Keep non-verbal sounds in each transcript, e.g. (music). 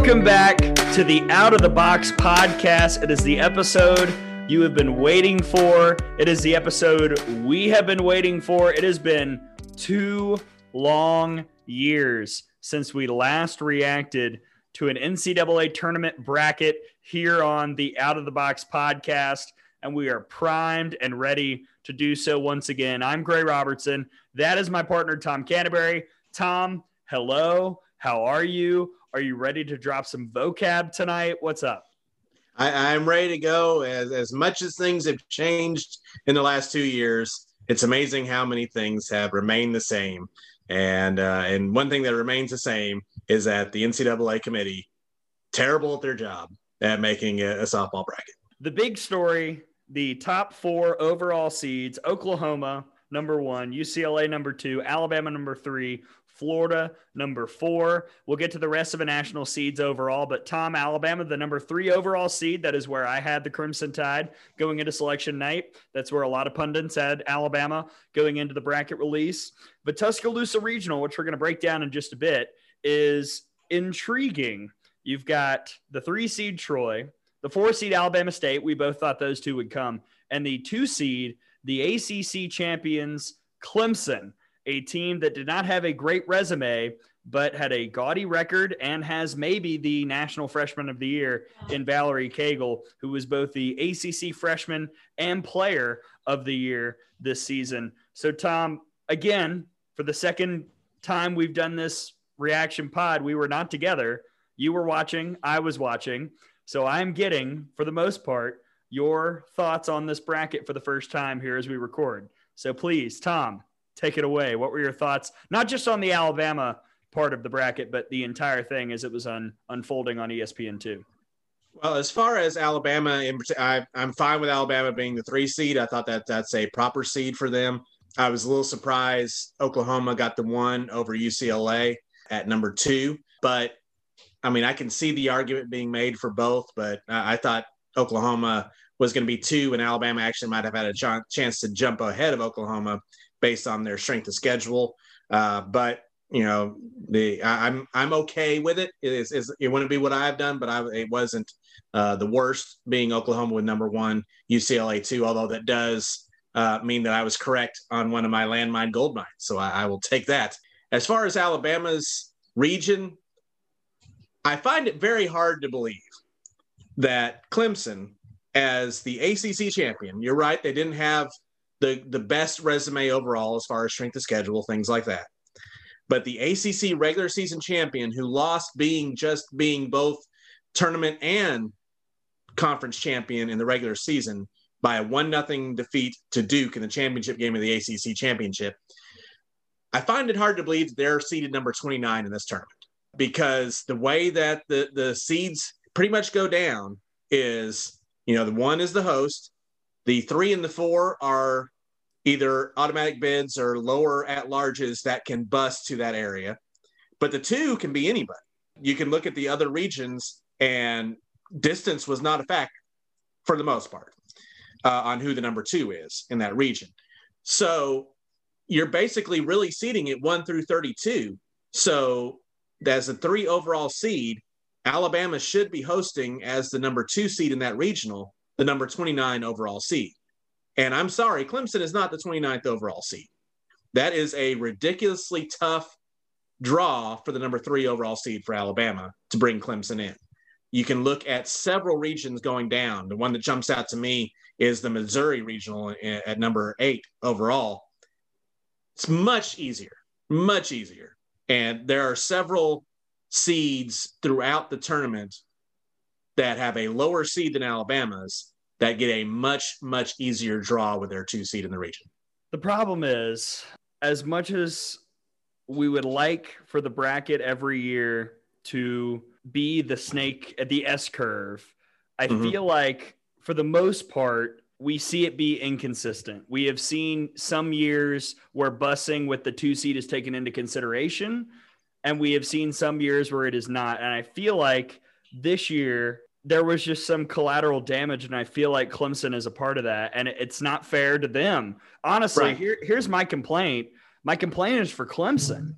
Welcome back to the Out of the Box podcast. It is the episode you have been waiting for. It is the episode we have been waiting for. It has been two long years since we last reacted to an NCAA tournament bracket here on the Out of the Box podcast. And we are primed and ready to do so once again. I'm Gray Robertson. That is my partner, Tom Canterbury. Tom, hello. How are you? Are you ready to drop some vocab tonight? What's up? I, am ready to go. As, as much as things have changed in the last two years, it's amazing how many things have remained the same. And uh, and one thing that remains the same is that the NCAA committee terrible at their job at making a, a softball bracket. The big story: the top four overall seeds: Oklahoma number one, UCLA number two, Alabama number three, Florida, number four. We'll get to the rest of the national seeds overall, but Tom, Alabama, the number three overall seed. That is where I had the Crimson Tide going into selection night. That's where a lot of pundits had Alabama going into the bracket release. But Tuscaloosa Regional, which we're going to break down in just a bit, is intriguing. You've got the three seed Troy, the four seed Alabama State. We both thought those two would come. And the two seed, the ACC champions, Clemson a team that did not have a great resume, but had a gaudy record and has maybe the national freshman of the year in Valerie Cagle, who was both the ACC freshman and player of the year this season. So, Tom, again, for the second time we've done this reaction pod, we were not together. You were watching, I was watching. So, I'm getting, for the most part, your thoughts on this bracket for the first time here as we record. So, please, Tom, take it away. What were your thoughts, not just on the Alabama part of the bracket, but the entire thing as it was un- unfolding on ESPN2? Well, as far as Alabama, I, I'm fine with Alabama being the three seed. I thought that that's a proper seed for them. I was a little surprised Oklahoma got the one over UCLA at number two, but I mean, I can see the argument being made for both, but I, I thought Oklahoma was going to be two, and Alabama actually might have had a ch- chance to jump ahead of Oklahoma based on their strength of schedule. Uh, but you know, the I, am I'm, I'm okay with it. It is, is it wouldn't be what I've done, but I it wasn't uh, the worst being Oklahoma with number one, UCLA two. Although that does uh, mean that I was correct on one of my landmine gold mines, so I, I will take that. As far as Alabama's region, I find it very hard to believe that Clemson, as the ACC champion, you're right, they didn't have the the best resume overall as far as strength of schedule, things like that. But the ACC regular season champion who lost being just being both tournament and conference champion in the regular season by a one nothing defeat to Duke in the championship game of the ACC championship. I find it hard to believe that they're seeded number 29 in this tournament because the way that the the seeds pretty much go down is, you know, the one is the host, the three and the four are either automatic bids or lower at larges that can bust to that area. But the two can be anybody. You can look at the other regions, and distance was not a factor for the most part uh, on who the number two is in that region. So you're basically really seeding it one through 32. So as a three overall seed, Alabama should be hosting as the number two seed in that regional the number 29 overall seed. And I'm sorry, Clemson is not the 29th overall seed. That is a ridiculously tough draw for the number three overall seed for Alabama to bring Clemson in. You can look at several regions going down. The one that jumps out to me is the Missouri regional at number eight overall. It's much easier, much easier. And there are several seeds throughout the tournament that have a lower seed than Alabama's that get a much, much easier draw with their two seed in the region. The problem is, as much as we would like for the bracket every year to be the snake at the S curve, I mm-hmm. feel like for the most part, we see it be inconsistent. We have seen some years where busing with the two seed is taken into consideration, and we have seen some years where it is not. And I feel like this year there was just some collateral damage, and I feel like Clemson is a part of that, and it's not fair to them. Honestly, right. here, here's my complaint. My complaint is for Clemson.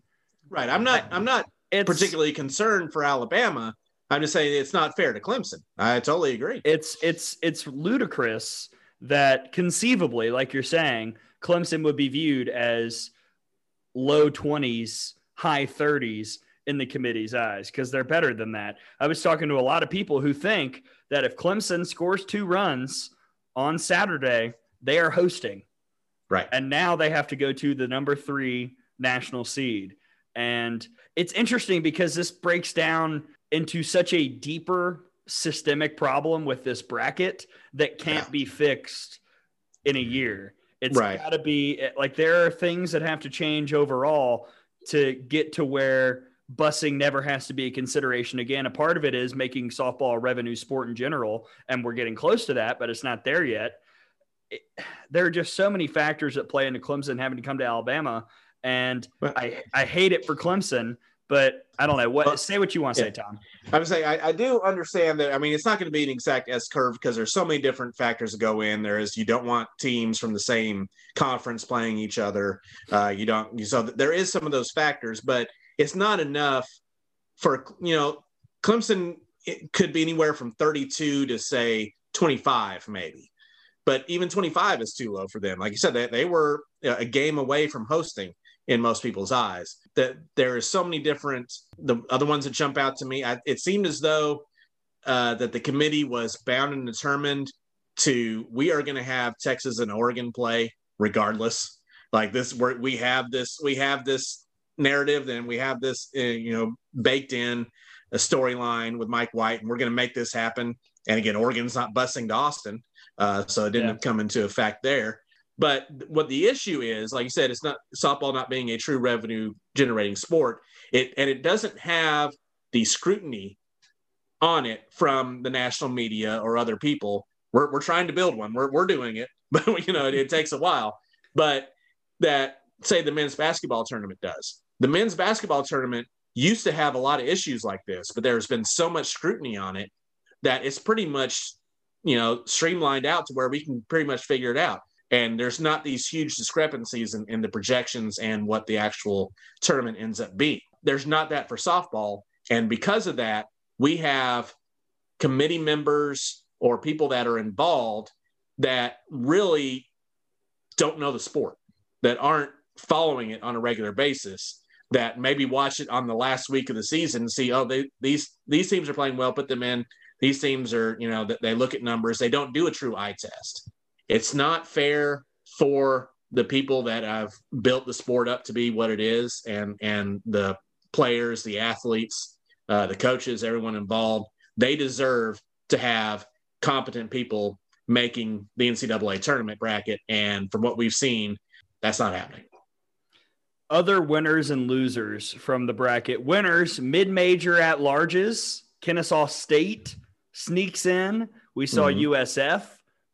Right. I'm not. I'm not particularly concerned for Alabama. I'm just saying it's not fair to Clemson. I totally agree. It's it's it's ludicrous that conceivably, like you're saying, Clemson would be viewed as low 20s, high 30s in the committee's eyes because they're better than that. I was talking to a lot of people who think that if Clemson scores two runs on Saturday, they are hosting. Right. And now they have to go to the number three national seed. And it's interesting because this breaks down into such a deeper systemic problem with this bracket that can't yeah. be fixed in a year. It's right. got to be like there are things that have to change overall to get to where busing never has to be a consideration again. A part of it is making softball a revenue sport in general, and we're getting close to that, but it's not there yet. It, there are just so many factors that play into Clemson having to come to Alabama, and well, I I hate it for Clemson but I don't know what. Well, say what you want to yeah. say, Tom. I would say I, I, do understand that. I mean, it's not going to be an exact S curve because there's so many different factors that go in. There is you don't want teams from the same conference playing each other. Uh, you don't. You, so there is some of those factors, but it's not enough for you know Clemson. It could be anywhere from 32 to say 25, maybe. But even 25 is too low for them. Like you said, they, they were a game away from hosting in most people's eyes. That there is so many different the other ones that jump out to me. I, it seemed as though uh, that the committee was bound and determined to we are going to have Texas and Oregon play regardless. Like this, we we have this we have this narrative, then we have this uh, you know baked in a storyline with Mike White, and we're going to make this happen. And again, Oregon's not busing to Austin, uh, so it didn't yeah. come into effect there. But what the issue is, like you said, it's not softball not being a true revenue generating sport. It and it doesn't have the scrutiny on it from the national media or other people. We're, we're trying to build one. We're, we're doing it, (laughs) but you know it, it takes a while. But that say the men's basketball tournament does. The men's basketball tournament used to have a lot of issues like this, but there's been so much scrutiny on it that it's pretty much you know streamlined out to where we can pretty much figure it out and there's not these huge discrepancies in, in the projections and what the actual tournament ends up being. There's not that for softball. And because of that, we have committee members or people that are involved that really don't know the sport, that aren't following it on a regular basis, that maybe watch it on the last week of the season and see, oh, they, these these teams are playing well, put them in. These teams are, you know, that they look at numbers. They don't do a true eye test it's not fair for the people that have built the sport up to be what it is and and the players the athletes uh, the coaches everyone involved they deserve to have competent people making the ncaa tournament bracket and from what we've seen that's not happening other winners and losers from the bracket winners mid-major at larges kennesaw state sneaks in we saw mm-hmm. usf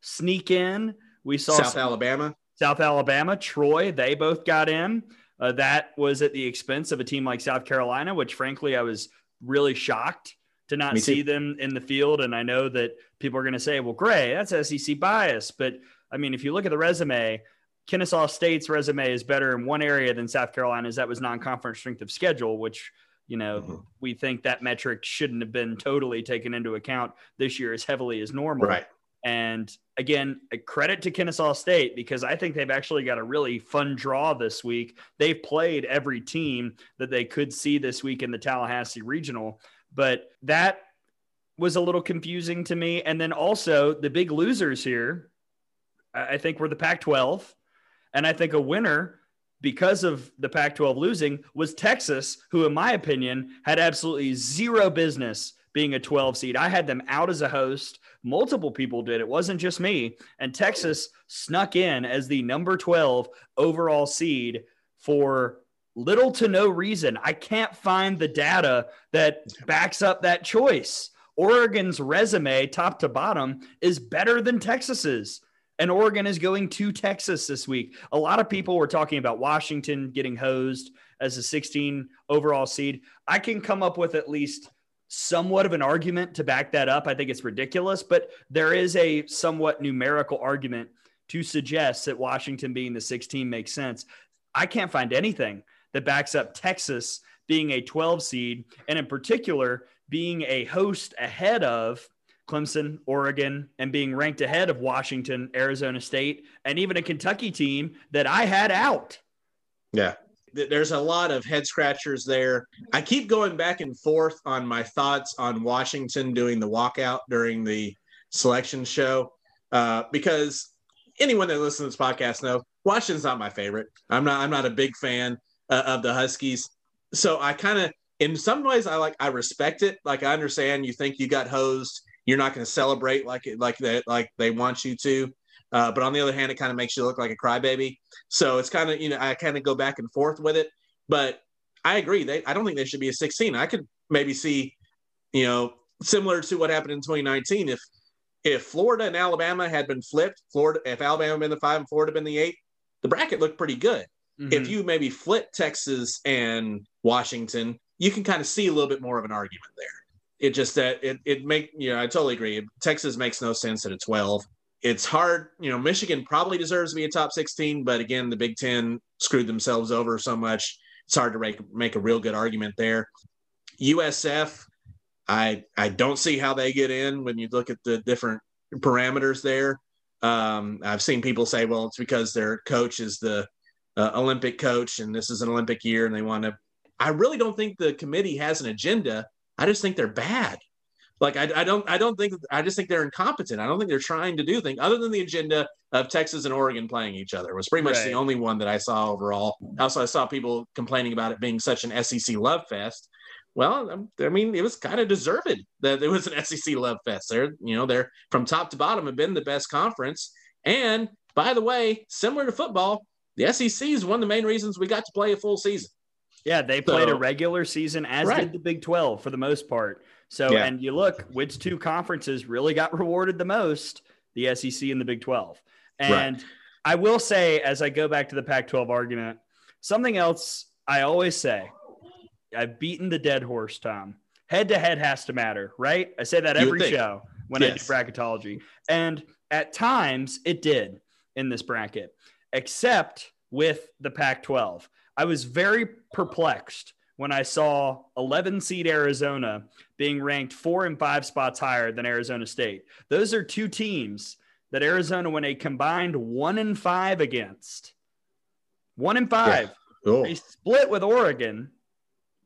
sneak in. We saw South Alabama. South Alabama, Troy, they both got in. Uh, that was at the expense of a team like South Carolina, which frankly I was really shocked to not see them in the field. And I know that people are going to say, well, Gray, that's SEC bias. But I mean, if you look at the resume, Kennesaw State's resume is better in one area than South Carolina's. That was non conference strength of schedule, which, you know, mm-hmm. we think that metric shouldn't have been totally taken into account this year as heavily as normal. Right. And again, a credit to Kennesaw State because I think they've actually got a really fun draw this week. They've played every team that they could see this week in the Tallahassee Regional, but that was a little confusing to me. And then also the big losers here, I think were the Pac 12. And I think a winner because of the Pac 12 losing was Texas, who, in my opinion, had absolutely zero business being a 12 seed. I had them out as a host. Multiple people did. It wasn't just me. And Texas snuck in as the number 12 overall seed for little to no reason. I can't find the data that backs up that choice. Oregon's resume, top to bottom, is better than Texas's. And Oregon is going to Texas this week. A lot of people were talking about Washington getting hosed as a 16 overall seed. I can come up with at least somewhat of an argument to back that up. I think it's ridiculous, but there is a somewhat numerical argument to suggest that Washington being the 16 makes sense. I can't find anything that backs up Texas being a 12 seed, and in particular, being a host ahead of Clemson, Oregon, and being ranked ahead of Washington, Arizona State, and even a Kentucky team that I had out. Yeah. There's a lot of head scratchers there. I keep going back and forth on my thoughts on Washington doing the walkout during the selection show uh, because anyone that listens to this podcast know Washington's not my favorite. I'm not. I'm not a big fan uh, of the Huskies. So I kind of, in some ways, I like. I respect it. Like I understand you think you got hosed you're not going to celebrate like it, like that, like they want you to. Uh, but on the other hand, it kind of makes you look like a crybaby. So it's kind of, you know, I kind of go back and forth with it. But I agree. They, I don't think they should be a 16. I could maybe see, you know, similar to what happened in 2019. If if Florida and Alabama had been flipped, Florida, if Alabama had been the five and Florida been the eight, the bracket looked pretty good. Mm-hmm. If you maybe flip Texas and Washington, you can kind of see a little bit more of an argument there it just that it it make you know I totally agree. Texas makes no sense at a 12. It's hard, you know. Michigan probably deserves to be a top 16, but again, the Big Ten screwed themselves over so much. It's hard to make make a real good argument there. USF, I I don't see how they get in when you look at the different parameters there. Um, I've seen people say, well, it's because their coach is the uh, Olympic coach, and this is an Olympic year, and they want to. I really don't think the committee has an agenda I just think they're bad. Like I, I don't I don't think I just think they're incompetent. I don't think they're trying to do things other than the agenda of Texas and Oregon playing each other. It was pretty much right. the only one that I saw overall. Also, I saw people complaining about it being such an SEC love fest. Well, um, I mean, it was kind of deserved that it was an (laughs) SEC love fest. They're, you know, they're from top to bottom have been the best conference. And by the way, similar to football, the SEC is one of the main reasons we got to play a full season. Yeah, they played so, a regular season as right. did the Big 12 for the most part. So, yeah. and you look, which two conferences really got (laughs) rewarded the most? The SEC and the Big 12. And right. I will say, as I go back to the Pac 12 argument, something else I always say I've beaten the dead horse, Tom. Head to head has to matter, right? I say that every show when yes. I do bracketology. And at times it did in this bracket, except with the Pac 12. I was very perplexed when I saw 11 seed Arizona being ranked four and five spots higher than Arizona State. Those are two teams that Arizona went a combined one and five against. One and five. Yeah. Cool. They split with Oregon,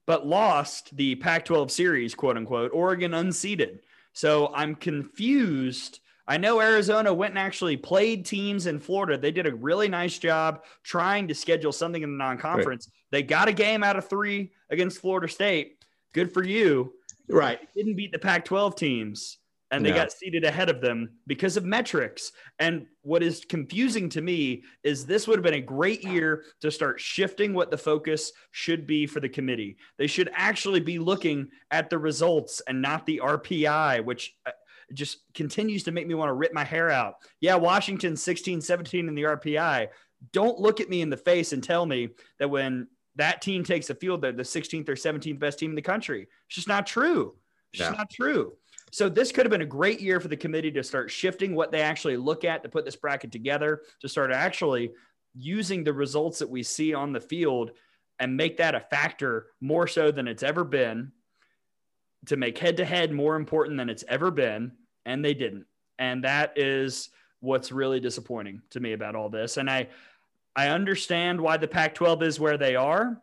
but lost the Pac 12 series, quote unquote. Oregon unseeded. So I'm confused I know Arizona went and actually played teams in Florida. They did a really nice job trying to schedule something in the non conference. Right. They got a game out of three against Florida State. Good for you. Right. They didn't beat the Pac 12 teams and they no. got seated ahead of them because of metrics. And what is confusing to me is this would have been a great year to start shifting what the focus should be for the committee. They should actually be looking at the results and not the RPI, which uh, just continues to make me want to rip my hair out. Yeah, Washington 16, 17 in the RPI. Don't look at me in the face and tell me that when that team takes the field, they're the 16th or 17th best team in the country. It's just not true. It's just not true. So this could have been a great year for the committee to start shifting what they actually look at to put this bracket together, to start actually using the results that we see on the field and make that a factor more so than it's ever been to make head to head more important than it's ever been, and they didn't. And that is what's really disappointing to me about all this. And I I understand why the Pac-12 is where they are,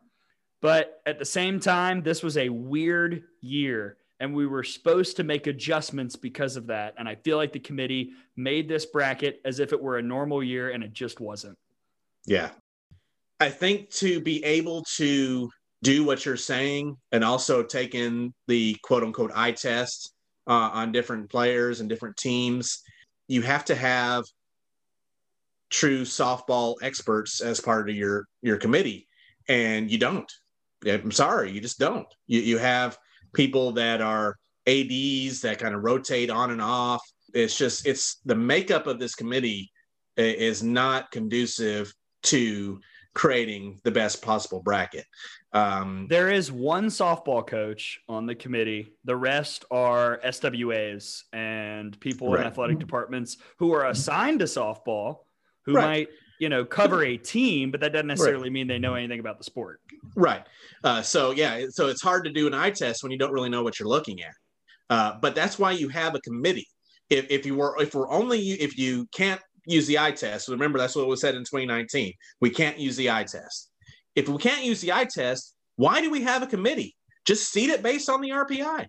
but at the same time, this was a weird year and we were supposed to make adjustments because of that. And I feel like the committee made this bracket as if it were a normal year and it just wasn't. Yeah. I think to be able to do what you're saying and also take in the quote unquote eye test uh, on different players and different teams. You have to have true softball experts as part of your your committee, and you don't. I'm sorry, you just don't. You you have people that are ads that kind of rotate on and off. It's just it's the makeup of this committee is not conducive to creating the best possible bracket. Um, there is one softball coach on the committee. The rest are SWAs and people right. in athletic departments who are assigned to softball who right. might you know, cover a team, but that doesn't necessarily right. mean they know anything about the sport. Right. Uh, so yeah, so it's hard to do an eye test when you don't really know what you're looking at. Uh, but that's why you have a committee. If, if you were if we're only if you can't use the eye test, remember that's what was said in 2019. We can't use the eye test. If we can't use the eye test, why do we have a committee? Just seed it based on the RPI.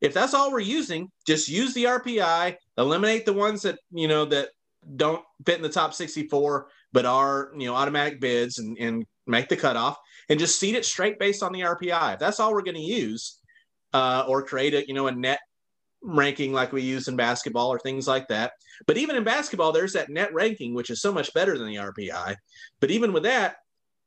If that's all we're using, just use the RPI, eliminate the ones that you know that don't fit in the top 64 but are you know automatic bids and, and make the cutoff and just seed it straight based on the RPI. If that's all we're going to use, uh, or create a you know a net ranking like we use in basketball or things like that. But even in basketball, there's that net ranking, which is so much better than the RPI. But even with that,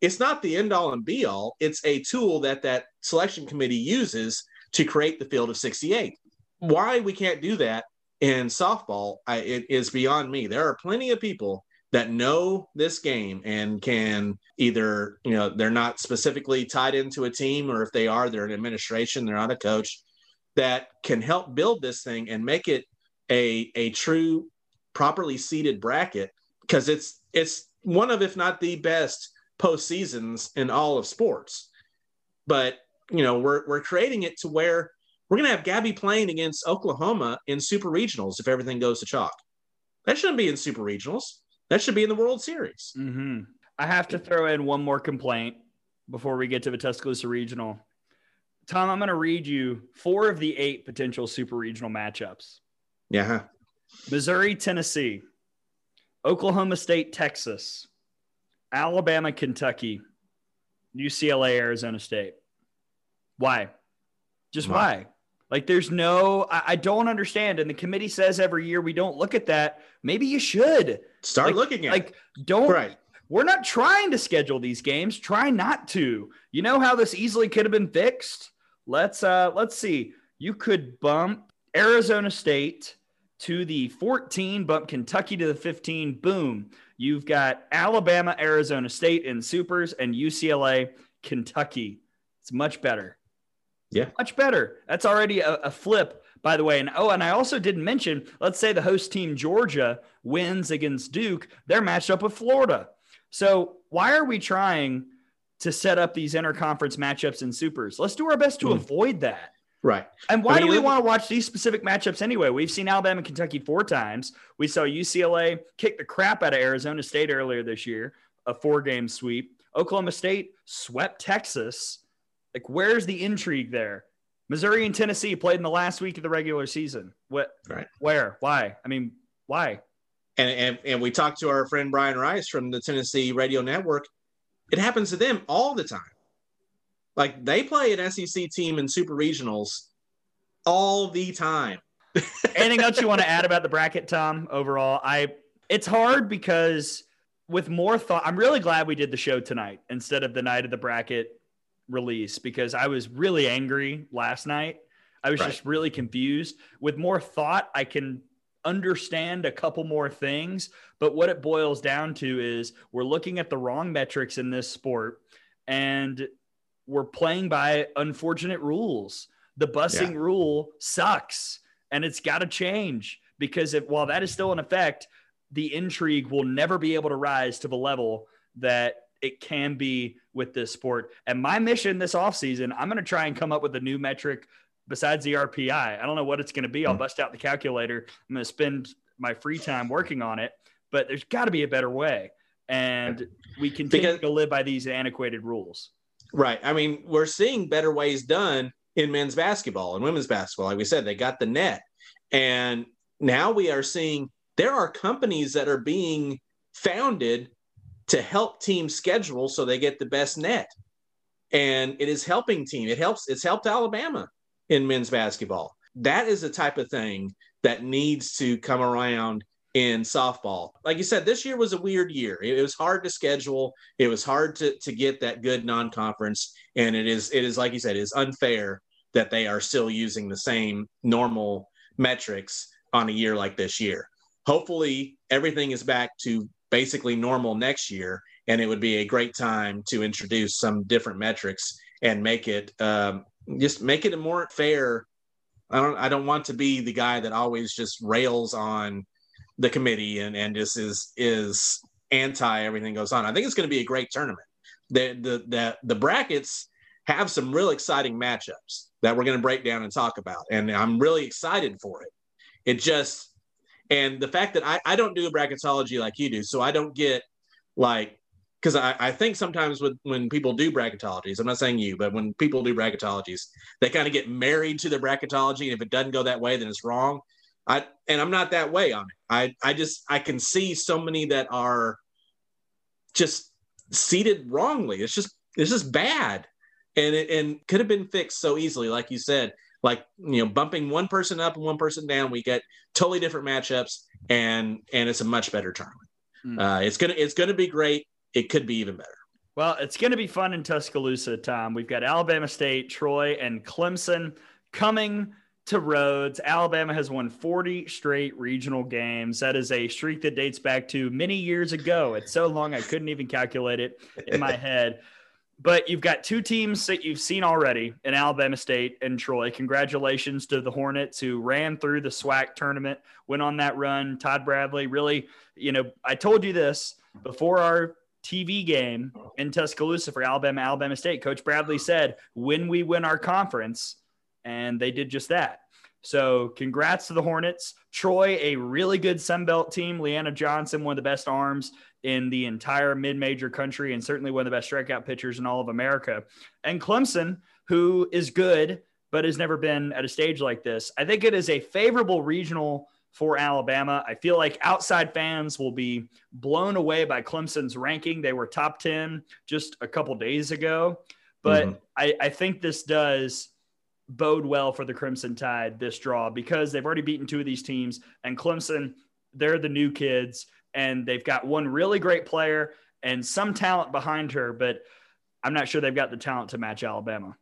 it's not the end all and be all. It's a tool that that selection committee uses to create the field of 68. Hmm. Why we can't do that in softball I, it is beyond me. There are plenty of people that know this game and can either you know they're not specifically tied into a team or if they are they're an administration they're not a coach that can help build this thing and make it a a true properly seeded bracket because it's it's one of if not the best postseasons in all of sports but you know we're we're creating it to where we're going to have Gabbie Plain against Oklahoma in super regionals if everything goes to chalk. That shouldn't be in super regionals. That should be in the World Series. Mm-hmm. I have to throw in one more complaint before we get to the Tuscaloosa Regional. Tom, I'm going to read you four of the eight potential super regional matchups. Yeah. Missouri, Tennessee, Oklahoma State, Texas, Alabama, Kentucky, UCLA, Arizona State. Why? Just why? why? Like, there's no, I, I, don't understand. And the committee says every year we don't look at that. Maybe you should start like, looking at. It. Like, don't. Right. We're not trying to schedule these games. Try not to. You know how this easily could have been fixed. Let's uh let's see. You could bump Arizona State to the 14, bump Kentucky to the 15. Boom. You've got Alabama, Arizona State in supers, and UCLA, Kentucky. It's much better. Yeah. Much better. That's already a, a, flip, by the way. And oh, and I also didn't mention, let's say the host team Georgia wins against Duke, they're matched up with Florida. So why are we trying to set up these interconference matchups and supers? Let's do our best to mm. avoid that. Right. And why I mean, do we want to watch these specific matchups anyway? We've seen Alabama and Kentucky four times. We saw UCLA kick the crap out of Arizona State earlier this year, a four game sweep. Oklahoma State swept Texas. Like, where's the intrigue there? Missouri and Tennessee played in the last week of the regular season. What? Right. Where? Why? I mean, why? And, and and we talked to our friend Brian Rice from the Tennessee Radio Network. It happens to them all the time. Like they play an SEC team in super regionals all the time. (laughs) Anything else you want to add about the bracket, Tom? Overall, I it's hard because with more thought, I'm really glad we did the show tonight instead of the night of the bracket release because I was really angry last night. I was right. just really confused. With more thought, I can understand a couple more things. But what it boils down to is we're looking at the wrong metrics in this sport and we're playing by unfortunate rules. The busing yeah. rule sucks and it's got to change because if, while that is still in effect, the intrigue will never be able to rise to the level that it can be with this sport. And my mission this offseason, I'm going to try and come up with a new metric besides the RPI. I don't know what it's going to be. I'll hmm. bust out the calculator. I'm going to spend my free time working on it, but there's got to be a better way. And we continue because, to live by these antiquated rules. Right. I mean, we're seeing better ways done in men's basketball and women's basketball. Like we said, they got the net. And now we are seeing there are companies that are being founded to help teams schedule so they get the best net. And it is helping team. It helps, it's helped Alabama in men's basketball. That is the type of thing that needs to come around in softball. Like you said, this year was a weird year. It, was hard to schedule. It was hard to, to get that good non-conference. And it is, it is like you said, it is unfair that they are still using the same normal metrics on a year like this year. Hopefully everything is back to basically normal next year, and it would be a great time to introduce some different metrics and make it um, just make it a more fair. I don't I don't want to be the guy that always just rails on the committee and and just is is anti everything goes on. I think it's going to be a great tournament. The the the the brackets have some real exciting matchups that we're going to break down and talk about, and I'm really excited for it. It just and the fact that I, I don't do bracketology like you do, so I don't get like because I, I think sometimes with, when people do bracketologies, I'm not saying you, but when people do bracketologies, they kind of get married to their bracketology, and if it doesn't go that way, then it's wrong. I and I'm not that way on it. I I just I can see so many that are just seated wrongly. It's just it's just bad, and it and could have been fixed so easily, like you said. Like you know, bumping one person up and one person down, we get totally different matchups, and and it's a much better tournament. Mm. Uh, it's gonna it's gonna be great. It could be even better. Well, it's going to be fun in Tuscaloosa, Tom. We've got Alabama State, Troy, and Clemson coming to Rhoads. Alabama has won 40 straight regional games. That is a streak that dates back to many years ago. It's so long I couldn't even calculate it in my (laughs) head. But you've got two teams that you've seen already in Alabama State and Troy. Congratulations to the Hornets who ran through the SWAC tournament, went on that run. Todd Bradley really, you know, I told you this before our TV game in Tuscaloosa for Alabama, Alabama State. Coach Bradley said, when we win our conference, and they did just that. So, congrats to the Hornets. Troy, a really good Sun Belt team. Leanna Johnson, one of the best arms in the entire mid major country, and certainly one of the best strikeout pitchers in all of America. And Clemson, who is good, but has never been at a stage like this. I think it is a favorable regional for Alabama. I feel like outside fans will be blown away by Clemson's ranking. They were top 10 just a couple days ago. But mm-hmm. I, I think this does bode well for the Crimson Tide this draw because they've already beaten two of these teams, and Clemson, they're the new kids, and they've got one really great player and some talent behind her, but I'm not sure they've got the talent to match Alabama.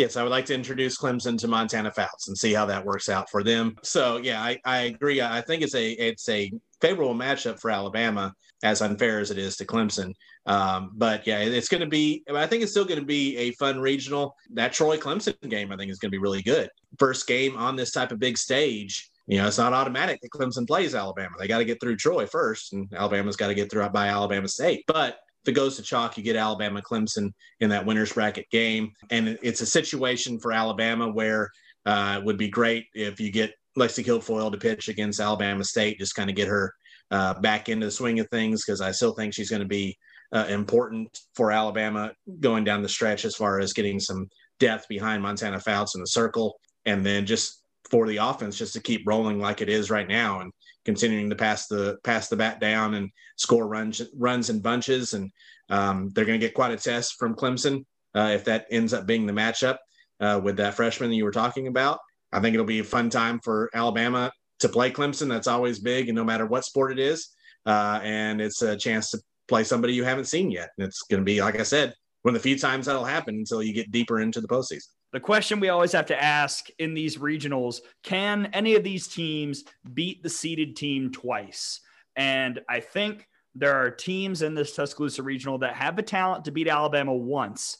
Yes, I would like to introduce Clemson to Montana Fouts and see how that works out for them. So yeah, I, I agree. I think it's a it's a favorable matchup for Alabama, as unfair as it is to Clemson. Um, but yeah, it's going to be. I think it's still going to be a fun regional. That Troy Clemson game, I think, is going to be really good. First game on this type of big stage. You know, it's not automatic that Clemson plays Alabama. They got to get through Troy first, and Alabama's got to get through by Alabama State. But if it goes to chalk, you get Alabama Clemson in that winner's bracket game. And it's a situation for Alabama where uh, it would be great if you get Lexi Kilfoyle to pitch against Alabama State, just kind of get her uh, back into the swing of things because I still think she's going to be uh, important for Alabama going down the stretch as far as getting some depth behind Montana Fouts in the circle. And then just for the offense, just to keep rolling like it is right now. And continuing to pass the pass the bat down and score runs runs in bunches. And um, they're going to get quite a test from Clemson uh, if that ends up being the matchup uh, with that freshman that you were talking about. I think it'll be a fun time for Alabama to play Clemson. That's always big, and no matter what sport it is, uh, and it's a chance to play somebody you haven't seen yet. And it's going to be, like I said, one of the few times that'll happen until you get deeper into the postseason the question we always have to ask in these regionals can any of these teams beat the seeded team twice? And I think there are teams in this Tuscaloosa regional that have the talent to beat Alabama once.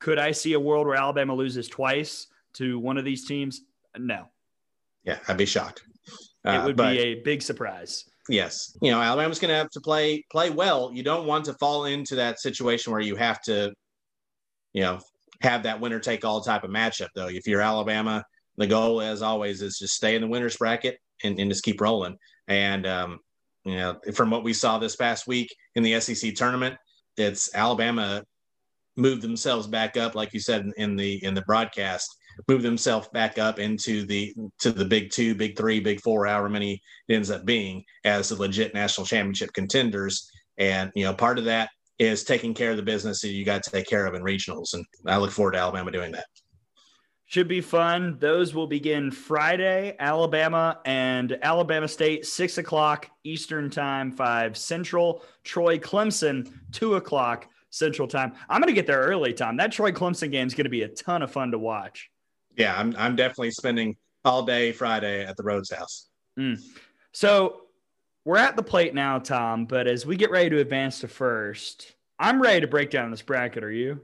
Could I see a world where Alabama loses twice to one of these teams? No. Yeah, I'd be shocked. Uh, it would but, be a big surprise. Yes, you know Alabama's going to have to play play well. You don't want to fall into that situation where you have to, you know, have that winner take all type of matchup though. If you're Alabama, the goal as always is just stay in the winners bracket and, and just keep rolling. And um, you know, from what we saw this past week in the SEC tournament, it's Alabama moved themselves back up, like you said in the in the broadcast, moved themselves back up into the to the big two, big three, big four, however many it ends up being as the legit national championship contenders. And you know, part of that is taking care of the business that you got to take care of in regionals. And I look forward to Alabama doing that. Should be fun. Those will begin Friday, Alabama and Alabama State, six o'clock Eastern time, five Central. Troy Clemson, two o'clock Central time. I'm going to get there early, Tom. That Troy Clemson game is going to be a ton of fun to watch. Yeah, I'm, I'm definitely spending all day Friday at the Rhoads House. Mm. So we're at the plate now, Tom. But as we get ready to advance to first, I'm ready to break down this bracket. Are you?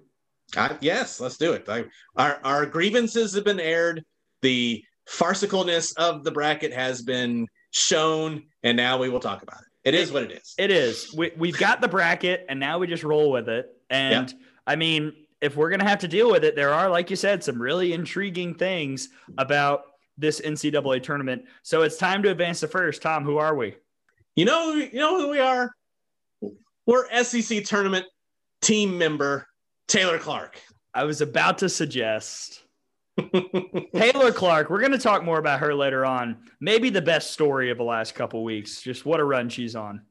Uh, yes, let's do it. I, our our grievances have been aired. The farcicalness of the bracket has been shown, and now we will talk about it. it is what it is. It is. We, we've got the bracket, and now we just roll with it. And I mean, if we're going to have to deal with it, there are, like you said, some really intriguing things about this NCAA tournament. So it's time to advance to first. Tom, who are we? You know, you know who we are. We're SEC tournament team member Taylor Clark. I was about to suggest (laughs) Taylor Clark. We're going to talk more about her later on. Maybe the best story of the last couple weeks. Just what a run she's on.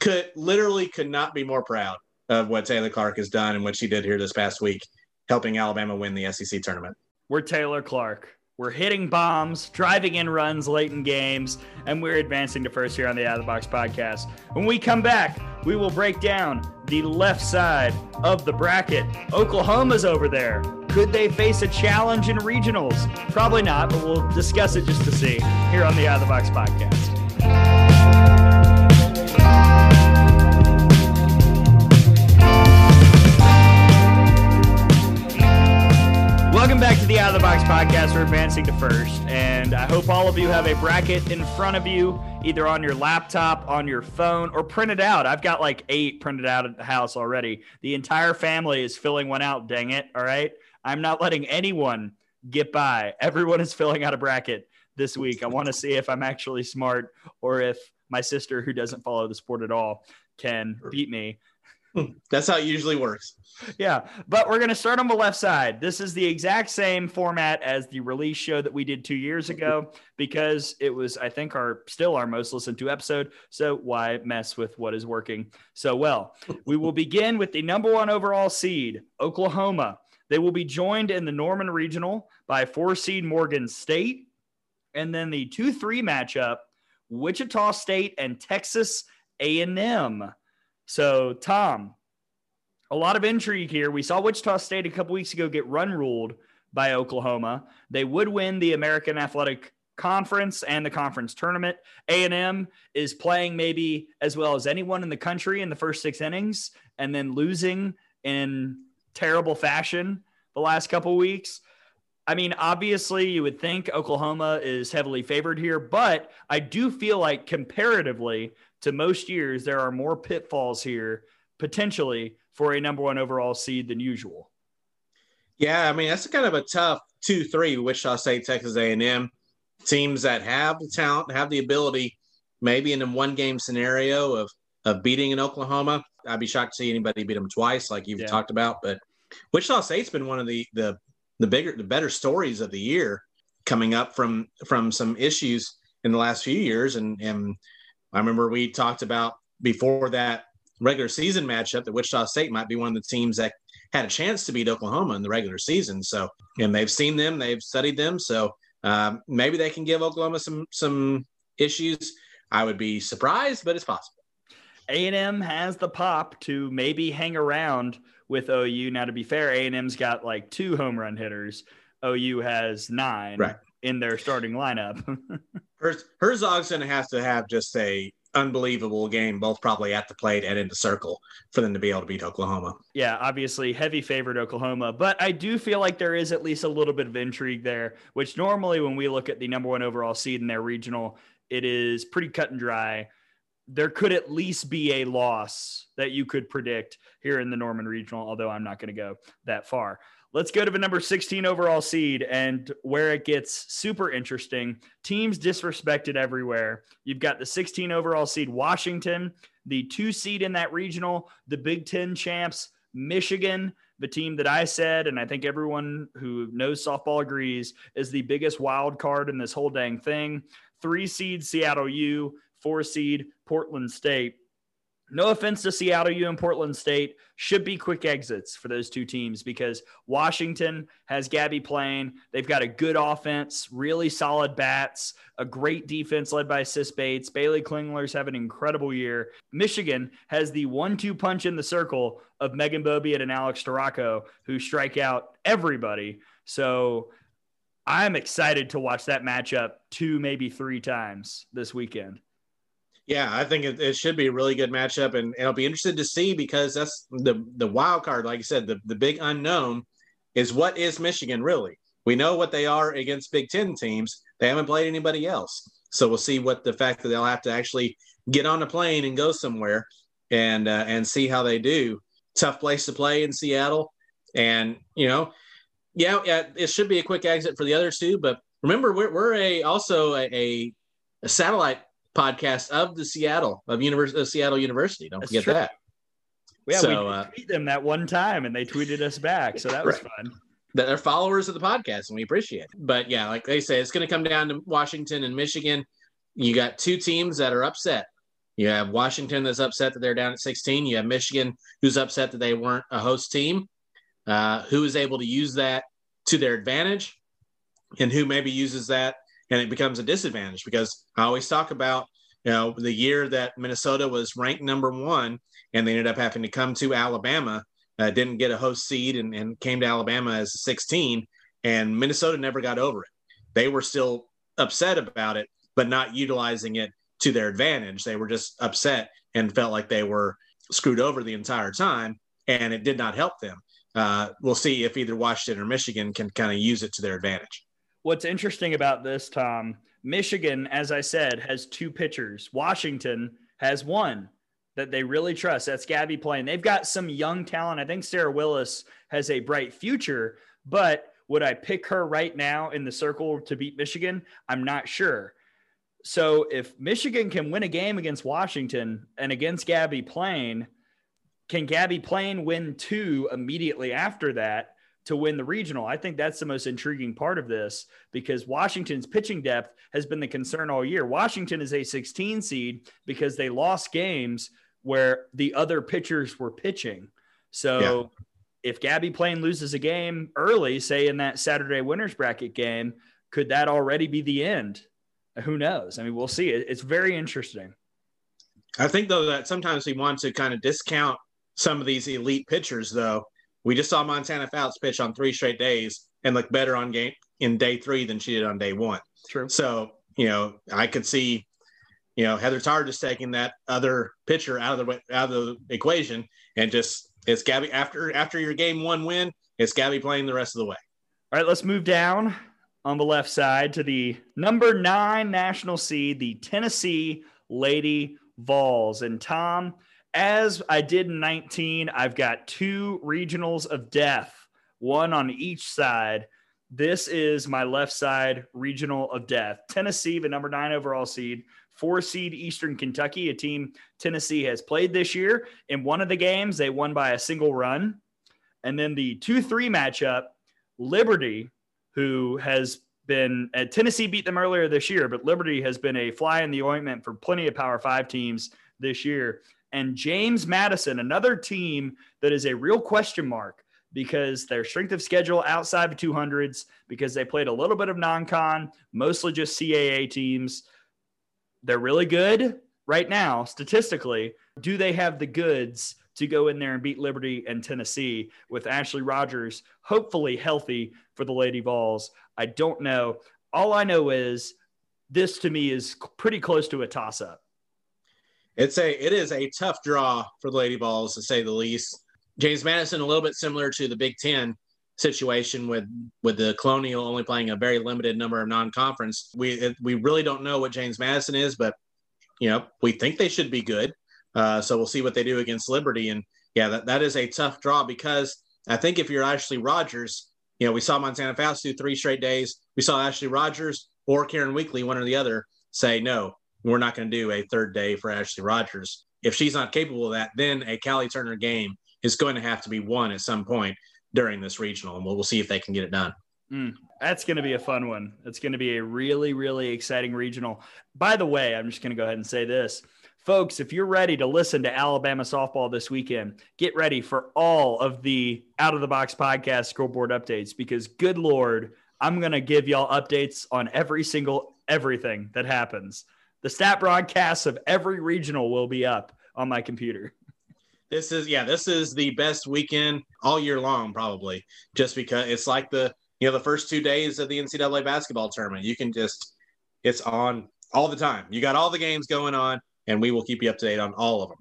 Could literally could not be more proud of what Taylor Clark has done and what she did here this past week, helping Alabama win the SEC tournament. We're Taylor Clark. We're hitting bombs, driving in runs late in games, and we're advancing to first here on the Out of the Box podcast. When we come back, we will break down the left side of the bracket. Oklahoma's over there. Could they face a challenge in regionals? Probably not, but we'll discuss it just to see here on the Out of the Box podcast. Welcome back to the Out of the Box podcast. We're advancing to first, and I hope all of you have a bracket in front of you, either on your laptop, on your phone, or printed out. I've got like eight printed out at the house already. The entire family is filling one out, dang it. All right. I'm not letting anyone get by. Everyone is filling out a bracket this week. I want to see if I'm actually smart or if my sister, who doesn't follow the sport at all, can beat me. (laughs) That's how it usually works. Yeah, but we're going to start on the left side. This is the exact same format as the release show that we did two years ago because it was, I think, our still our most listened to episode. So why mess with what is working so well? We will begin with the number one overall seed, Oklahoma. They will be joined in the Norman Regional by four seed Morgan State, and then the two three matchup, Wichita State and Texas A&M. So, Tom, a lot of intrigue here. We saw Wichita State a couple weeks ago get run ruled by Oklahoma. They would win the American Athletic Conference and the conference tournament. A&M is playing maybe as well as anyone in the country in the first 6 innings and then losing in terrible fashion the last couple weeks. I mean, obviously, you would think Oklahoma is heavily favored here, but I do feel like comparatively to most years, there are more pitfalls here potentially for a number one overall seed than usual. Yeah, I mean that's kind of a tough two-three. Wichita State, Texas A&M, teams that have the talent, have the ability, maybe in a one-game scenario of of beating in Oklahoma. I'd be shocked to see anybody beat them twice, like you've yeah. talked about. But Wichita State's been one of the the the bigger, the better stories of the year, coming up from from some issues in the last few years, and and I remember we talked about before that regular season matchup that Wichita State might be one of the teams that had a chance to beat Oklahoma in the regular season. So, and they've seen them, they've studied them. So um, maybe they can give Oklahoma some some issues. I would be surprised, but it's possible. A&M has the pop to maybe hang around with OU. Now, to be fair, A&M's got like two home run hitters. OU has nine. Right in their starting lineup. (laughs) Herzog's going to have to have just a unbelievable game, both probably at the plate and in the circle, for them to be able to beat Oklahoma. Yeah, obviously heavy favored Oklahoma, but I do feel like there is at least a little bit of intrigue there, which normally when we look at the number one overall seed in their regional, it is pretty cut and dry. There could at least be a loss that you could predict here in the Norman Regional, although I'm not going to go that far. Let's go to the number 16 overall seed and where it gets super interesting. Teams disrespected everywhere. You've got the 16 overall seed, Washington, the two seed in that regional, the Big Ten champs, Michigan, the team that I said, and I think everyone who knows softball agrees, is the biggest wild card in this whole dang thing. Three seed, Seattle U, four seed, Portland State. No offense to Seattle U and Portland State, should be quick exits for those two teams because Washington has Gabbie Plain. They've got a good offense, really solid bats, a great defense led by Sis Bates. Baylee Klingler's have an incredible year. Michigan has the one-two punch in the circle of Meghan Beaubien and Alex Storako, who strike out everybody. So I'm excited to watch that matchup two, maybe three times this weekend. Yeah, I think it, it, should be a really good matchup, and, and I'll be interested to see because that's the the wild card. Like I said, the, the big unknown is what is Michigan really? We know what they are against Big Ten teams. They haven't played anybody else. So we'll see what the fact that they'll have to actually get on a plane and go somewhere and uh, and see how they do. Tough place to play in Seattle, and you know, yeah, it should be a quick exit for the others too. But remember, we're, we're a also a, a satellite podcast of the Seattle of University of Seattle University. Don't That's forget true. that. Yeah, so, we uh, tweet them that one time, and they tweeted us back, so that was (laughs) right. fun. That are followers of the podcast, and we appreciate it. But yeah, like they say, it's going to come down to Washington and Michigan. You got two teams that are upset. You have Washington that's upset that they're down at 16. You have Michigan who's upset that they weren't a host team. Uh, who is able to use that to their advantage, and who maybe uses that and it becomes a disadvantage because I always talk about you know the year that Minnesota was ranked number one and they ended up having to come to Alabama, uh, didn't get a host seed and, and came to Alabama as a 16, and Minnesota never got over it. They were still upset about it, but not utilizing it to their advantage. They were just upset and felt like they were screwed over the entire time, and it did not help them. Uh, we'll see if either Washington or Michigan can kind of use it to their advantage. What's interesting about this, Tom, Michigan, as I said, has two pitchers. Washington has one that they really trust. That's Gabbie Plain. They've got some young talent. I think Sarah Willis has a bright future, but would I pick her right now in the circle to beat Michigan? I'm not sure. So if Michigan can win a game against Washington and against Gabbie Plain, can Gabbie Plain win two immediately after that? To win the regional. I think that's the most intriguing part of this because Washington's pitching depth has been the concern all year. Washington is a 16 seed because they lost games where the other pitchers were pitching. So yeah. if Gabbie Plain loses a game early, say in that Saturday winners bracket game, could that already be the end? Who knows? I mean, we'll see. It's very interesting. I think though that sometimes we want to kind of discount some of these elite pitchers though we just saw Montana Fouts pitch on three straight days and look better on game in day three than she did on day one. True. So, you know, I could see, you know, Heather Tarr just taking that other pitcher out of the out of the equation and just it's Gabbie after after your game one win, it's Gabbie playing the rest of the way. All right, let's move down on the left side to the number nine national seed, the Tennessee Lady Vols. And Tom, as I did in 19, I've got two regionals of death, one on each side. This is my left side regional of death. Tennessee, the number nine overall seed, four seed Eastern Kentucky, a team Tennessee has played this year. In one of the games, they won by a single run. And then the 2 3 matchup, Liberty, who has been uh, Tennessee beat them earlier this year, but Liberty has been a fly in the ointment for plenty of Power Five teams this year and James Madison, another team that is a real question mark because their strength of schedule outside of 200s, because they played a little bit of non con, mostly just CAA teams. They're really good right now, statistically. Do they have the goods to go in there and beat Liberty and Tennessee with Ashley Rogers, hopefully healthy for the Lady Vols? I don't know. All I know is this to me is pretty close to a toss up it's a it is a tough draw for the Lady Vols to say the least. James Madison a little bit similar to the Big Ten situation with with the Colonial only playing a very limited number of non-conference. We we really don't know what James Madison is, but you know we think they should be good. Uh, so we'll see what they do against Liberty. And yeah, that, that is a tough draw because I think if you're Ashley Rogers, you know we saw Montana Fouts do three straight days. We saw Ashley Rogers or Karen Weekly, one or the other, say no we're not going to do a third day for Ashley Rogers. If she's not capable of that, then a Callie Turner game is going to have to be won at some point during this regional, and we'll, we'll see if they can get it done. Mm, that's going to be a fun one. It's going to be a really, really exciting regional. By the way, I'm just going to go ahead and say this. Folks, if you're ready to listen to Alabama softball this weekend, get ready for all of the out of the box podcast scoreboard updates because, good Lord, I'm going to give y'all updates on every single everything that happens the stat broadcasts of every regional will be up on my computer. This is yeah, this is the best weekend all year long, probably, just because it's like the you know the first two days of the NCAA basketball tournament. You can just it's on all the time. You got all the games going on, and we will keep you up to date on all of them.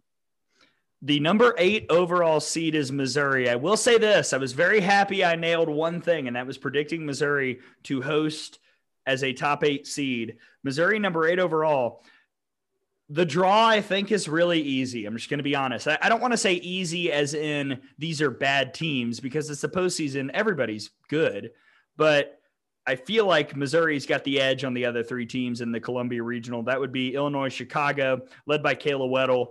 The number eight overall seed is Missouri. I will say this I was very happy I nailed one thing, and that was predicting Missouri to host as a top eight seed. Missouri, number eight overall. The draw, I think, is really easy. I'm just going to be honest. I, I don't want to say easy as in these are bad teams because it's the postseason. Everybody's good. But I feel like Missouri's got the edge on the other three teams in the Columbia Regional. That would be Illinois, Chicago, led by Kayla Weddle.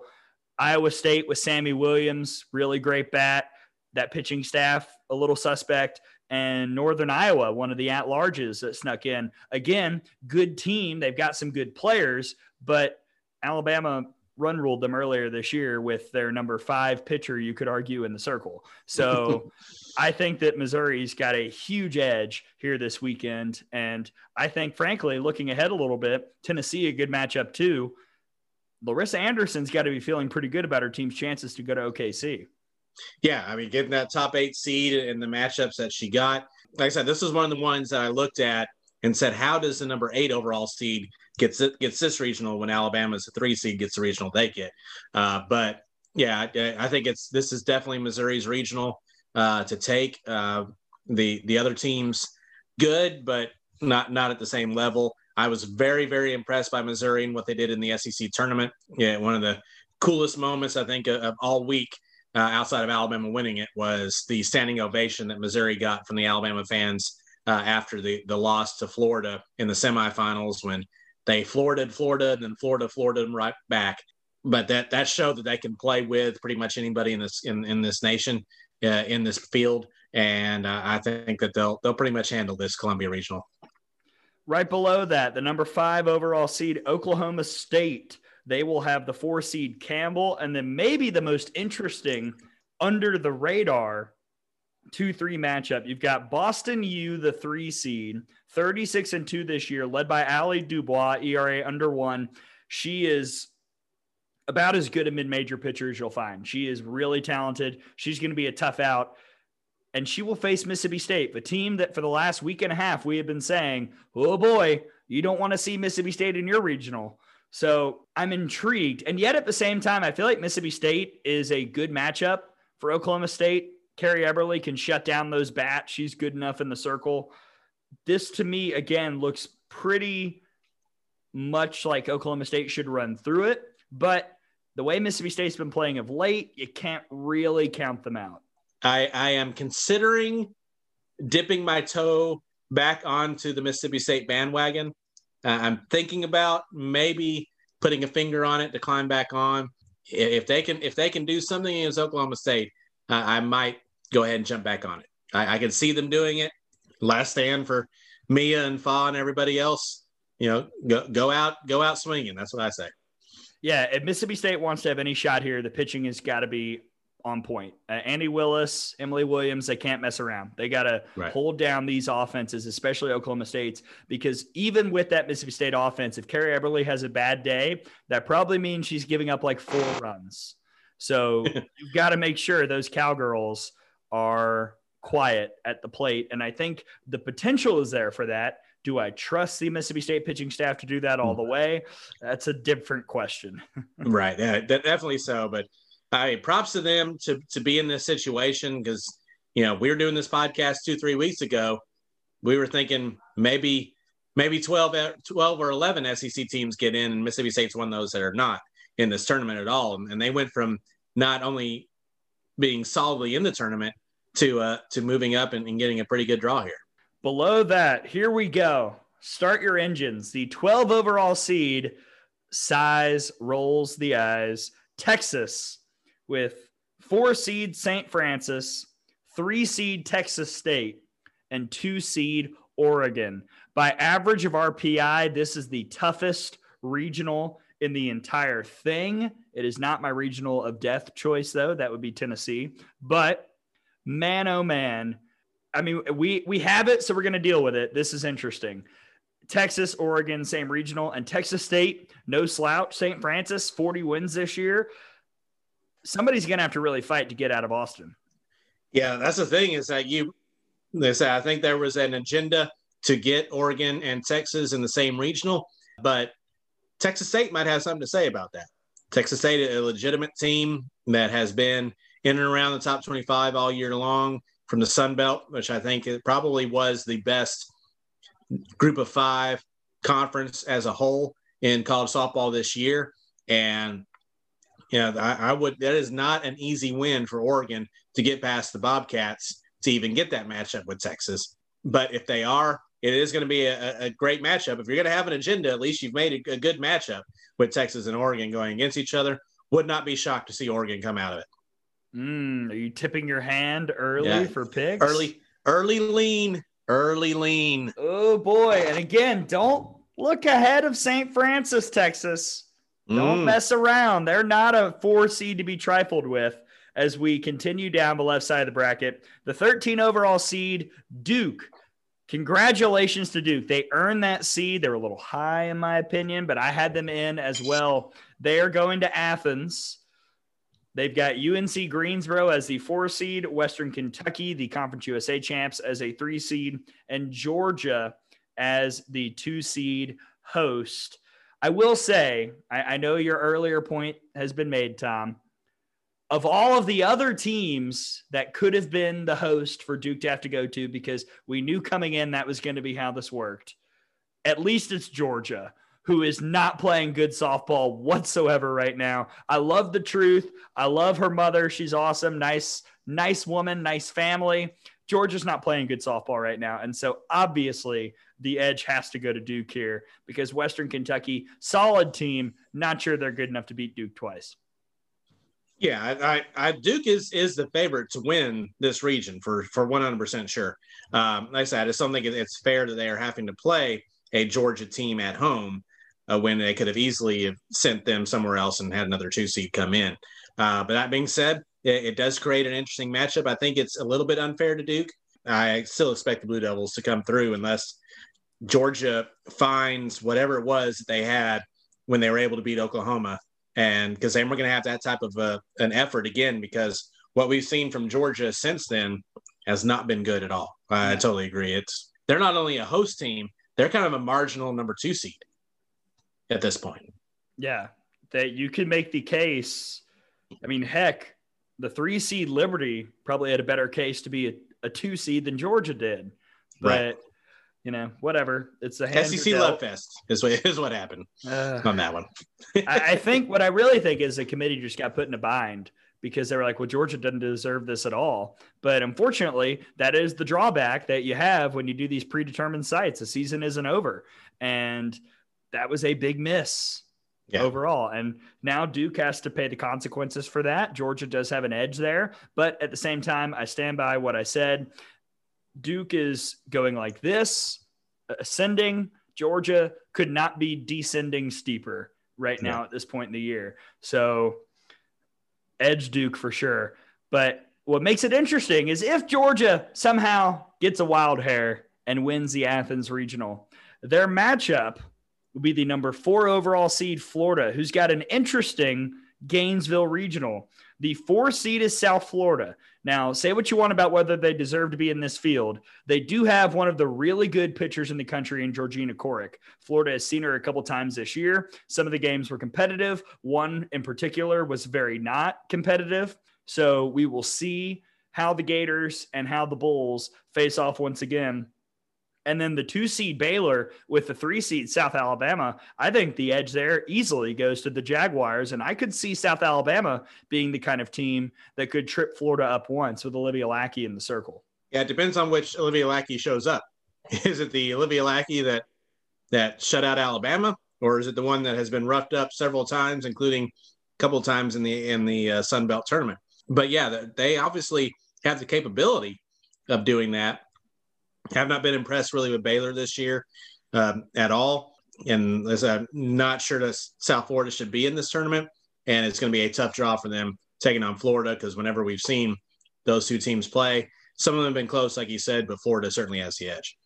Iowa State with Sammy Williams, really great bat. That pitching staff, a little suspect and Northern Iowa, one of the at larges that snuck in. Again, good team. They've got some good players, but Alabama run ruled them earlier this year with their number five pitcher, you could argue, in the circle. So (laughs) I think that Missouri's got a huge edge here this weekend. And I think, frankly, looking ahead a little bit, Tennessee, a good matchup too. Larissa Anderson's got to be feeling pretty good about her team's chances to go to OKC. Yeah, I mean, getting that top eight seed and the matchups that she got. Like I said, this is one of the ones that I looked at and said, how does the number eight overall seed gets gets this regional when Alabama's a three seed gets the regional they get? Uh, but yeah, I, I, think it's this is definitely Missouri's regional uh, to take. Uh, the the other teams good, but not not at the same level. I was very very impressed by Missouri and what they did in the SEC tournament. Yeah, one of the coolest moments I think of, of all week uh, outside of Alabama winning it was the standing ovation that Missouri got from the Alabama fans uh, after the the loss to Florida in the semifinals when they Florida Florida and then Florida Florida them right back. But that that showed that they can play with pretty much anybody in this in, in this nation uh, in this field, and uh, I think that they'll they'll pretty much handle this Columbia Regional. Right below that, the number five overall seed Oklahoma State they will have the four seed Campbell, and then maybe the most interesting under the radar 2 3 matchup. You've got Boston U, the three seed, 36 and 2 this year, led by Allie Dubois, ERA under one. She is about as good a mid major pitcher as you'll find. She is really talented. She's going to be a tough out. And she will face Mississippi State, the team that for the last week and a half we have been saying, oh boy, you don't want to see Mississippi State in your regional. So I'm intrigued. And yet at the same time, I feel like Mississippi State is a good matchup for Oklahoma State. Carrie Eberle can shut down those bats. She's good enough in the circle. This to me, again, looks pretty much like Oklahoma State should run through it. But the way Mississippi State's been playing of late, you can't really count them out. I, I am considering dipping my toe back onto the Mississippi State bandwagon. Uh, I'm thinking about maybe putting a finger on it to climb back on. If they can, if they can do something against Oklahoma State, uh, I might go ahead and jump back on it. I, I, can see them doing it. Last stand for Mia and Fa and everybody else. You know, go go out, go out swinging. That's what I say. Yeah, if Mississippi State wants to have any shot here, the pitching has got to be on point. Uh, Andy Willis, Emily Williams, they can't mess around. They got to right. hold down these offenses, especially Oklahoma State's, because even with that Mississippi State offense, if Carrie Eberle has a bad day, that probably means she's giving up like four runs. So (laughs) you've got to make sure those Cowgirls are quiet at the plate. And I think the potential is there for that. Do I trust the Mississippi State pitching staff to do that all the way? That's a different question. (laughs) right. Yeah, definitely so. But I props to them to to be in this situation because you know we were doing this podcast two three weeks ago. We were thinking maybe maybe 12, 12 or 11 SEC teams get in, and Mississippi State's one of those that are not in this tournament at all. And they went from not only being solidly in the tournament to uh, to moving up and, and getting a pretty good draw here. Below that, here we go. Start your engines. The 12 overall seed size rolls the eyes. Texas with four seed St. Francis, three seed Texas State, and two seed Oregon. By average of RPI, this is the toughest regional in the entire thing. It is not my regional of death choice, though. That would be Tennessee. But man, oh man. I mean, we we have it, so we're going to deal with it. This is interesting. Texas, Oregon, same regional, and Texas State, no slouch. St. Francis, 40 wins this year somebody's going to have to really fight to get out of Austin. Yeah, that's the thing is that you, they say, I think there was an agenda to get Oregon and Texas in the same regional, but Texas State might have something to say about that. Texas State, a legitimate team that has been in and around the top 25 all year long from the Sun Belt, which I think it probably was the best group of five conference as a whole in college softball this year. And yeah, I, I, would. That is not an easy win for Oregon to get past the Bobcats to even get that matchup with Texas. But if they are, it is going to be a, a great matchup. If you're going to have an agenda, at least you've made a, a, good matchup with Texas and Oregon going against each other. Would not be shocked to see Oregon come out of it. Mm, are you tipping your hand early yeah. for picks? Early, early lean, early lean. Oh boy! And again, don't look ahead of St. Francis, Texas. Don't mm. mess around. They're not a four seed to be trifled with. As we continue down the left side of the bracket, the 13 overall seed, Duke. Congratulations to Duke. They earned that seed. They were a little high, in my opinion, but I had them in as well. They are going to Athens. They've got UNC Greensboro as the four seed, Western Kentucky, the Conference USA champs, as a three seed, and Georgia as the two seed host. I will say, I, I, know your earlier point has been made, Tom. Of all of the other teams that could have been the host for Duke to have to go to, because we knew coming in that was going to be how this worked, at least it's Georgia, who is not playing good softball whatsoever right now. I love the truth. I love her mother. She's awesome. Nice, nice woman, nice family. Georgia's not playing good softball right now. And so obviously the edge has to go to Duke here because Western Kentucky, solid team, not sure they're good enough to beat Duke twice. Yeah, I, I, Duke is is the favorite to win this region for for one hundred percent sure. Um, like I said, I just don't think it's fair that they are having to play a Georgia team at home uh, when they could have easily sent them somewhere else and had another two seed come in. Uh, but that being said, it, it, does create an interesting matchup. I think it's a little bit unfair to Duke. I still expect the Blue Devils to come through unless Georgia finds whatever it was that they had when they were able to beat Oklahoma. And because then we're going to have that type of a, an effort again, because what we've seen from Georgia since then has not been good at all. I totally agree. It's they're not only a host team, they're kind of a marginal number two seed at this point. Yeah, that you can make the case. I mean, heck, the three seed Liberty probably had a better case to be a, a two seed than Georgia did, but. Right you know, whatever. It's a SEC love fest is what is what happened uh, on that one. I, I, (laughs) think what I really think is the committee just got put in a bind because they were like, well, Georgia doesn't deserve this at all. But unfortunately, that is the drawback that you have when you do these predetermined sites. The season isn't over, and that was a big miss. Yeah. Overall. And now Duke has to pay the consequences for that. Georgia does have an edge there. But at the same time, I stand by what I said. Duke is going like this, ascending. Georgia could not be descending steeper right now yeah. at this point in the year. So, edge Duke for sure. But what makes it interesting is if Georgia somehow gets a wild hair and wins the Athens regional, their matchup will be the number four overall seed, Florida, who's got an interesting Gainesville regional. The four seed is South Florida. Now, say what you want about whether they deserve to be in this field. They do have one of the really good pitchers in the country in Georgina Corrick. Florida has seen her a couple times this year. Some of the games were competitive. One in particular was very not competitive. So we will see how the Gators and how the Bulls face off once again and then the two seed Baylor with the three seed South Alabama, I think the edge there easily goes to the Jaguars. And I could see South Alabama being the kind of team that could trip Florida up once with Olivia Lackey in the circle. Yeah, it depends on which Olivia Lackey shows up. (laughs) Is it the Olivia Lackey that that shut out Alabama, or is it the one that has been roughed up several times, including a couple times in the in the uh, Sun Belt tournament? But yeah, they obviously have the capability of doing that have not been impressed really with Baylor this year um, at all. And as I'm not sure that South Florida should be in this tournament. And it's going to be a tough draw for them taking on Florida because whenever we've seen those two teams play, some of them have been close, like you said, but Florida certainly has the edge.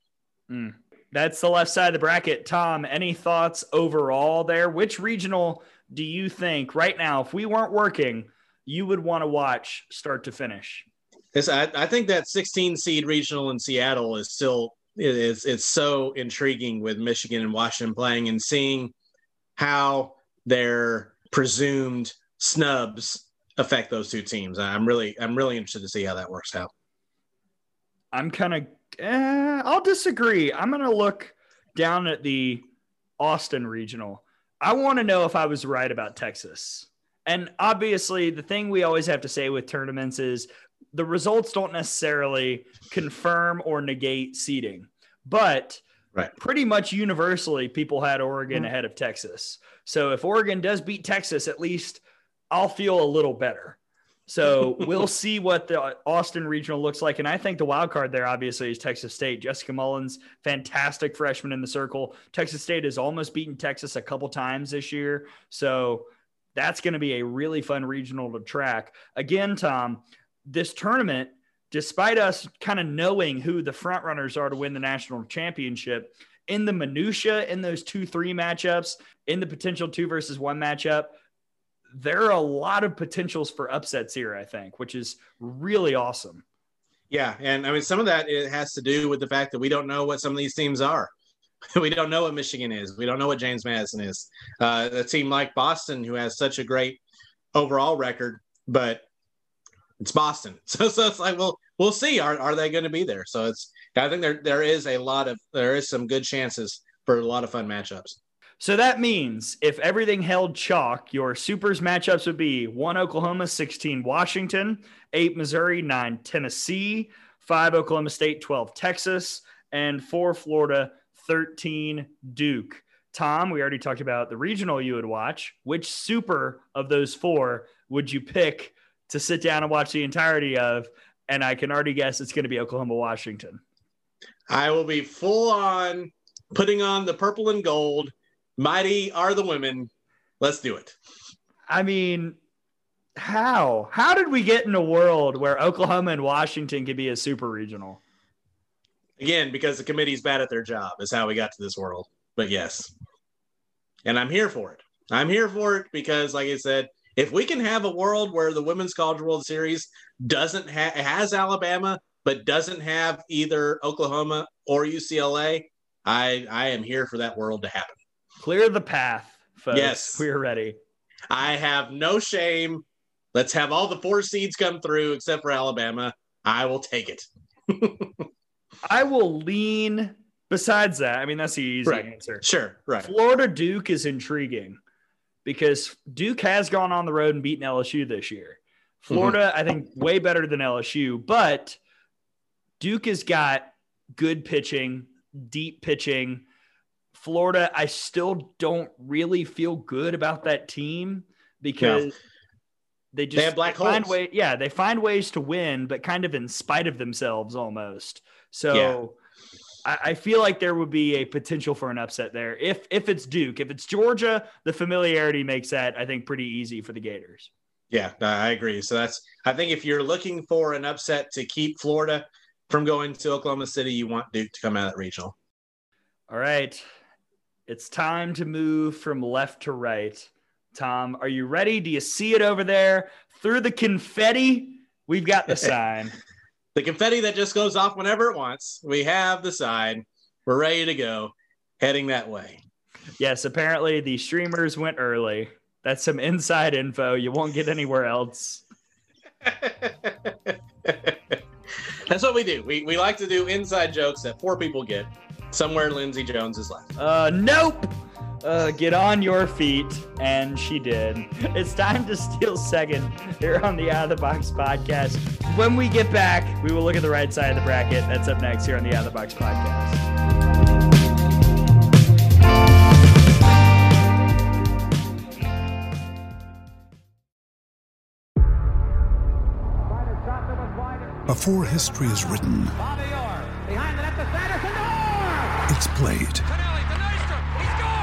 Mm. That's the left side of the bracket. Tom, any thoughts overall there? Which regional do you think right now, if we weren't working, you would want to watch start to finish? I, I think that 16 seed regional in Seattle is still is it's so intriguing with Michigan and Washington playing and seeing how their presumed snubs affect those two teams. I'm really I'm really interested to see how that works out. I'm kind of eh, I'll disagree. I'm going to look down at the Austin regional, I want to know if I was right about Texas. And obviously, the thing we always have to say with tournaments is the results don't necessarily confirm or negate seeding, but Right. pretty much universally, people had Oregon Mhm. ahead of Texas. So if Oregon does beat Texas, at least I'll feel a little better. So (laughs) we'll see what the Austin regional looks like. And I think the wild card there, obviously, is Texas State. Jessica Mullins, fantastic freshman in the circle. Texas State has almost beaten Texas a couple times this year. So that's going to be a really fun regional to track. Again, Tom, this tournament, despite us kind of knowing who the front runners are to win the national championship, in the minutia, in those two three matchups, in the potential two versus one matchup, there are a lot of potentials for upsets here. I think, which is really awesome. Yeah, and I mean some of that it has to do with the fact that we don't know what some of these teams are. (laughs) we don't know what Michigan is. We don't know what James Madison is. Uh, a team like Boston, who has such a great overall record, but it's Boston. (laughs) So so it's like well we'll see. Are are they going to be there? So it's I think there there is a lot of there is some good chances for a lot of fun matchups. So that means if everything held chalk, your supers matchups would be one Oklahoma, 16 Washington, eight Missouri, nine Tennessee, five Oklahoma State, 12 Texas, and four Florida, 13 Duke. Tom, we already talked about the regional you would watch. Which super of those four would you pick to sit down and watch the entirety of? And I can already guess it's going to be Oklahoma, Washington. I will be full on putting on the purple and gold. Mighty are the women. Let's do it. I mean, how? How did we get in a world where Oklahoma and Washington could be a super regional? Again, because the committee's bad at their job is how we got to this world. But yes. And I'm here for it. I'm here for it because, like I said, if we can have a world where the Women's College World Series doesn't ha- has Alabama, but doesn't have either Oklahoma or UCLA, I I am here for that world to happen. Clear the path, folks. Yes. We're ready. I have no shame. Let's have all the four seeds come through except for Alabama. I will take it. (laughs) I will lean besides that. I mean, that's the easy Right. answer. Sure, right. Florida Duke is intriguing because Duke has gone on the road and beaten LSU this year. Mhm. Florida, I think, way better than LSU, but Duke has got good pitching, deep pitching. Florida, I still don't really feel good about that team because they just have black find holes. way, yeah, they find ways to win, but kind of in spite of themselves almost. So I, I feel like there would be a potential for an upset there. If if it's Duke, if it's Georgia, the familiarity makes that I think pretty easy for the Gators. Yeah, I agree. So that's I think if you're looking for an upset to keep Florida from going to Oklahoma City, you want Duke to come out at regional. All right. It's time to move from left to right. Tom, are you ready? Do you see it over there through the confetti? We've got the (laughs) sign. The confetti that just goes off whenever it wants. We have the sign. We're ready to go, heading that way. yes, apparently the streamers went early. That's some inside info you won't get anywhere else. (laughs) That's what we do. We, we like to do inside jokes that four people get. Somewhere Lindsey Jones is left. Uh, nope. Uh, get on your feet, and she did. It's time to steal second here on the Out of the Box podcast. When we get back, we will look at the right side of the bracket. That's up next here on the Out of the Box podcast. Before history is written, it's played.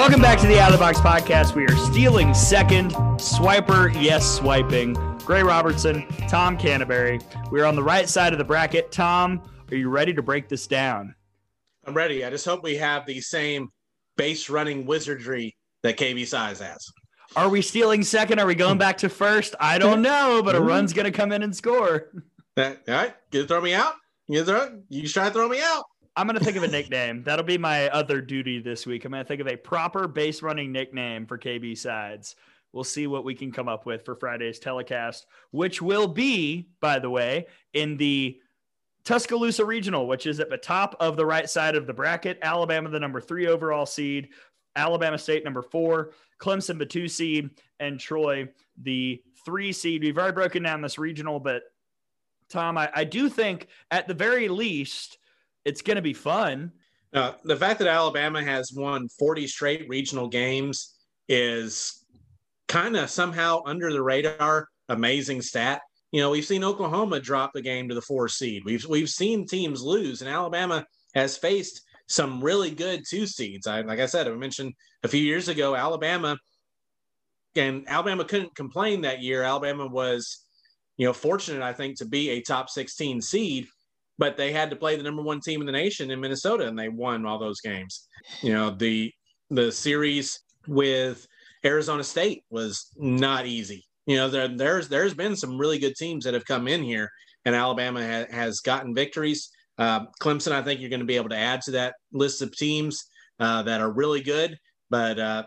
Welcome back to the Out of the Box podcast. We are stealing second. Swiper, yes, swiping. Gray Robertson, Tom Canterbury. We're on the right side of the bracket. Tom, are you ready to break this down? I'm ready. I just hope we have the same base running wizardry that KB Sides has. Are we stealing second? Are we going back to first? I don't (laughs) know, but a mm-hmm. run's going to come in and score. All right, you throw me out. You throw. You try to throw me out. I'm to think of a nickname. That'll be my other duty this week. I'm to think of a proper base running nickname for KB Sides. We'll see what we can come up with for Friday's telecast, which will be, by the way, in the Tuscaloosa Regional, which is at the top of the right side of the bracket. Alabama, the number three overall seed. Alabama State, number four. Clemson, the two seed. And Troy, the three seed. We've already broken down this regional, but Tom, I, I do think at the very least, it's going to be fun. Uh, the fact that Alabama has won 40 straight regional games is kind of somehow under the radar amazing stat. You know, we've seen Oklahoma drop the game to the four seed. We've we've seen teams lose, and Alabama has faced some really good two seeds. I, like I said, I mentioned a few years ago, Alabama, and Alabama couldn't complain that year. Alabama was, you know, fortunate I think to be a top 16 seed, but they had to play the number one team in the nation in Minnesota, and they won all those games. You know, the the series with Arizona State was not easy. You know, there, there's there's been some really good teams that have come in here, and Alabama ha- has gotten victories. Uh, Clemson, I think you're going to be able to add to that list of teams uh, that are really good. But uh,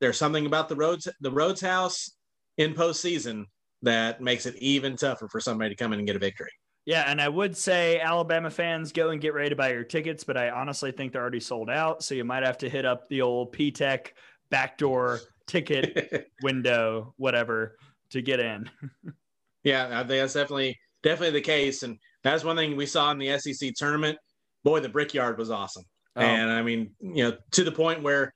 there's something about the Rhoads the Rhoads House in postseason that makes it even tougher for somebody to come in and get a victory. Yeah, and I would say Alabama fans go and get ready to buy your tickets, but I honestly think they're already sold out. So you might have to hit up the old P Tech backdoor (laughs) ticket window, whatever, to get in. (laughs) yeah, I think that's definitely definitely the case, and that's one thing we saw in the SEC tournament. Boy, the Brickyard was awesome, oh. and I mean, you know, to the point where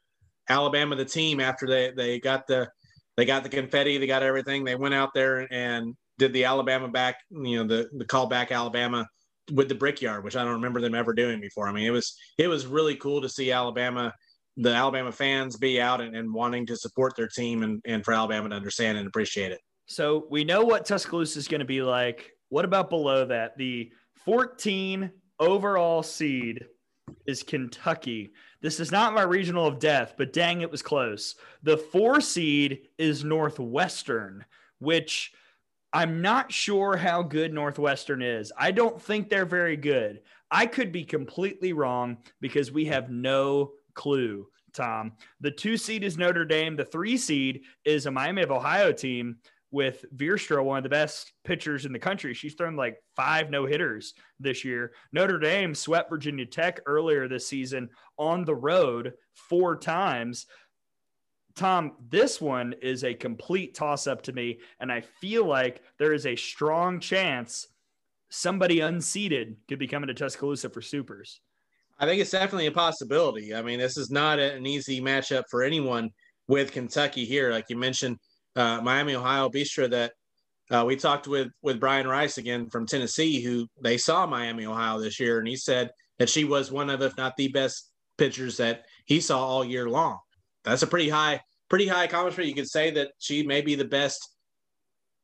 Alabama, the team, after they they got the they got the confetti, they got everything, they went out there and did the Alabama back, you know, the the call back Alabama with the Brickyard, which I don't remember them ever doing before. I mean, it was it was really cool to see Alabama the Alabama fans be out and, and wanting to support their team and, and for Alabama to understand and appreciate it. So we know what Tuscaloosa is going to be like. What about below that? The 14 overall seed is Kentucky. This is not my regional of death, but dang, it was close. The four seed is Northwestern, which I'm not sure how good Northwestern is. I don't think they're very good. I could be completely wrong because we have no clue, Tom. The two seed is Notre Dame. The three seed is a Miami of Ohio team with Veerstra, one of the best pitchers in the country. She's thrown like five no hitters this year. Notre Dame swept Virginia Tech earlier this season on the road four times. Tom, this one is a complete toss up to me. And I feel like there is a strong chance somebody unseated could be coming to Tuscaloosa for supers. I think it's definitely a possibility. I mean, this is not an easy matchup for anyone with Kentucky here. Like you mentioned, uh, Miami, Ohio, Veerstra that uh, we talked with with Brian Rice again from Tennessee, who they saw Miami, Ohio this year, and he said that she was one of, if not the best pitchers that he saw all year long. That's a pretty high, pretty high accomplishment. You could say that she may be the best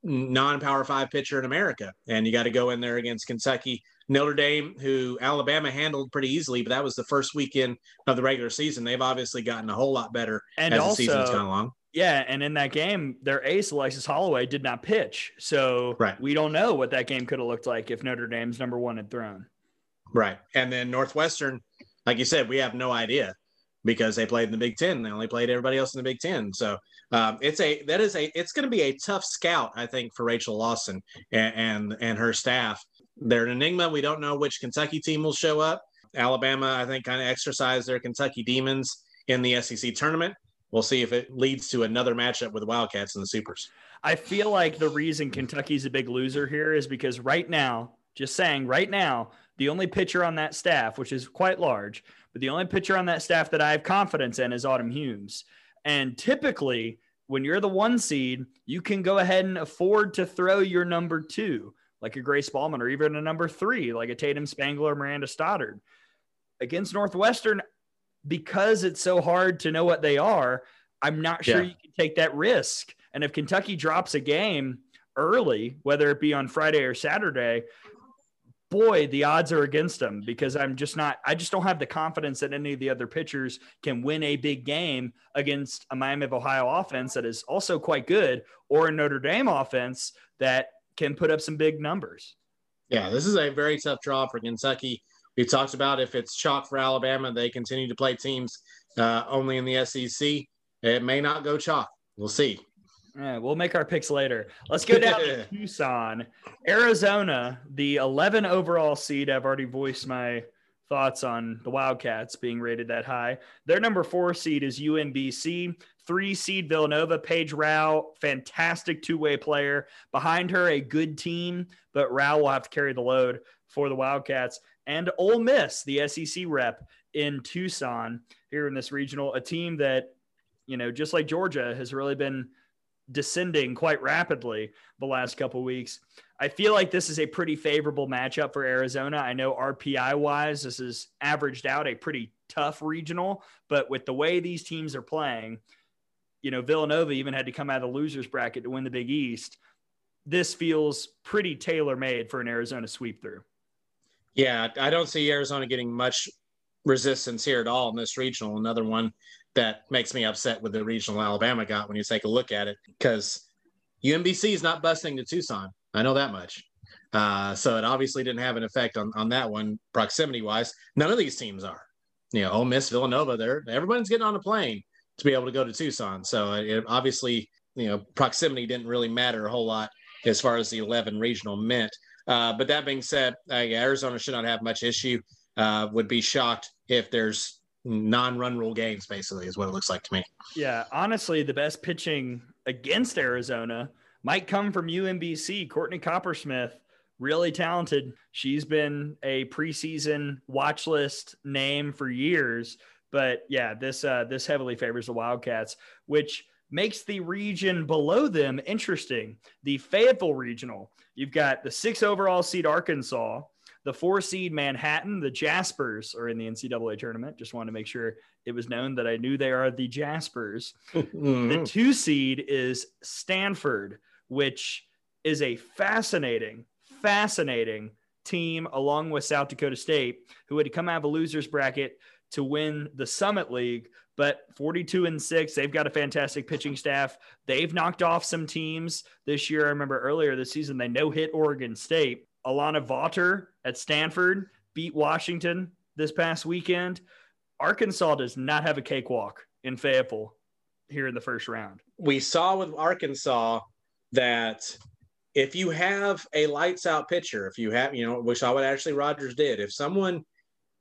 non-power five pitcher in America, and you got to go in there against Kentucky. Notre Dame, who Alabama handled pretty easily, but that was the first weekend of the regular season. They've obviously gotten a whole lot better and as also, the season's gone along. Yeah, and in that game, their ace Alexis Holloway did not pitch, so right. we don't know what that game could have looked like if Notre Dame's number one had thrown. Right, and then Northwestern, like you said, we have no idea because they played in the Big Ten. They only played everybody else in the Big Ten. So um, it's a that is a it's going to be a tough scout, I think, for Rachel Lawson and, and and her staff they're an enigma. We don't know which Kentucky team will show up. Alabama, I think, kind of exercised their Kentucky demons in the SEC tournament. We'll see if it leads to another matchup with the Wildcats and the Supers. I feel like the reason Kentucky's a big loser here is because right now, just saying, right now, the only pitcher on that staff, which is quite large, but the only pitcher on that staff that I have confidence in is Autumn Humes. And typically, when you're the one seed, you can go ahead and afford to throw your number two like a Grace Baalman, or even a number three, like a Tatum Spangler, or Miranda Stoddard. Against Northwestern, because it's so hard to know what they are, I'm not sure yeah. you can take that risk. And if Kentucky drops a game early, whether it be on Friday or Saturday, boy, the odds are against them because I'm just not, I just don't have the confidence that any of the other pitchers can win a big game against a Miami of Ohio offense that is also quite good or a Notre Dame offense that can put up some big numbers. Yeah, this is a very tough draw for Kentucky. We talked about if it's chalk for Alabama, they continue to play teams uh, only in the SEC. It may not go chalk. We'll see. Yeah, we'll make our picks later. Let's go down to (laughs) Tucson, Arizona, the 11 overall seed. I've already voiced my thoughts on the Wildcats being rated that high. Their number four seed is UMBC. Three seed Villanova, Paige Rao, fantastic two way player. Behind her, a good team, but Rao will have to carry the load for the Wildcats. And Ole Miss, the SEC rep in Tucson here in this regional, a team that, you know, just like Georgia has really been descending quite rapidly the last couple weeks. I feel like this is a pretty favorable matchup for Arizona. I know RPI wise, this is averaged out a pretty tough regional, but with the way these teams are playing, you know, Villanova even had to come out of the losers bracket to win the Big East. This feels pretty tailor made for an Arizona sweep through. Yeah, I don't see Arizona getting much resistance here at all in this regional. Another one that makes me upset with the regional Alabama got when you take a look at it because UMBC is not busting to Tucson. I know that much. Uh, so it obviously didn't have an effect on, on that one proximity wise. None of these teams are. You know, Ole Miss, Villanova, they're everyone's getting on a plane to be able to go to Tucson. So it obviously, you know, proximity didn't really matter a whole lot as far as the 11 regional meant. Uh, but that being said, uh, Arizona should not have much issue. Uh, would be shocked if there's non-run rule games basically is what it looks like to me. Yeah honestly the best pitching against arizona might come from umbc courtney coppersmith really talented. She's been a preseason watch list name for years but yeah this uh, this heavily favors the wildcats which makes the region below them interesting. The fayetteville regional you've got the six overall seed arkansas the four seed Manhattan, the Jaspers are in the NCAA tournament. Just wanted to make sure it was known that I knew they are the Jaspers. mm-hmm. The two seed is Stanford, which is a fascinating, fascinating team along with South Dakota State, who had to come out of a loser's bracket to win the Summit League. But 42 and six, they've got a fantastic pitching staff. They've knocked off some teams this year. I remember earlier this season, they no hit Oregon State. Alana Vawter at Stanford beat Washington this past weekend. Arkansas does not have a cakewalk in Fayetteville here in the first round. We saw with Arkansas that if you have a lights out pitcher, if you have, you know, which I would Ashley Rogers did, if someone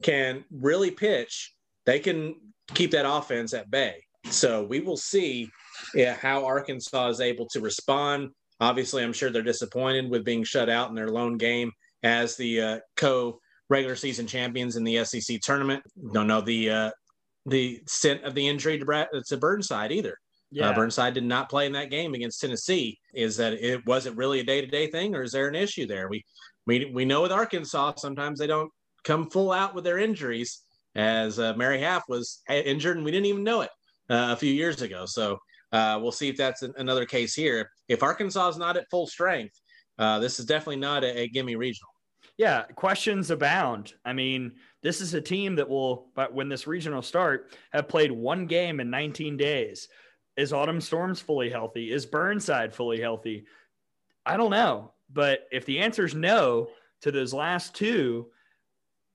can really pitch, they can keep that offense at bay. So we will see yeah, how Arkansas is able to respond Obviously, I'm sure they're disappointed with being shut out in their lone game as the uh, co regular season champions in the SEC tournament. Don't know the uh, the extent of the injury to, Brad, to Burnside either. Uh, yeah. Uh, Burnside did not play in that game against Tennessee. Is that it? Was it really a day to day thing, or is there an issue there? We we we know with Arkansas sometimes they don't come full out with their injuries. As uh, Mary Haff was injured and we didn't even know it uh, a few years ago. So uh, we'll see if that's an, another case here. If Arkansas is not at full strength, uh, this is definitely not a, a gimme regional. Yeah, questions abound. I mean, this is a team that will, but when this regional start, have played one game in 19 days. Is Autumn Storms fully healthy? Is Burnside fully healthy? I don't know. But if the answer is no to those last two,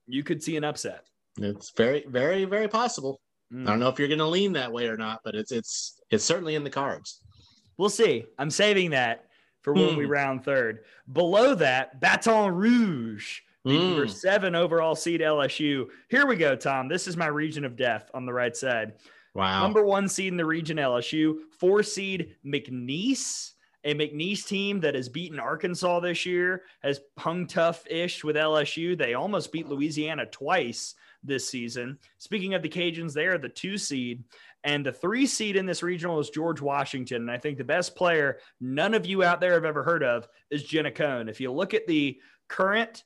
you could see an upset. It's very, very, very possible. Mm. I don't know if you're going to lean that way or not, but it's it's it's certainly in the cards. We'll see. I'm saving that for when mm. we round third. Below that, Baton Rouge, the mm. number seven overall seed LSU. Here we go, Tom. This is my region of death on the right side. Wow. Number one seed in the region, LSU. Four seed McNeese, a McNeese team that has beaten Arkansas this year, has hung tough ish with LSU. They almost beat Louisiana twice this season. Speaking of the Cajuns, they are the two seed. And the three seed in this regional is George Washington. And I think the best player none of you out there have ever heard of is Jenna Cohn. If you look at the current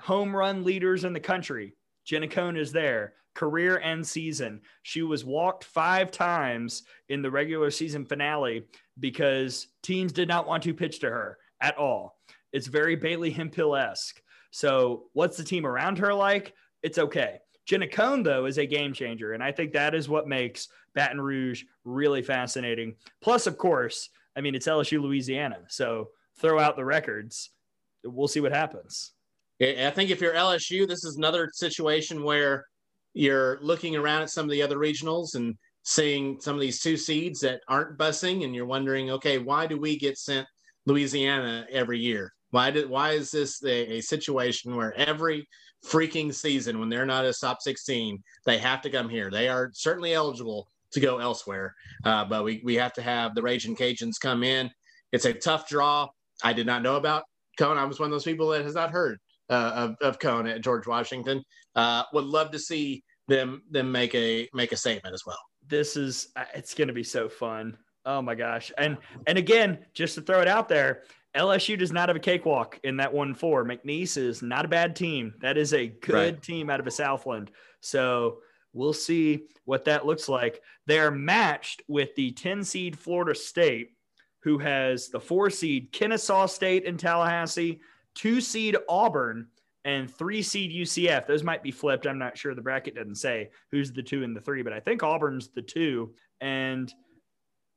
home run leaders in the country, Jenna Cohn is there, career and season. She was walked five times in the regular season finale because teams did not want to pitch to her at all. It's very Bailey Hemphill esque. So what's the team around her like? It's okay. Jenna Cohn, though, is a game changer. And I think that is what makes Baton Rouge really fascinating. Plus, of course, I mean, it's LSU Louisiana. So throw out the records. We'll see what happens. I think if you're LSU, this is another situation where you're looking around at some of the other regionals and seeing some of these two seeds that aren't busing, and you're wondering, okay, why do we get sent Louisiana every year? Why did why is this a, a situation where every freaking season when they're not a top 16, they have to come here? They are certainly eligible to go elsewhere, uh, but we we have to have the Raging Cajuns come in. It's a tough draw. I did not know about Cohn. I was one of those people that has not heard uh, of, of Cohn at George Washington. Uh, would love to see them them make a make a statement as well. This is it's going to be so fun. Oh my gosh! And and again, just to throw it out there, LSU does not have a cakewalk in that one four. McNeese is not a bad team. That is a good right. team out of a Southland. So we'll see what that looks like. They're matched with the 10 seed Florida State, who has the four seed Kennesaw State in Tallahassee, two seed Auburn, and three seed UCF. Those might be flipped. I'm not sure. The bracket doesn't say who's the two and the three, but I think Auburn's the two. And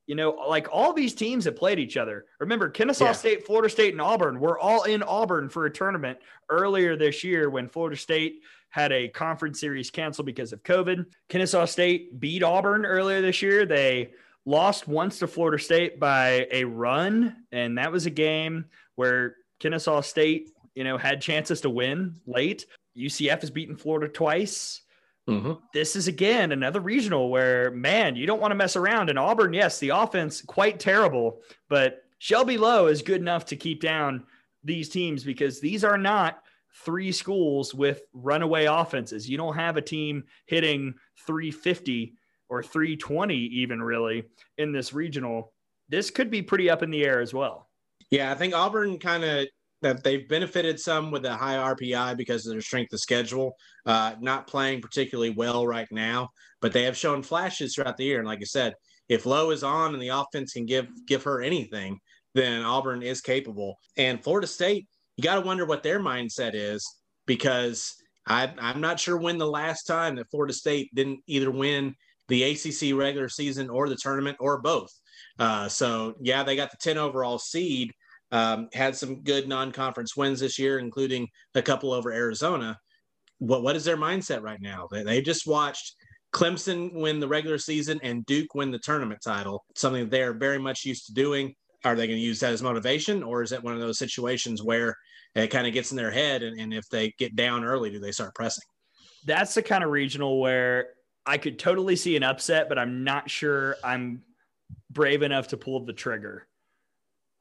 you know, like all these teams have played each other. Remember, Kennesaw yeah. State, Florida State, and Auburn were all in Auburn for a tournament earlier this year when Florida State had a conference series canceled because of COVID. Kennesaw State beat Auburn earlier this year. They lost once to Florida State by a run, and that was a game where Kennesaw State, you know, had chances to win late. UCF has beaten Florida twice. Mm-hmm. This is again another regional where, man, you don't want to mess around. And Auburn, yes, the offense quite terrible, but Shelby Lowe is good enough to keep down these teams because these are not three schools with runaway offenses. You don't have a team hitting 350 or 320 even really in this regional. This could be pretty up in the air as well. Yeah, I think Auburn kind of that they've benefited some with the high RPI because of their strength of schedule. Uh, not playing particularly well right now, but they have shown flashes throughout the year. And like I said, if Lowe is on and the offense can give give her anything, then Auburn is capable. And Florida State, you got to wonder what their mindset is because I, I'm not sure when the last time that Florida State didn't either win the ACC regular season or the tournament or both. Uh, so yeah, they got the 10 overall seed um, had some good non-conference wins this year, including a couple over Arizona. What what is their mindset right now? They, they just watched Clemson win the regular season and Duke win the tournament title, something they're very much used to doing. Are they going to use that as motivation, or is it one of those situations where it kind of gets in their head, and, and if they get down early, do they start pressing? That's the kind of regional where I could totally see an upset, but I'm not sure I'm brave enough to pull the trigger.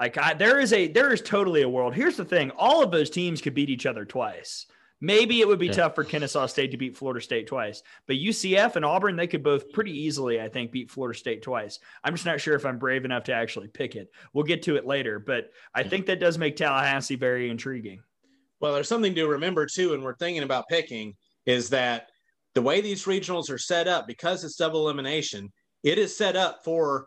Like I, there is a there is totally a world. Here's the thing: all of those teams could beat each other twice. Maybe it would be yeah. tough for Kennesaw State to beat Florida State twice, but UCF and Auburn they could both pretty easily, I think, beat Florida State twice. I'm just not sure if I'm brave enough to actually pick it. We'll get to it later, but I think that does make Tallahassee very intriguing. Well, there's something to remember too, and we're thinking about picking is that the way these regionals are set up because it's double elimination, it is set up for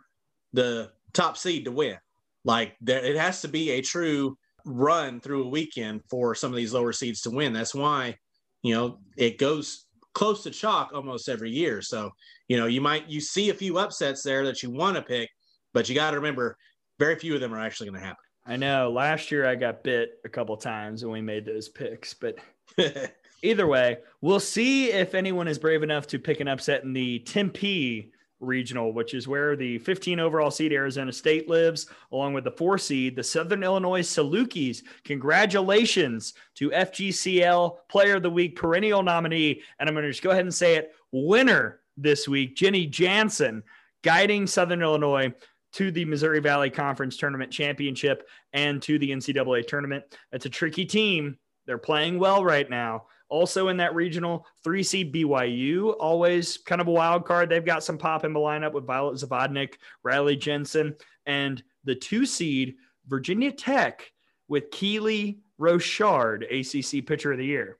the top seed to win. Like there, it has to be a true run through a weekend for some of these lower seeds to win. That's why, you know, it goes close to chalk almost every year. So, you know, you might you see a few upsets there that you want to pick, but you got to remember, very few of them are actually going to happen. I know. Last year I got bit a couple times when we made those picks, but (laughs) either way, we'll see if anyone is brave enough to pick an upset in the Tempe regional, which is where the 15 overall seed Arizona State lives, along with the four seed, the Southern Illinois Salukis. Congratulations to FGCL Player of the Week perennial nominee. And I'm going to just go ahead and say it winner this week, Jenny Jansen, guiding Southern Illinois to the Missouri Valley Conference Tournament Championship and to the NCAA tournament. It's a tricky team. They're playing well right now. Also in that regional, three seed BYU, always kind of a wild card. They've got some pop in the lineup with Violet Zavodnik, Riley Jensen, and the two seed Virginia Tech with Keely Rochard, ACC Pitcher of the Year.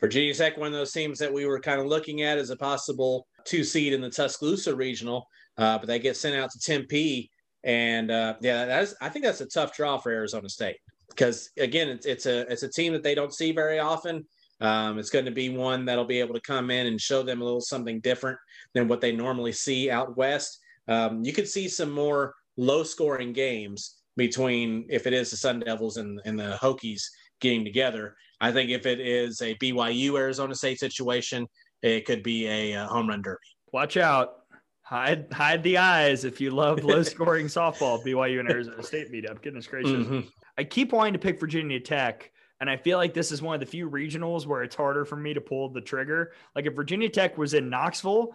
Virginia Tech, one of those teams that we were kind of looking at as a possible two seed in the Tuscaloosa regional, uh, but they get sent out to Tempe, and uh, yeah, that's I think that's a tough draw for Arizona State. Because again, it's it's a it's a team that they don't see very often. Um, it's going to be one that'll be able to come in and show them a little something different than what they normally see out west. Um, you could see some more low scoring games between if it is the Sun Devils and, and the Hokies getting together. I think if it is a BYU Arizona State situation, it could be a, a home run derby. Watch out. Hide hide the eyes if you love (laughs) low scoring softball, BYU and Arizona State meetup. Goodness gracious. Mm-hmm. I keep wanting to pick Virginia Tech, and I feel like this is one of the few regionals where it's harder for me to pull the trigger. Like if Virginia Tech was in Knoxville,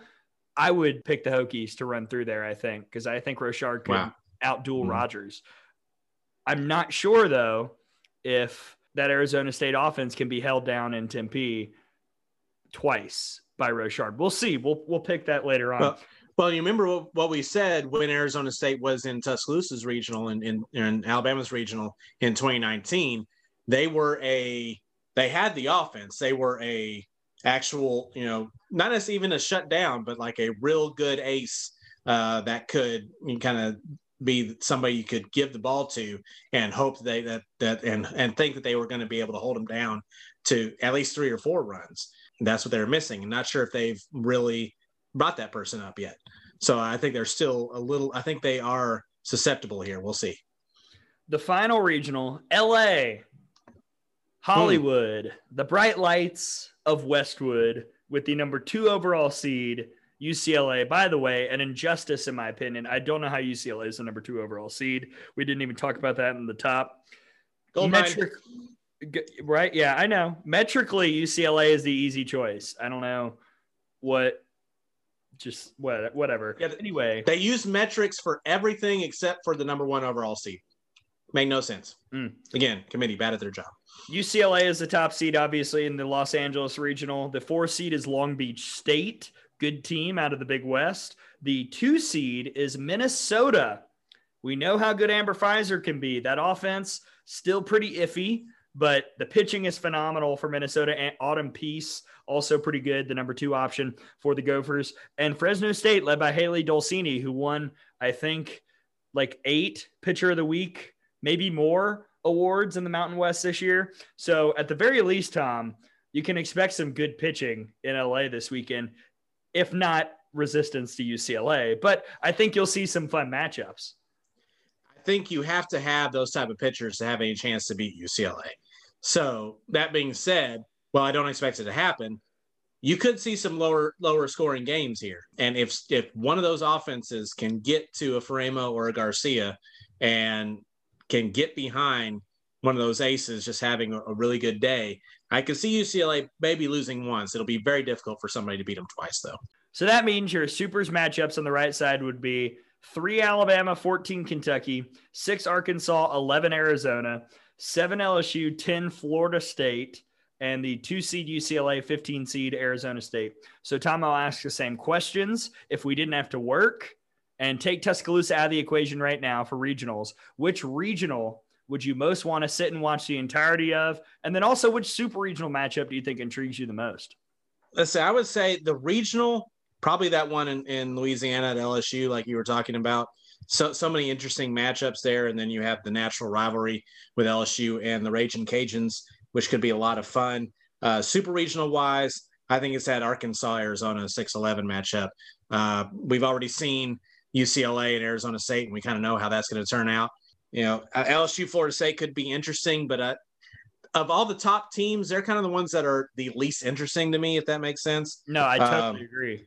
I would pick the Hokies to run through there, I think, because I think Rochard could wow. outduel mm-hmm. Rogers. I'm not sure though if that Arizona State offense can be held down in Tempe twice by Rochard. We'll see. We'll we'll pick that later on. Well, well you remember what, what we said when Arizona State was in Tuscaloosa's regional and in, in, in Alabama's regional in 2019. They were a they had the offense. They were a actual, you know, not as even a shutdown, but like a real good ace uh, that could kind of be somebody you could give the ball to and hope they that that and and think that they were going to be able to hold them down to at least three or four runs. That's what they're missing. I'm not sure if they've really brought that person up yet. So I think they're still a little. I think they are susceptible here. We'll see. The final regional, L.A., Hollywood, hmm. the bright lights of Westwood with the number two overall seed UCLA, by the way, an injustice in my opinion. I don't know how UCLA is the number two overall seed. We didn't even talk about that in the top. Gold Metric, right? Yeah, I know. Metrically, UCLA is the easy choice. I don't know what, just what, whatever. Yeah, anyway, they use metrics for everything except for the number one overall seed. Make no sense. Mm. Again, committee bad at their job. UCLA is the top seed, obviously, in the Los Angeles regional. The four seed is Long Beach State good team out of the Big West. The two seed is Minnesota. We know how good Amber Fiser can be. That offense still pretty iffy, but the pitching is phenomenal for Minnesota. And Autumn Pease also pretty good, the number two option for the Gophers. And Fresno State, led by Hailey Dolcini, who won, I think, like eight pitcher of the week, maybe more awards in the Mountain West this year. So at the very least, Tom, you can expect some good pitching in LA this weekend if not resistance to UCLA. But I think you'll see some fun matchups. I think you have to have those type of pitchers to have any chance to beat UCLA. So that being said, well, I don't expect it to happen. You could see some lower lower scoring games here, and if if one of those offenses can get to a Faraimo or a Garcia, and can get behind one of those aces just having a, a really good day, I can see UCLA maybe losing once. It'll be very difficult for somebody to beat them twice, though. So that means your supers matchups on the right side would be three Alabama, 14 Kentucky, six Arkansas, 11 Arizona, seven LSU, 10 Florida State, and the two seed UCLA, 15 seed Arizona State. So, Tom, I'll ask the same questions. If we didn't have to work and take Tuscaloosa out of the equation right now for regionals, which regional would you most want to sit and watch the entirety of? And then also, which super regional matchup do you think intrigues you the most? Let's say I would say the regional, probably that one in, in Louisiana at LSU, like you were talking about. So so many interesting matchups there, and then you have the natural rivalry with LSU and the Raging Cajuns, which could be a lot of fun. Uh, super regional wise, I think it's that Arkansas Arizona 6-11 matchup. Uh, we've already seen UCLA and Arizona State, and we kind of know how that's going to turn out you know, uh, LSU, Florida State could be interesting, but uh, of all the top teams, they're kind of the ones that are the least interesting to me, if that makes sense. No, I totally um, agree.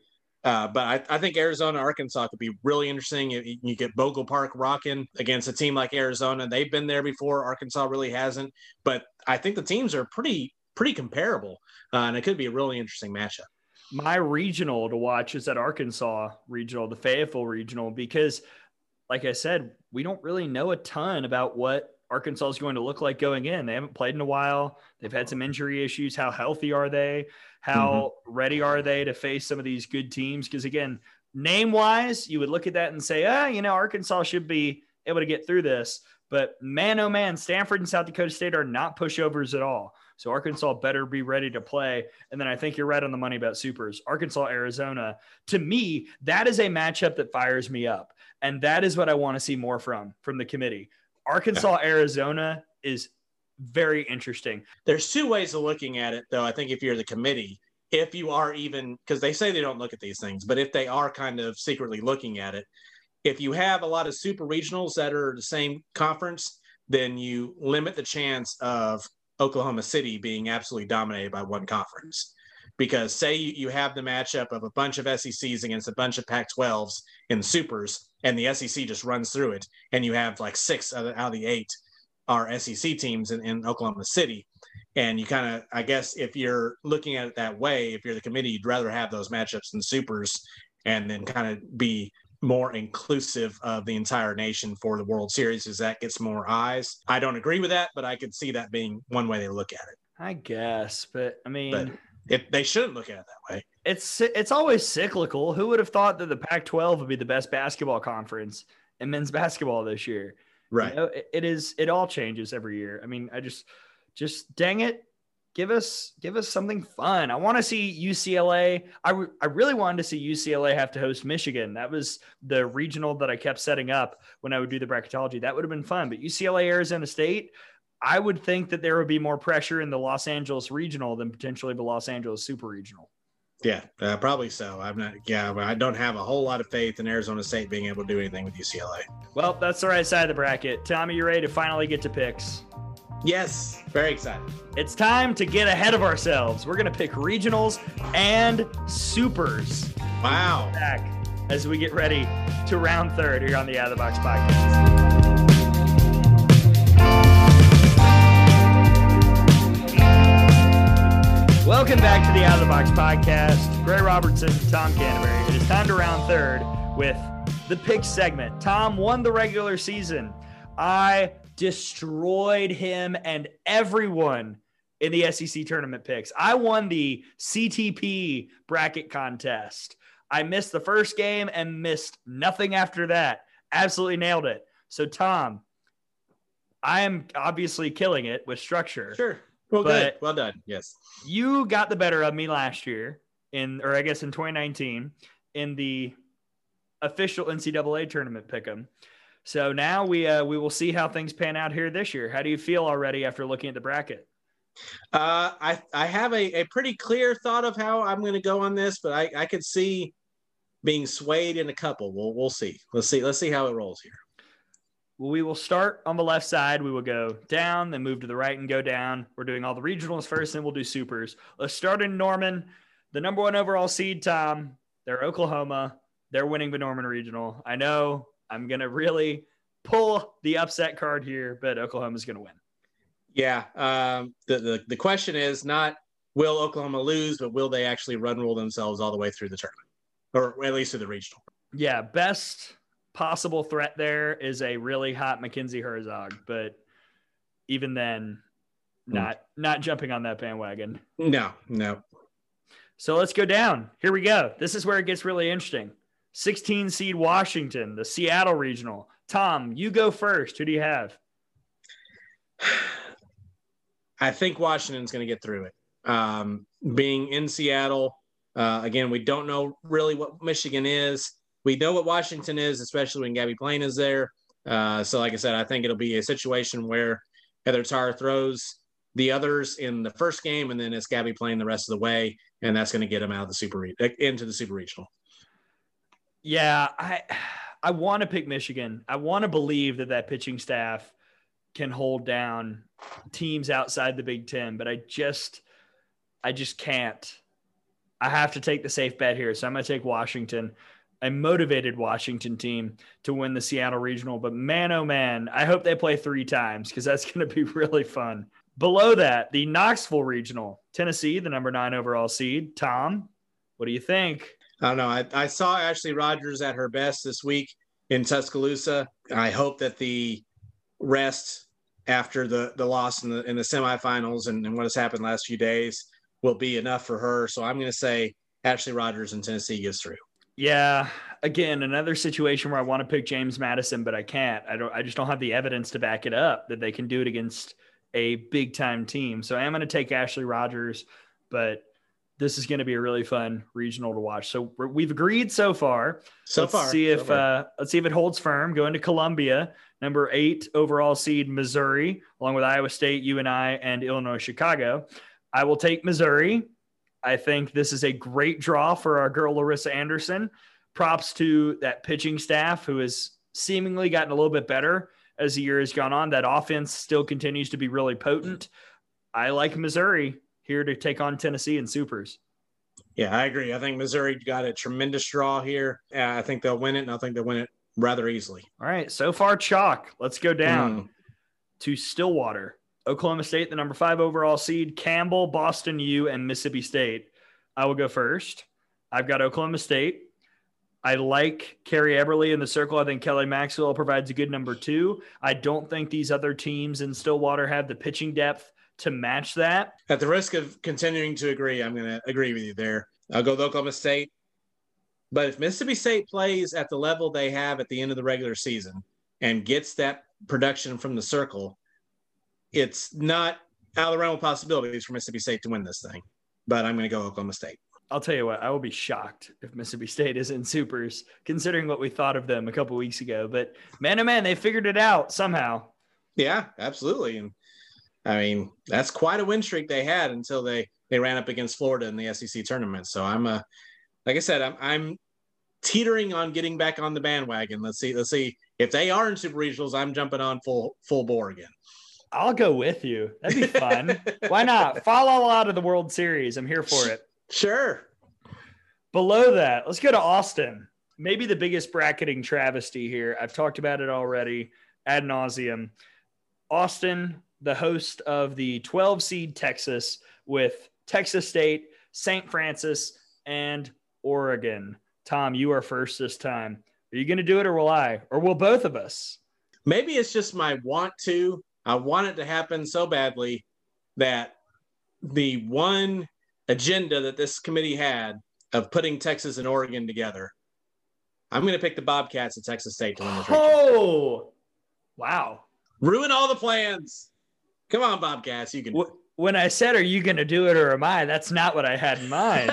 Uh, but I, I, think Arizona, Arkansas could be really interesting. You, you, get Bogle Park rocking against a team like Arizona. They've been there before. Arkansas really hasn't. But I think the teams are pretty pretty comparable, uh, and it could be a really interesting matchup. My regional to watch is at Arkansas regional, the Fayetteville regional, because like I said, we don't really know a ton about what Arkansas is going to look like going in. They haven't played in a while. They've had some injury issues. How healthy are they? How mm-hmm. ready are they to face some of these good teams? Because again, name wise, you would look at that and say, ah, you know, Arkansas should be able to get through this. But man, oh man, Stanford and South Dakota State are not pushovers at all. So Arkansas better be ready to play. And then I think you're right on the money about supers. Arkansas, Arizona. To me, that is a matchup that fires me up. And that is what I want to see more from from the committee. Arkansas, Arizona is very interesting. There's two ways of looking at it, though. I think if you're the committee, if you are even because they say they don't look at these things, but if they are kind of secretly looking at it, if you have a lot of super regionals that are the same conference, then you limit the chance of Oklahoma City being absolutely dominated by one conference. Because say you, you have the matchup of a bunch of SECs against a bunch of Pac 12s in supers, and the SEC just runs through it, and you have like six out of, out of the eight are SEC teams in, in Oklahoma City. And you kind of, I guess, if you're looking at it that way, if you're the committee, you'd rather have those matchups in supers and then kind of be more inclusive of the entire nation for the World Series as that gets more eyes. I don't agree with that, but I could see that being one way they look at it. I guess, but I mean, but if they shouldn't look at it that way. It's it's always cyclical. Who would have thought that the Pac-12 would be the best basketball conference in men's basketball this year? Right. You know, it, it is. It all changes every year. I mean, I just, just dang it, give us give us something fun. I want to see UCLA. I really wanted to see UCLA have to host Michigan. That was the regional that I kept setting up when I would do the bracketology. That would have been fun. But UCLA Arizona State, I would think that there would be more pressure in the Los Angeles regional than potentially the Los Angeles super regional. Yeah, uh, probably so. I'm not. Yeah, I don't have a whole lot of faith in Arizona State being able to do anything with UCLA. Well, that's the right side of the bracket. Tommy, you ready to finally get to picks? Yes, very excited. It's time to get ahead of ourselves. We're going to pick regionals and supers. Wow. Back as we get ready to round third here on the Out of the Box podcast. Welcome back to the Out of the Box podcast. Gray Robertson, Tom Canterbury. It is time to round third with the pick segment. Tom won the regular season. I destroyed him and everyone in the SEC tournament picks. I won the CTP bracket contest. I missed the first game and missed nothing after that. Absolutely nailed it. So, Tom, I am obviously killing it with structure. Sure. Well, good. Well done. Yes. You got the better of me last year in, or I guess in 2019, in the official NCAA tournament pick 'em. So now we uh, we will see how things pan out here this year. How do you feel already after looking at the bracket? Uh, I I have a, a pretty clear thought of how I'm going to go on this, but I, I could see being swayed in a couple. We'll we'll see. Let's see. Let's see how it rolls here. We will start on the left side. We will go down, then move to the right and go down. We're doing all the regionals first, then we'll do supers. Let's start in Norman. The number one overall seed, Tom. They're Oklahoma. They're winning the Norman Regional. I know I'm going to really pull the upset card here, but Oklahoma's going to win. Yeah. Um, the, the, the question is not will Oklahoma lose, but will they actually run rule themselves all the way through the tournament or at least to the regional? Yeah. Best possible threat there is a really hot Mackenzie Herzog, but even then, not mm. not jumping on that bandwagon. No, no. So let's go down. Here we go. This is where it gets really interesting. 16 seed Washington, the Seattle regional. Tom, you go first. Who do you have? (sighs) I think Washington's going to get through it. Um, being in Seattle, uh, again, we don't know really what Michigan is. We know what Washington is, especially when Gabbie Plain is there. Uh, so, like I said, I think it'll be a situation where Heather Tarr throws the others in the first game, and then it's Gabbie playing the rest of the way, and that's going to get them out of the super into the super regional. Yeah, I I want to pick Michigan. I want to believe that that pitching staff can hold down teams outside the Big 10, but I just I just can't. I have to take the safe bet here. So I'm going to take Washington. A motivated Washington team to win the Seattle Regional, but man oh man, I hope they play 3 times cuz that's (laughs) going to be really fun. Below that, the Knoxville Regional, Tennessee, the number 9 overall seed. Tom, what do you think? I don't know. I, I saw Ashley Rogers at her best this week in Tuscaloosa. I hope that the rest after the the loss in the in the semifinals and, and what has happened last few days will be enough for her. So I'm going to say Ashley Rogers in Tennessee gets through. Yeah, again, another situation where I want to pick James Madison, but I can't. I don't. I just don't have the evidence to back it up that they can do it against a big time team. So I am going to take Ashley Rogers, but this is going to be a really fun regional to watch. So we've agreed so far. So let's far, see if so. Uh, let's see if it holds firm. Going to Columbia, number eight overall seed Missouri, along with Iowa State, UNI, and Illinois Chicago. I will take Missouri. I think this is a great draw for our girl Larissa Anderson. Props to that pitching staff who has seemingly gotten a little bit better as the year has gone on. That offense still continues to be really potent. I like Missouri here to take on Tennessee and Supers. Yeah, I agree. I think Missouri got a tremendous draw here. Yeah, I think they'll win it, and I think they'll win it rather easily. All right, so far chalk. Let's go down mm. to Stillwater. Oklahoma State, the number five overall seed, Campbell, Boston U, and Mississippi State. I will go first. I've got Oklahoma State. I like Carrie Eberle in the circle. I think Kelly Maxwell provides a good number two. I don't think these other teams in Stillwater have the pitching depth to match that. At the risk of continuing to agree, I'm going to agree with you there. I'll go with Oklahoma State. But if Mississippi State plays at the level they have at the end of the regular season and gets that production from the circle, it's not out of the realm of possibilities for Mississippi State to win this thing. But I'm going to go Oklahoma State. I'll tell you what, I will be shocked if Mississippi State is in supers, considering what we thought of them a couple weeks ago. But man, oh man, they figured it out somehow. Yeah, absolutely. And I mean, that's quite a win streak they had until they they ran up against Florida in the SEC tournament. So I'm a, uh, like I said, I'm I'm teetering on getting back on the bandwagon. Let's see, let's see if they are in super regionals. I'm jumping on full full bore again. I'll go with you. That'd be fun. (laughs) Why not? Follow out of the World Series. I'm here for it. Sure. Below that, let's go to Austin. Maybe the biggest bracketing travesty here. I've talked about it already ad nauseum. Austin the host of the 12 seed Texas with Texas State, St. Francis, and Oregon. Tom, you are first this time. Are you going to do it or will I? Or will both of us? Maybe it's just my want to. I want it to happen so badly that the one agenda that this committee had of putting Texas and Oregon together, I'm going to pick the Bobcats at Texas State to win this. Oh, wow. Ruin all the plans. Come on, Bobcats, you can. When I said, "Are you going to do it or am I?" That's not what I had in mind.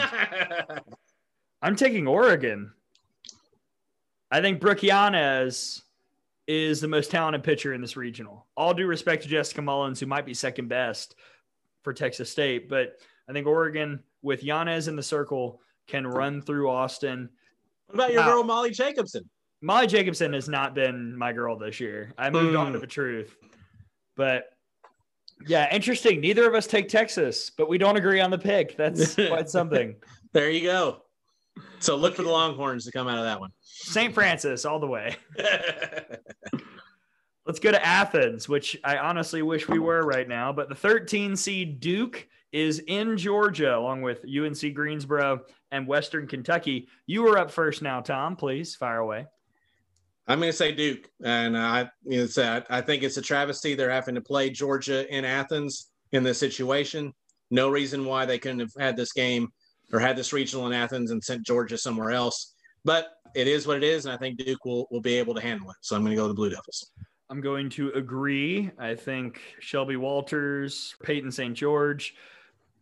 (laughs) I'm taking Oregon. I think Brooke Yanez is the most talented pitcher in this regional. All due respect to Jessica Mullins, who might be second best for Texas State, but I think Oregon with Yanez in the circle can run through Austin. What about your girl Molly Jacobson? Molly Jacobson has not been my girl this year. I moved on to hmm. the truth, but yeah, interesting. Neither of us take Texas, but we don't agree on the pick. That's (laughs) quite something. there you go. So look for the Longhorns to come out of that one. St. Francis all the way. (laughs) Let's go to Athens, which I honestly wish we were right now. But the 13 seed Duke is in Georgia, along with UNC Greensboro and Western Kentucky. You were up first now, Tom. Please fire away. I'm going to say Duke, and I, you know, I think it's a travesty they're having to play Georgia in Athens in this situation. No reason why they couldn't have had this game or had this regional in Athens and sent Georgia somewhere else. But it is what it is, and I think Duke will will be able to handle it. So I'm going to go to the Blue Devils. I'm going to agree. I think Shelby Walters, Peyton St. George,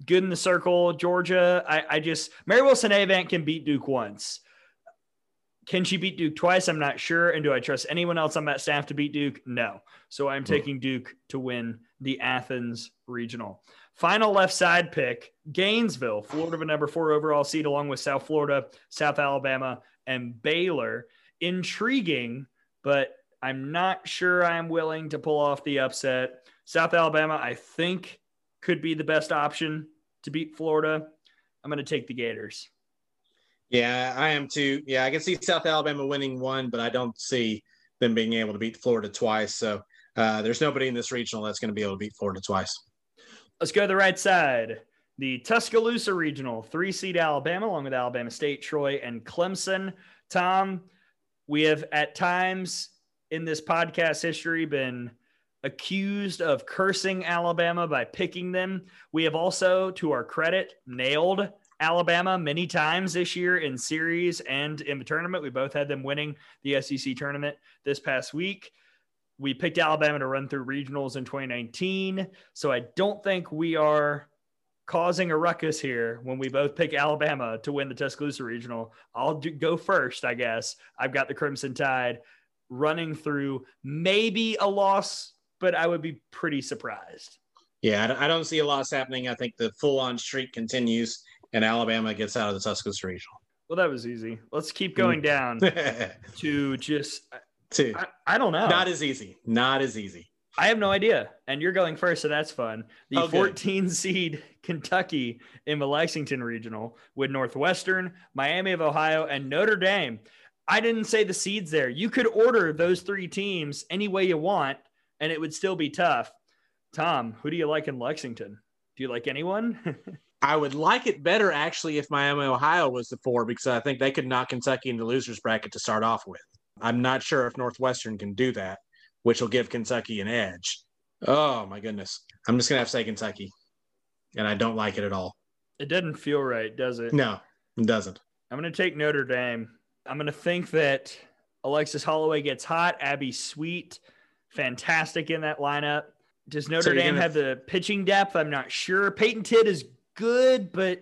good in the circle. Georgia, I, I just Mary Wilson Avant can beat Duke once. Can she beat Duke twice? I'm not sure. And do I trust anyone else on that staff to beat Duke? No. So I'm hmm. taking Duke to win the Athens regional. Final left side pick Gainesville, Florida, number four overall seed, along with South Florida, South Alabama, and Baylor. Intriguing, but I'm not sure I'm willing to pull off the upset. South Alabama, I think, could be the best option to beat Florida. I'm going to take the Gators. Yeah, I am too. Yeah, I can see South Alabama winning one, but I don't see them being able to beat Florida twice. So uh, there's nobody in this regional that's going to be able to beat Florida twice. Let's go to the right side. The Tuscaloosa Regional, three seed Alabama, along with Alabama State, Troy, and Clemson. Tom, we have at times in this podcast history been accused of cursing Alabama by picking them. We have also, to our credit, nailed Alabama many times this year in series and in the tournament. We both had them winning the SEC tournament this past week. We picked Alabama to run through regionals in 2019. So I don't think we are causing a ruckus here when we both pick Alabama to win the Tuscaloosa Regional. I'll do, go first, I guess. I've got the Crimson Tide running through maybe a loss, but I would be pretty surprised. Yeah, I don't see a loss happening. I think the full on streak continues and Alabama gets out of the Tuscaloosa Regional. Well, that was easy. Let's keep going down (laughs) to just. To, I, I don't know. Not as easy. Not as easy. I have no idea. And you're going first, so that's fun. The oh, 14 seed Kentucky in the Lexington Regional with Northwestern, Miami of Ohio, and Notre Dame. I didn't say the seeds there. You could order those three teams any way you want, and it would still be tough. Tom, who do you like in Lexington? Do you like anyone? (laughs) I would like it better actually if Miami, Ohio was the four because I think they could knock Kentucky into losers bracket to start off with. I'm not sure if Northwestern can do that which will give Kentucky an edge. Oh my goodness. I'm just gonna have to say Kentucky. And I don't like it at all. It doesn't feel right, does it? No, it doesn't. I'm gonna take Notre Dame. I'm gonna think that Alexis Holloway gets hot, Abby Sweet, fantastic in that lineup. Does Notre so Dame gonna... have the pitching depth? I'm not sure. Peyton Tidd is good, but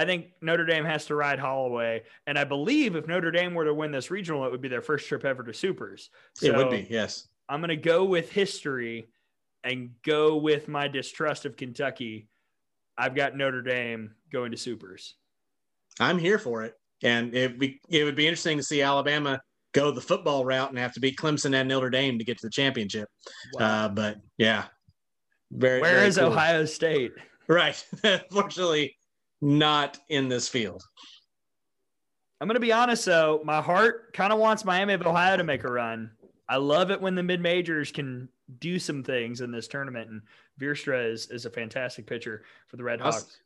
I think Notre Dame has to ride Holloway. And I believe if Notre Dame were to win this regional, it would be their first trip ever to supers. So, it would be, yes. I'm going to go with history and go with my distrust of Kentucky. I've got Notre Dame going to supers. I'm here for it. And it, be, it would be interesting to see Alabama go the football route and have to beat Clemson and Notre Dame to get to the championship. Wow. Uh, but yeah, very. Where very is cool. Ohio State? Right. (laughs) Unfortunately, not in this field. I'm going to be honest, though. My heart kind of wants Miami of Ohio to make a run. I love it when the mid majors can do some things in this tournament. And Veerstra is, is a fantastic pitcher for the Red Hawks.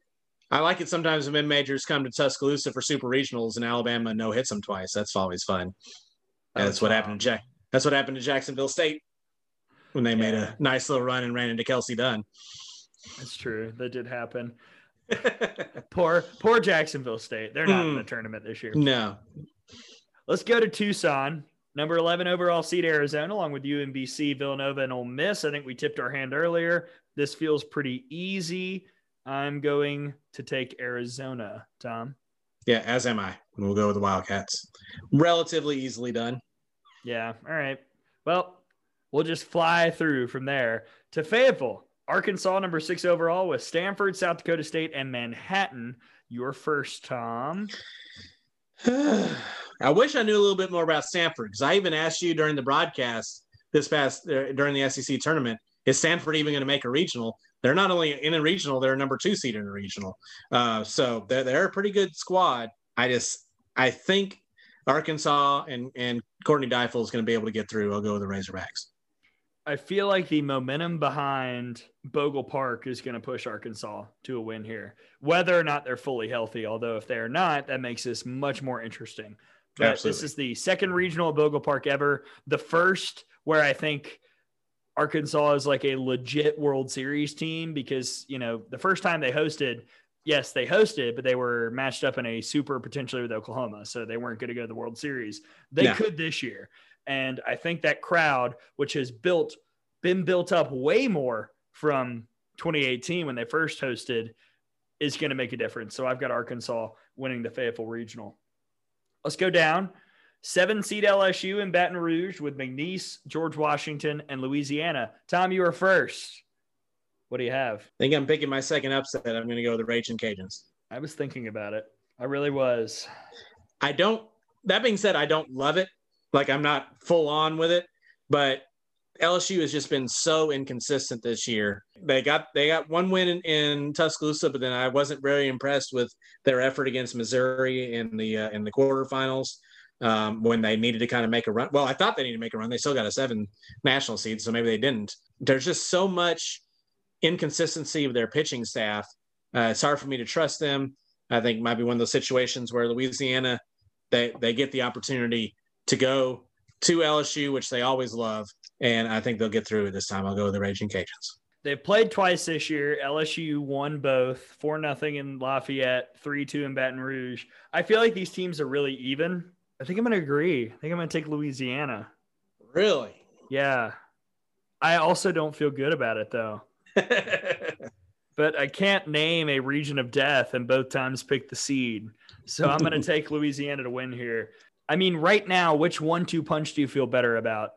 I like it sometimes when mid majors come to Tuscaloosa for super regionals and Alabama no hits them twice. That's always fun. That's what happened to Jack. That's what happened to Jacksonville State when they yeah. made a nice little run and ran into Kelsey Dunn. That's true. That did happen. Poor, poor Jacksonville State. They're not mm. in the tournament this year. No. Let's go to Tucson. Number 11 overall seed Arizona, along with UMBC, Villanova, and Ole Miss. I think we tipped our hand earlier. This feels pretty easy. I'm going to take Arizona, Tom. Yeah, as am I. We'll go with the Wildcats. Relatively easily done. Yeah. All right. Well, we'll just fly through from there to Fayetteville. Arkansas, number six overall, with Stanford, South Dakota State, and Manhattan. Your first, Tom. (sighs) I wish I knew a little bit more about Stanford because I even asked you during the broadcast this past uh, during the SEC tournament is Stanford even going to make a regional? They're not only in a regional, they're a number two seed in a regional. Uh, so they're, they're a pretty good squad. I just, I think Arkansas and, and Courtney Deifel is going to be able to get through. I'll go with the Razorbacks. I feel like the momentum behind Bogle Park is going to push Arkansas to a win here, whether or not they're fully healthy. Although, if they're not, that makes this much more interesting. But Absolutely. this is the second regional at Bogle Park ever. The first where I think Arkansas is like a legit World Series team because, you know, the first time they hosted, yes, they hosted, but they were matched up in a super potentially with Oklahoma. So they weren't going to go to the World Series. They yeah. could this year. And I think that crowd, which has built, been built up way more from 2018 when they first hosted, is going to make a difference. So I've got Arkansas winning the Fayetteville Regional. Let's go down. Seven seed LSU in Baton Rouge with McNeese, George Washington, and Louisiana. Tom, you are first. What do you have? I think I'm picking my second upset. I'm going to go with the Raging Cajuns. I was thinking about it. I really was. I don't, that being said, I don't love it. Like I'm not full on with it, but LSU has just been so inconsistent this year. They got they got one win in, in Tuscaloosa, but then I wasn't very impressed with their effort against Missouri in the uh, in the quarterfinals um, when they needed to kind of make a run. Well, I thought they needed to make a run. They still got a seven national seed, so maybe they didn't. There's just so much inconsistency of their pitching staff. Uh, it's hard for me to trust them. I think might be one of those situations where Louisiana they they get the opportunity to go to LSU, which they always love, and I think they'll get through it this time. I'll go with the Raging Cajuns. They've played twice this year. LSU won both, four nothing in Lafayette, three two in Baton Rouge. I feel like these teams are really even. I think I'm going to agree. I think I'm going to take Louisiana. Really? Yeah. I also don't feel good about it though. (laughs) but I can't name a region of death and both times pick the seed. So I'm going (laughs) to take Louisiana to win here. I mean, right now, which one two punch do you feel better about?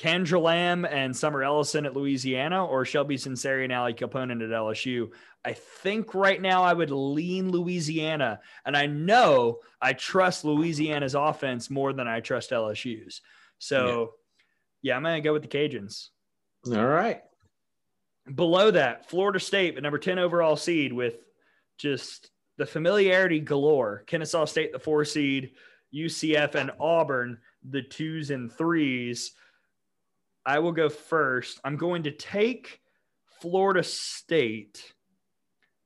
Kandra Lamb and Summer Ellyson at Louisiana or Shelby Sunseri and Ali Kilponen at LSU? I think right now I would lean Louisiana. And I know I trust Louisiana's offense more than I trust LSU's. So, yeah, yeah I'm going to go with the Cajuns. All right. Below that, Florida State, the number 10 overall seed with just the familiarity galore. Kennesaw State, the four seed, UCF, and Auburn, the twos and threes. I will go first. I'm going to take Florida State.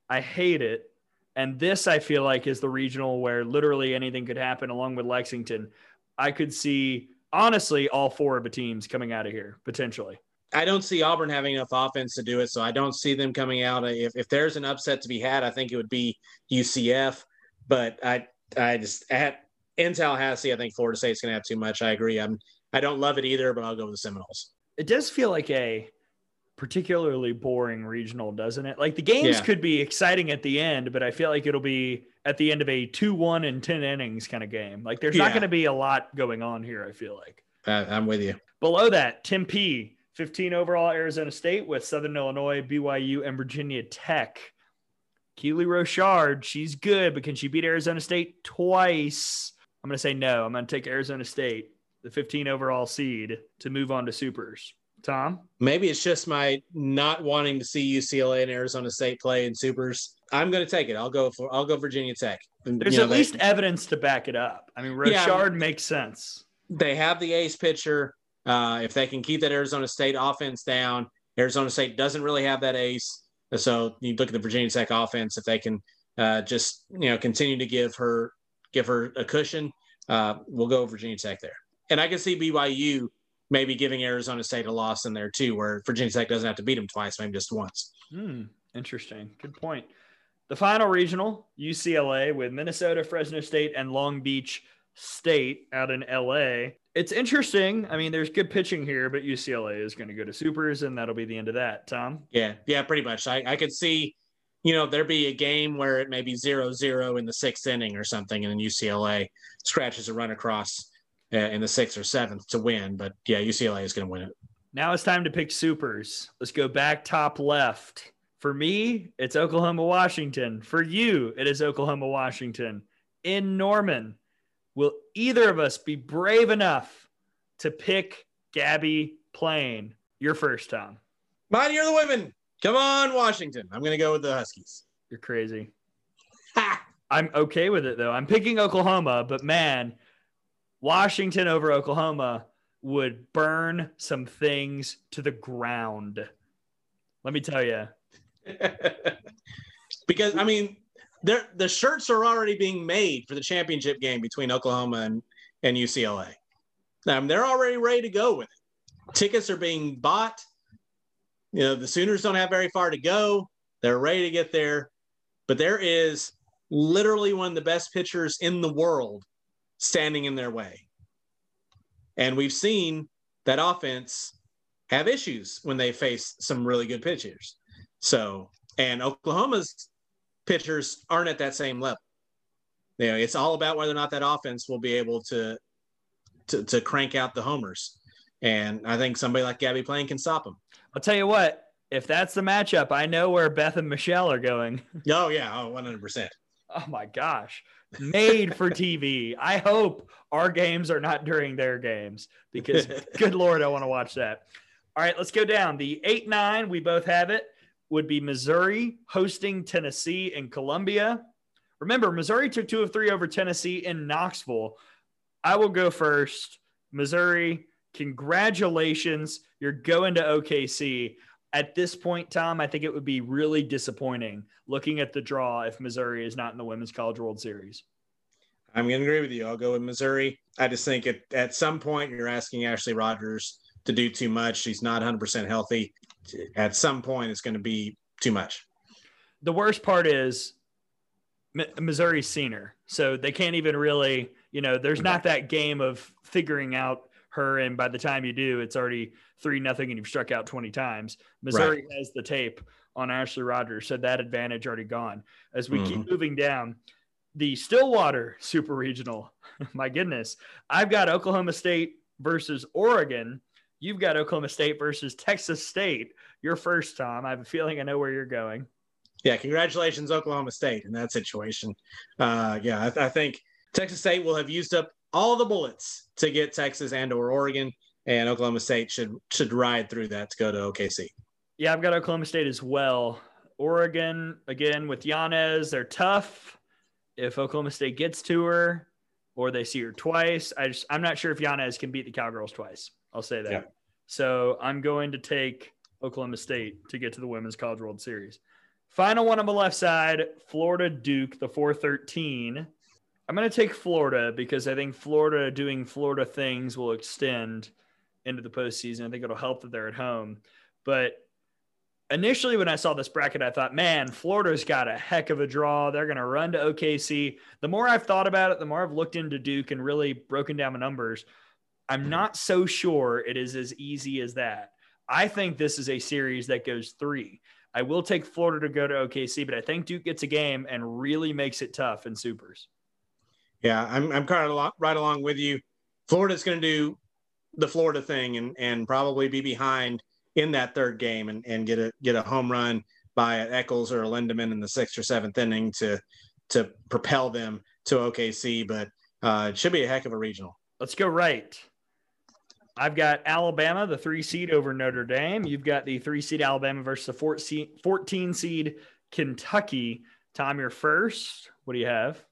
I hate it. And this, I feel like, is the regional where literally anything could happen along with Lexington. I could see, honestly, all four of the teams coming out of here potentially. I don't see Auburn having enough offense to do it, so I don't see them coming out. If, if there's an upset to be had, I think it would be UCF. But I I just at in Tallahassee, I think Florida State's going to have too much. I agree. I'm I don't love it either, but I'll go with the Seminoles. It does feel like a particularly boring regional, doesn't it? Like the games yeah. could be exciting at the end, but I feel like it'll be at the end of a 2 1 and 10 innings kind of game. Like there's yeah. not going to be a lot going on here, I feel like. Uh, I'm with you. Below that, Tim Tempe, 15 overall Arizona State with Southern Illinois, BYU, and Virginia Tech. Keely Rochard, she's good, but can she beat Arizona State twice? I'm going to say no. I'm going to take Arizona State, the 15 overall seed, to move on to supers. Tom? Maybe it's just my not wanting to see UCLA and Arizona State play in supers. I'm going to take it. I'll go for I'll go Virginia Tech. There's you know, at they, least evidence to back it up. I mean, Rochard yeah, makes sense. They have the ace pitcher. Uh, if they can keep that Arizona State offense down, Arizona State doesn't really have that ace. So you look at the Virginia Tech offense. If they can uh, just you know continue to give her give her a cushion, uh, we'll go Virginia Tech there. And I can see BYU maybe giving Arizona State a loss in there too, where Virginia Tech doesn't have to beat them twice, maybe just once. Hmm, interesting. Good point. The final regional, UCLA with Minnesota, Fresno State, and Long Beach State out in LA. It's interesting. I mean, there's good pitching here, but UCLA is going to go to supers, and that'll be the end of that. Tom? Yeah, yeah, pretty much. I, I could see, you know, there be a game where it may be zero zero in the sixth inning or something, and then UCLA scratches a run across uh, in the sixth or seventh to win. But yeah, UCLA is going to win it. Now it's time to pick supers. Let's go back top left. For me, it's Oklahoma, Washington. For you, it is Oklahoma, Washington. In Norman, will either of us be brave enough to pick Gabbie Plain? Your first, Tom. Mine, you're the women. Come on, Washington. I'm going to go with the Huskies. You're crazy. Ha! I'm okay with it, though. I'm picking Oklahoma, but man, Washington over Oklahoma would burn some things to the ground. Let me tell you. (laughs) because I mean, the shirts are already being made for the championship game between Oklahoma and, and UCLA. Um, they're already ready to go with it. Tickets are being bought. You know, the Sooners don't have very far to go. They're ready to get there. But there is literally one of the best pitchers in the world standing in their way. And we've seen that offense have issues when they face some really good pitchers. So, and Oklahoma's pitchers aren't at that same level. You know, it's all about whether or not that offense will be able to to, to crank out the homers. And I think somebody like Gabbie Plain can stop them. I'll tell you what, if that's the matchup, I know where Beth and Michelle are going. (laughs) Oh, yeah. Oh, 100%. Oh, my gosh made for TV. I hope our games are not during their games because (laughs) good Lord, I want to watch that. All right, let's go down. The 8 9, we both have it, would be Missouri hosting Tennessee and Columbia. Remember, Missouri took two of three over Tennessee in Knoxville. I will go first. Missouri, congratulations. You're going to OKC at this point, Tom, I think it would be really disappointing looking at the draw if Missouri is not in the Women's College World Series. I'm going to agree with you. I'll go with Missouri. I just think at, at some point you're asking Ashley Rogers to do too much. She's not 100% healthy. At some point, it's going to be too much. The worst part is Missouri's seen her. So they can't even really, you know, there's not that game of figuring out her. And by the time you do, it's already three nothing and you've struck out 20 times. Missouri right. has the tape. on Ashley Rogers. So that advantage already gone. As we mm-hmm. keep moving down, the Stillwater Super Regional. (laughs) My goodness. I've got Oklahoma State versus Oregon. You've got Oklahoma State versus Texas State. Your first, Tom. I have a feeling I know where you're going. Yeah, congratulations, Oklahoma State, in that situation. Uh, yeah, I, th- I think Texas State will have used up all the bullets to get Texas and or Oregon, and Oklahoma State should should ride through that to go to OKC. Yeah, I've got Oklahoma State as well. Oregon again with Yanez, they're tough. If Oklahoma State gets to her, or they see her twice, I just I'm not sure if Yanez can beat the Cowgirls twice. I'll say that. Yeah. So I'm going to take Oklahoma State to get to the Women's College World Series. Final one on the left side, Florida Duke, the 413. I'm going to take Florida because I think Florida doing Florida things will extend into the postseason. I think it'll help that they're at home. But initially, when I saw this bracket, I thought, man, Florida's got a heck of a draw. They're going to run to OKC. The more I've thought about it, the more I've looked into Duke and really broken down the numbers. I'm hmm. not so sure it is as easy as that. I think this is a series that goes three. I will take Florida to go to OKC, but I think Duke gets a game and really makes it tough in supers. Yeah, I'm, I'm kind of right along with you. Florida's going to do the Florida thing and, and probably be behind in that third game and, and get a get a home run by Echols or Lindaman in the sixth or seventh inning to to propel them to OKC. But uh, it should be a heck of a regional. Let's go right. I've got Alabama, the three seed over Notre Dame. You've got the three seed Alabama versus the 14 seed Kentucky. Tom, you're first. What do you have?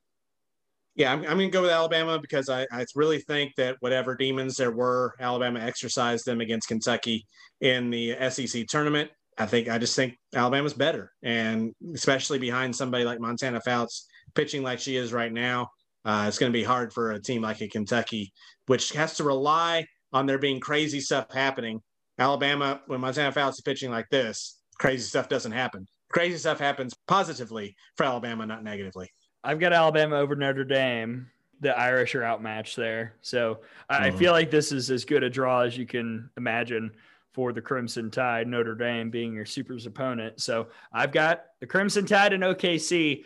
Yeah, I'm, I'm going to go with Alabama because I, I really think that whatever demons there were, Alabama exercised them against Kentucky in the SEC tournament. I think I just think Alabama's better, and especially behind somebody like Montana Fouts pitching like she is right now, uh, it's going to be hard for a team like a Kentucky, which has to rely on there being crazy stuff happening. Alabama, when Montana Fouts is pitching like this, crazy stuff doesn't happen. Crazy stuff happens positively for Alabama, not negatively. I've got Alabama over Notre Dame. The Irish are outmatched there. So I mm-hmm. feel like this is as good a draw as you can imagine for the Crimson Tide, Notre Dame being your super's opponent. So I've got the Crimson Tide and OKC.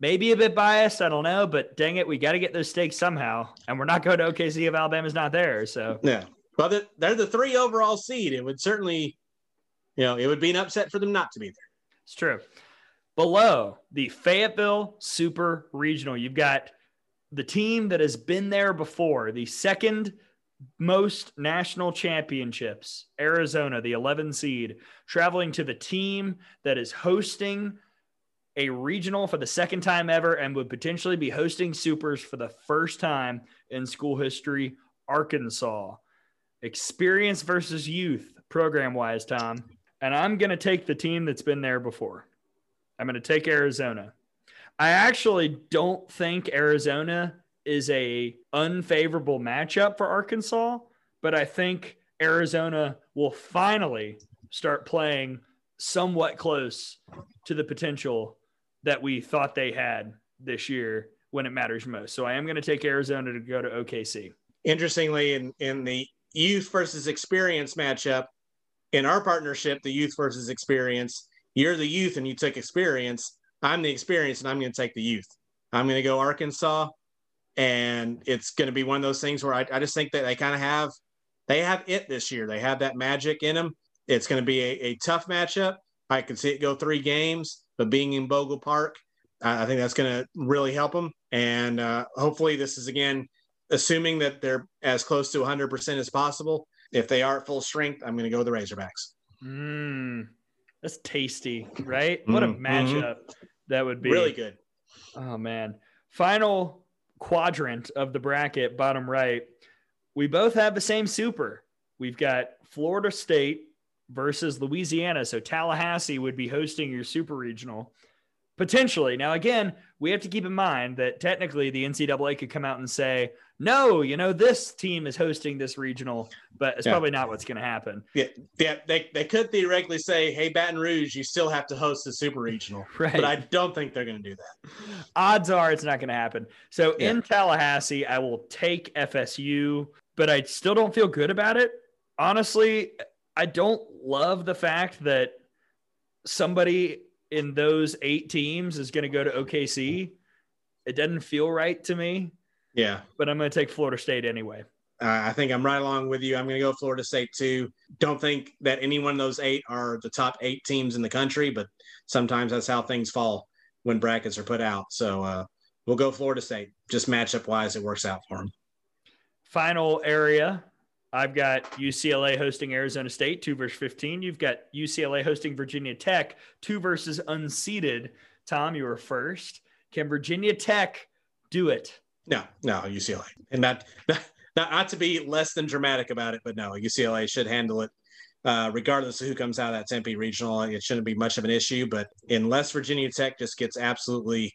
Maybe a bit biased, I don't know, but dang it, we got to get those stakes somehow. And we're not going to OKC if Alabama's not there. So yeah, well, they're the three overall seed. It would certainly, you know, it would be an upset for them not to be there. It's true. Below the Fayetteville Super Regional, you've got the team that has been there before, the second most national championships, Arizona, the 11 seed, traveling to the team that is hosting a regional for the second time ever and would potentially be hosting supers for the first time in school history, Arkansas. Experience versus youth, program wise, Tom. And I'm going to take the team that's been there before. I'm going to take Arizona. I actually don't think Arizona is a unfavorable matchup for Arkansas, but I think Arizona will finally start playing somewhat close to the potential that we thought they had this year when it matters most. So I am going to take Arizona to go to OKC. Interestingly, in, in the youth versus experience matchup, in our partnership, the youth versus experience, you're the youth and you took experience. I'm the experience and I'm going to take the youth. I'm going to go Arkansas. And it's going to be one of those things where I, I just think that they kind of have, they have it this year. They have that magic in them. It's going to be a, a tough matchup. I can see it go three games, but being in Bogle Park, I, think that's going to really help them. And uh, hopefully, this is again, assuming that they're as close to 100% as possible. If they are at full strength, I'm going to go with the Razorbacks. Mm, that's tasty, right? What a mm-hmm. matchup that would be. Really good. Oh man. Final quadrant of the bracket, bottom right. We both have the same super. We've got Florida State versus Louisiana. So Tallahassee would be hosting your super regional potentially. Now, again, we have to keep in mind that technically the NCAA could come out and say, no, you know, this team is hosting this regional, but it's yeah. probably not what's going to happen. Yeah, yeah, they, they could theoretically say, hey, Baton Rouge, you still have to host the super regional. (laughs) Right. But I don't think they're going to do that. Odds are it's not going to happen. So yeah. in Tallahassee, I will take FSU, but I still don't feel good about it. Honestly, I don't love the fact that somebody in those eight teams is going to go to OKC. It doesn't feel right to me. Yeah. But I'm going to take Florida State anyway. Uh, I think I'm right along with you. I'm going to go Florida State too. Don't think that any one of those eight are the top eight teams in the country, but sometimes that's how things fall when brackets are put out. So uh, we'll go Florida State. Just matchup wise, it works out for them. Final area. I've got UCLA hosting Arizona State, two versus 15. You've got UCLA hosting Virginia Tech, two versus unseeded. Tom, you were first. Can Virginia Tech do it? No, no, UCLA. And that not, not to be less than dramatic about it, but no, UCLA should handle it. Uh, regardless of who comes out of that Tempe regional, it shouldn't be much of an issue. But unless Virginia Tech just gets absolutely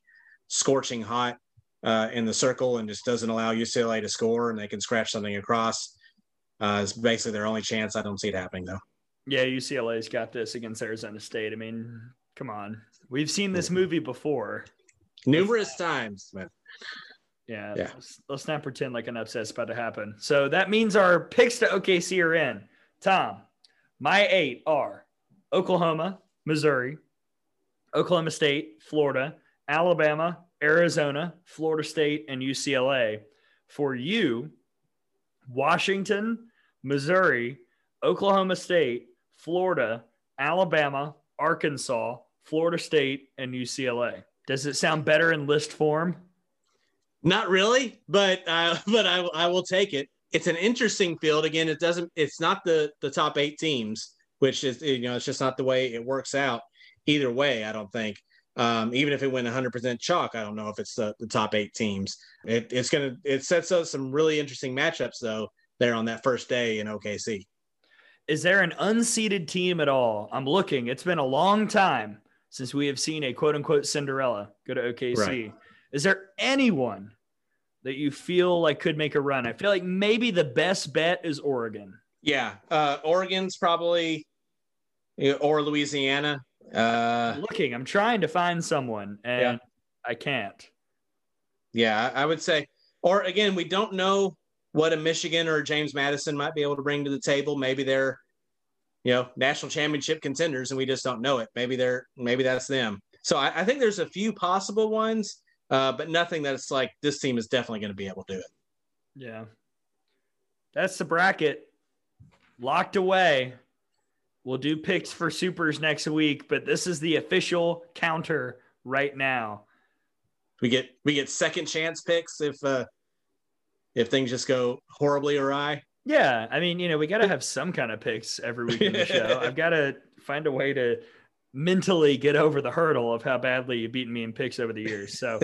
scorching hot uh, in the circle and just doesn't allow UCLA to score and they can scratch something across, uh, it's basically their only chance. I don't see it happening though. Yeah, UCLA's got this against Arizona State. I mean, come on, we've seen this movie before numerous times. Man. Yeah, yeah. Let's, let's, not pretend like an upset's about to happen. So that means our picks to OKC are in. Tom, my eight are Oklahoma, Missouri, Oklahoma State, Florida, Alabama, Arizona, Florida State, and UCLA. For you, Washington, Missouri, Oklahoma State, Florida, Alabama, Arkansas, Florida State, and UCLA. Does it sound better in list form? Not really, but uh, (laughs) but I I will take it. It's an interesting field. Again, it doesn't. It's not the the top eight teams, which is you know it's just not the way it works out. Either way, I don't think. Um, even if it went 100% chalk, I don't know if it's the, the top eight teams. It, it's gonna it sets up some really interesting matchups though there on that first day in OKC. Is there an unseeded team at all? I'm looking. It's been a long time since we have seen a quote unquote Cinderella go to OKC. Right. Is there anyone that you feel like could make a run? I feel like maybe the best bet is Oregon. Yeah, uh, Oregon's probably or Louisiana. Uh, I'm looking, I'm trying to find someone, and yeah. I can't. Yeah, I would say, or again, we don't know what a Michigan or James Madison might be able to bring to the table. Maybe they're, you know, national championship contenders, and we just don't know it. Maybe they're, maybe that's them. So I, I think there's a few possible ones uh, but nothing that's like this team is definitely going to be able to do it. Yeah. That's the bracket locked away. We'll do picks for supers next week, but this is the official counter right now. We get we get second chance picks if uh if things just go horribly awry. Yeah, I mean, you know, we got to (laughs) have some kind of picks every week in the (laughs) show. I've got to find a way to mentally get over the hurdle of how badly you've beaten me in picks over the years. So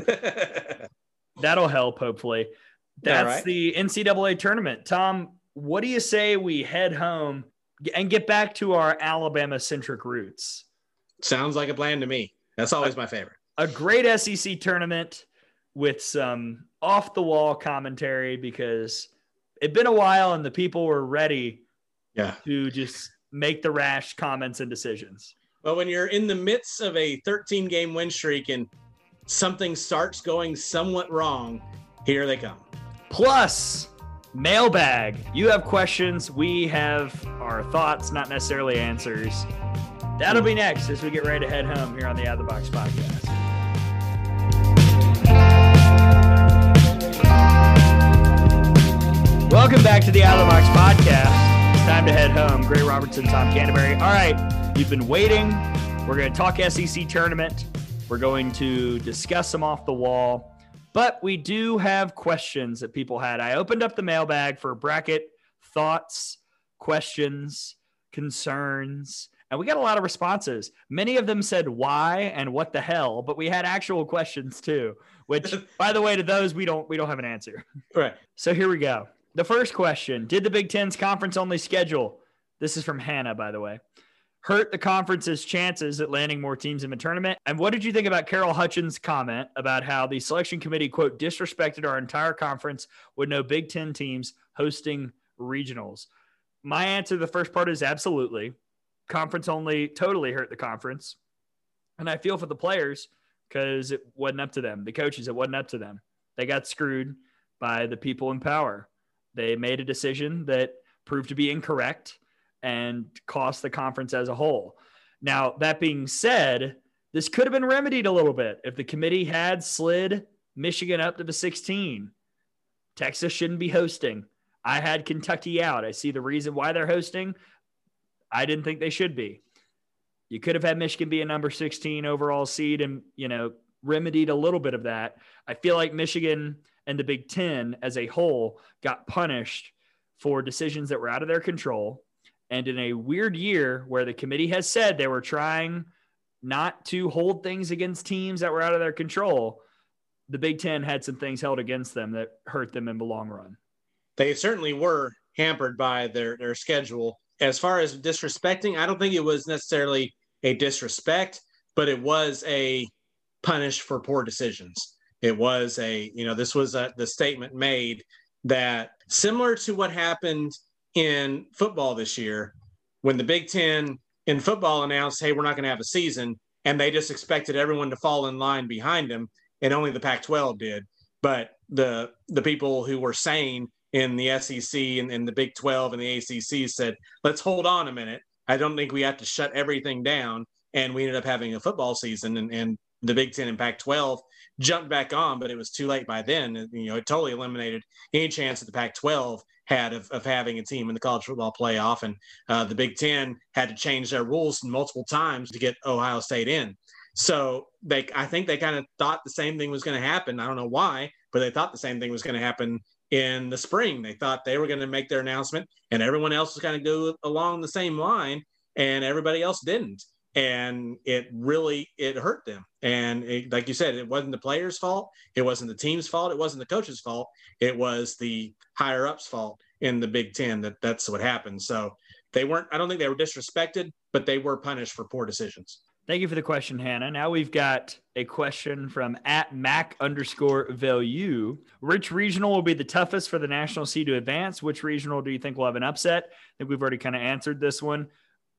(laughs) that'll help, hopefully. That's right. the NCAA tournament. Tom, what do you say we head home and get back to our Alabama centric roots? Sounds like a plan to me. That's always a, my favorite. A great SEC tournament with some off the wall commentary because it'd been a while and the people were ready yeah. to just make the rash comments and decisions. But when you're in the midst of a 13 game win streak and something starts going somewhat wrong, here they come. Plus, mailbag. You have questions. We have our thoughts, not necessarily answers. That'll be next as we get ready to head home here on the Out of the Box podcast. Welcome back to the Out of the Box podcast. It's time to head home. Gray Robertson, Tom Canterbury. All right. You've been waiting. We're going to talk SEC tournament. We're going to discuss them off the wall. But we do have questions that people had. I opened up the mailbag for bracket thoughts, questions, concerns, and we got a lot of responses. Many of them said why and what the hell, but we had actual questions too. Which, (laughs) by the way, to those we don't we don't have an answer. Right. So here we go. The first question: Did the Big Ten's conference only schedule? This is from Hannah, by the way hurt the conference's chances at landing more teams in the tournament? And what did you think about Carol Hutchins' comment about how the selection committee, quote, disrespected our entire conference with no Big Ten teams hosting regionals? My answer to the first part is absolutely. Conference only totally hurt the conference. And I feel for the players because it wasn't up to them. The coaches, it wasn't up to them. They got screwed by the people in power. They made a decision that proved to be incorrect and cost the conference as a whole. Now, that being said, this could have been remedied a little bit if the committee had slid Michigan up to the 16. Texas shouldn't be hosting. I had Kentucky out. I see the reason why they're hosting. I didn't think they should be. You could have had Michigan be a number 16 overall seed and, you know, remedied a little bit of that. I feel like Michigan and the Big Ten as a whole got punished for decisions that were out of their control. And in a weird year where the committee has said they were trying not to hold things against teams that were out of their control, the Big Ten had some things held against them that hurt them in the long run. They certainly were hampered by their, their schedule. As far as disrespecting, I don't think it was necessarily a disrespect, but it was a punish for poor decisions. It was a, you know, this was a, the statement made that similar to what happened in football this year, when the Big Ten in football announced, hey, we're not going to have a season, and they just expected everyone to fall in line behind them, and only the Pac 12 did. But the the people who were sane in the SEC and, and the Big 12 and the ACC said, let's hold on a minute. I don't think we have to shut everything down. And we ended up having a football season, and, and the Big Ten and Pac 12 jumped back on, but it was too late by then. You know, it totally eliminated any chance that the Pac 12 had of, of having a team in the college football playoff. And uh, the Big Ten had to change their rules multiple times to get Ohio State in. So they, I think they kind of thought the same thing was going to happen. I don't know why, but they thought the same thing was going to happen in the spring. They thought they were going to make their announcement, and everyone else was going to go along the same line, and everybody else didn't. And it really it hurt them. And it, like you said, it wasn't the players' fault. It wasn't the team's fault. It wasn't the coach's fault. It was the higher ups' fault in the Big Ten that that's what happened. So they weren't. I don't think they were disrespected, but they were punished for poor decisions. Thank you for the question, Hannah. Now we've got a question from at Mac underscore value. Which regional will be the toughest for the national seed to advance? Which regional do you think will have an upset? I think we've already kind of answered this one.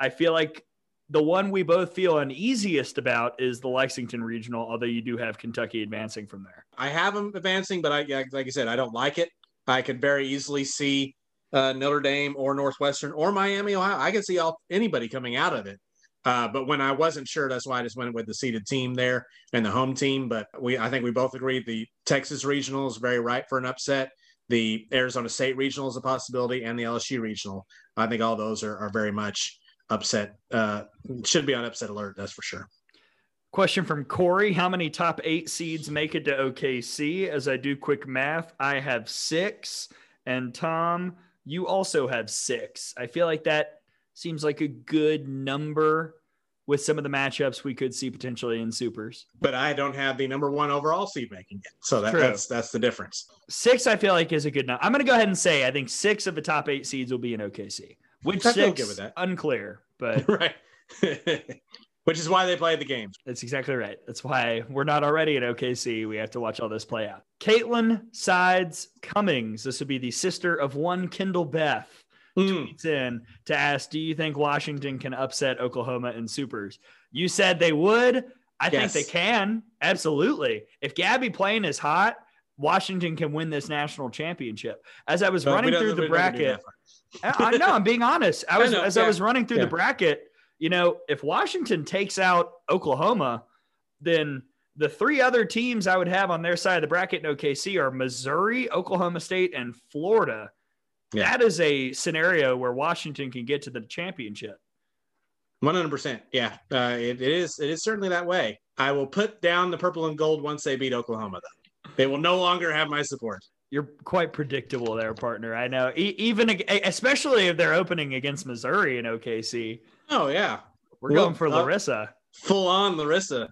I feel like the one we both feel uneasiest about is the Lexington regional, although you do have Kentucky advancing from there. I have them advancing, but I, like I said, I don't like it. I could very easily see uh, Notre Dame or Northwestern or Miami, Ohio. I can see all anybody coming out of it. Uh, but when I wasn't sure, that's why I just went with the seeded team there and the home team. But we, I think we both agreed the Texas regional is very ripe for an upset. The Arizona State regional is a possibility, and the LSU regional. I think all those are, are very much upset. Uh, should be on upset alert. That's for sure. Question from Corey: How many top eight seeds make it to OKC? As I do quick math, I have six, and Tom, you also have six. I feel like that seems like a good number with some of the matchups we could see potentially in supers. But I don't have the number one overall seed making it, so that, that's that's the difference. Six, I feel like is a good number. I'm going to go ahead and say I think six of the top eight seeds will be in OKC. Which I six? With that. Unclear, but (laughs) right. (laughs) Which is why they play the games. That's exactly right. That's why we're not already at OKC. We have to watch all this play out. Caitlin Sides Cummings. This would be the sister of one Kendall Beth mm. tweets in to ask, "Do you think Washington can upset Oklahoma in supers?" You said they would. I yes. think they can. Absolutely. If Gabbie Plain is hot, Washington can win this national championship. As I was but running through the bracket, I know I'm being honest. I was I as yeah. I was running through yeah. the bracket. You know, if Washington takes out Oklahoma, then the three other teams I would have on their side of the bracket in OKC are Missouri, Oklahoma State, and Florida. Yeah. That is a scenario where Washington can get to the championship. One hundred percent. Yeah, uh, it, it is. It is certainly that way. I will put down the purple and gold once they beat Oklahoma. Though they will no longer have my support. You're quite predictable there, partner. I know. E- even especially if they're opening against Missouri in OKC. Oh yeah, we're well, going for uh, Larissa. Full on Larissa.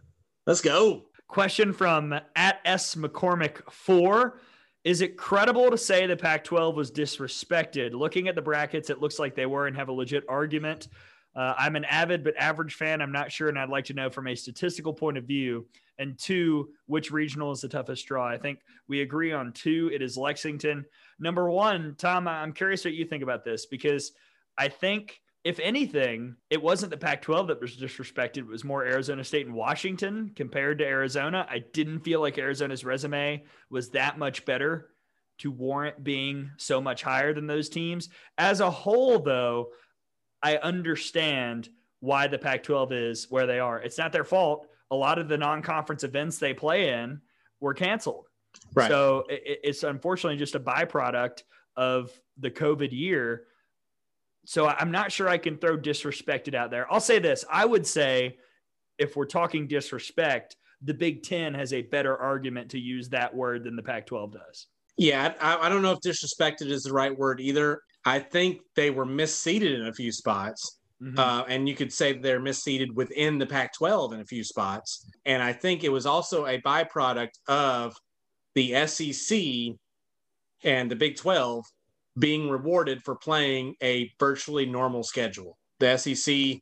Let's go. Question from at S McCormick four. Is it credible to say the Pac 12 was disrespected? Looking at the brackets, it looks like they were and have a legit argument. Uh, I'm an avid but average fan. I'm not sure, and I'd like to know from a statistical point of view. And two, which regional is the toughest draw? I think we agree on two. It is Lexington. Number one, Tom, I'm curious what you think about this because I think if anything, it wasn't the Pac 12 that was disrespected. It was more Arizona State and Washington compared to Arizona. I didn't feel like Arizona's resume was that much better to warrant being so much higher than those teams. As a whole, though, I understand why the Pac 12 is where they are. It's not their fault. A lot of the non conference events they play in were canceled. Right. So it, it's unfortunately just a byproduct of the COVID year. So I'm not sure I can throw disrespected out there. I'll say this I would say, if we're talking disrespect, the Big Ten has a better argument to use that word than the Pac 12 does. Yeah, I, I, don't know if disrespected is the right word either. I think they were misseated in a few spots. Mm-hmm. Uh, and you could say they're misseated within the Pac 12 in a few spots. And I think it was also a byproduct of the SEC and the Big 12 being rewarded for playing a virtually normal schedule. The SEC,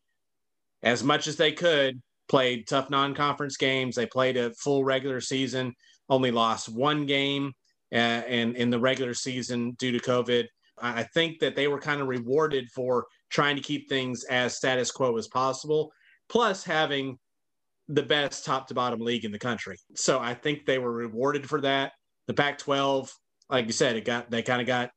as much as they could, played tough non conference games. They played a full regular season, only lost one game uh, in, in the regular season due to COVID. I think that they were kind of rewarded for trying to keep things as status quo as possible, plus having the best top to bottom league in the country. So I think they were rewarded for that. The Pac 12, like you said, it got, they kind of got,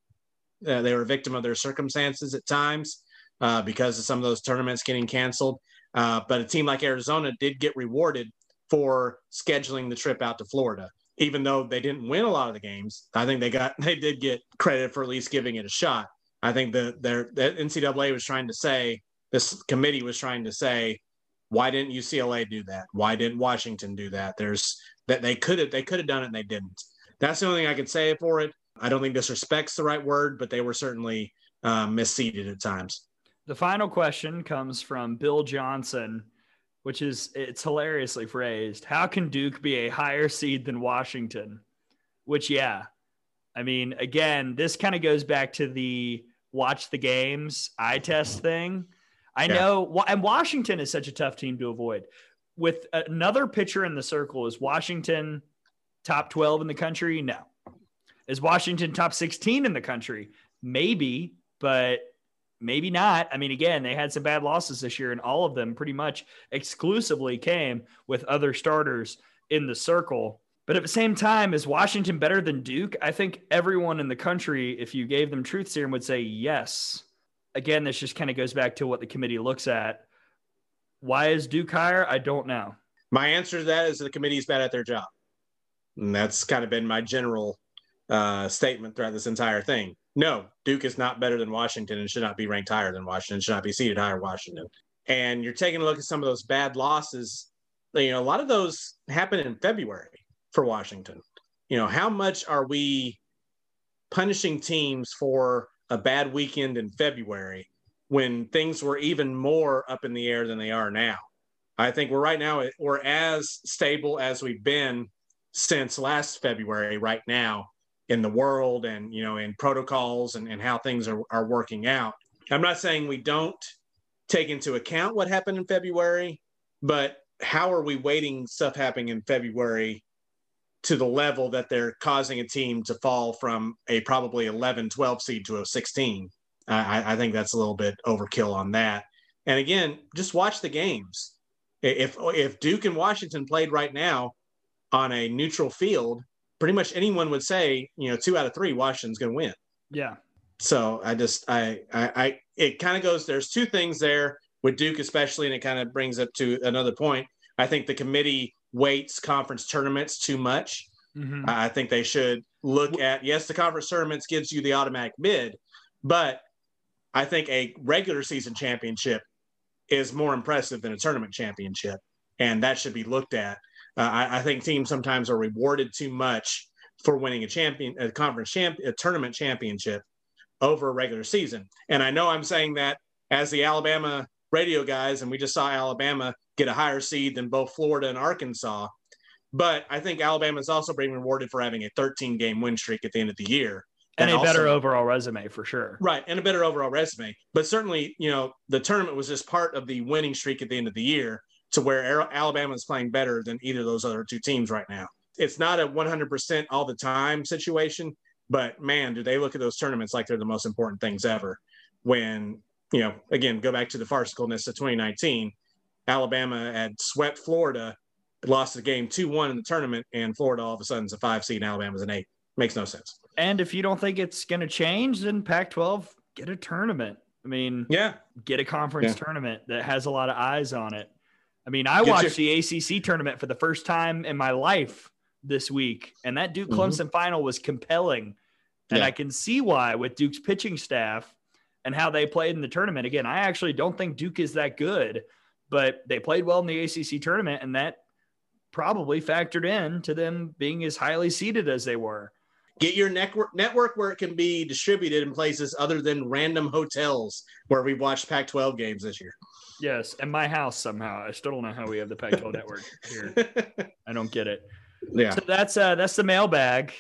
uh, they were a victim of their circumstances at times uh, because of some of those tournaments getting canceled. Uh, but a team like Arizona did get rewarded for scheduling the trip out to Florida. Even though they didn't win a lot of the games, I think they got (laughs) they did get credit for at least giving it a shot. I think the their the NCAA was trying to say this committee was trying to say, why didn't UCLA do that? Why didn't Washington do that? There's that they could have they could have done it and they didn't. That's the only thing I can say for it. I don't think disrespect's the right word, but they were certainly uh, misseated at times. The final question comes from Bill Johnson, which is it's hilariously phrased. How can Duke be a higher seed than Washington? Which, yeah, I mean, again, this kind of goes back to the watch the games eye test thing. I yeah. know, and Washington is such a tough team to avoid. With another pitcher in the circle, is Washington top 12 in the country? No. Is Washington top 16 in the country? Maybe, but maybe not. I mean, again, they had some bad losses this year, and all of them pretty much exclusively came with other starters in the circle. But at the same time, is Washington better than Duke? I think everyone in the country, if you gave them truth serum, would say yes. Again, this just kind of goes back to what the committee looks at. Why is Duke higher? I don't know. My answer to that is the committee is bad at their job. And that's kind of been my general uh, statement throughout this entire thing. No, Duke is not better than Washington and should not be ranked higher than Washington, should not be seated higher Washington. And you're taking a look at some of those bad losses. You know, a lot of those happen in February for Washington. You know, how much are we punishing teams for a bad weekend in February when things were even more up in the air than they are now? I think we're right now, we're as stable as we've been since last February right now in the world and you know in protocols and, and how things are, are working out. I'm not saying we don't take into account what happened in february but how are we waiting stuff happening in february to the level that they're causing a team to fall from a probably 11 12 seed to a 16 I, I think that's a little bit overkill on that. And again just watch the games. If if duke and washington played right now on a neutral field pretty much anyone would say, you know, two out of three, Washington's going to win. Yeah. So I just, I, I, I it kind of goes, there's two things there with Duke, especially, and it kind of brings up to another point. I think the committee weights conference tournaments too much. Mm-hmm. I think they should look at, yes, the conference tournaments gives you the automatic bid, but I think a regular season championship is more impressive than a tournament championship. And that should be looked at. Uh, I, I, think teams sometimes are rewarded too much for winning a champion, a conference champ, a tournament championship over a regular season. And I know I'm saying that as the Alabama radio guys, and we just saw Alabama get a higher seed than both Florida and Arkansas. But I think Alabama is also being rewarded for having a 13 game win streak at the end of the year. And, and a also, better overall resume for sure. Right. And a better overall resume. But certainly, you know, the tournament was just part of the winning streak at the end of the year to where Alabama is playing better than either of those other two teams right now. It's not a 100% all the time situation, but man, do they look at those tournaments like they're the most important things ever. When, you know, again, go back to the farcicalness of 2019, Alabama had swept Florida, lost the game 2 1 in the tournament, and Florida all of a sudden is a five seed and Alabama's an eight. Makes no sense. And if you don't think it's going to change, then Pac 12 get a tournament. I mean, yeah, get a conference Yeah. tournament that has a lot of eyes on it. I mean, I Get watched the ACC tournament for the first time in my life this week, and that Duke Clemson final was compelling. And Mm-hmm. Yeah. I can see why with Duke's pitching staff and how they played in the tournament. Again, I actually don't think Duke is that good, but they played well in the ACC tournament, and that probably factored in to them being as highly seeded as they were. Get your network network where it can be distributed in places other than random hotels where we've watched Pac-12 games this year. Yes, and my house somehow. I still don't know how we have the Pac-12 (laughs) network here. (laughs) I don't get it. yeah. So that's uh that's the mailbag.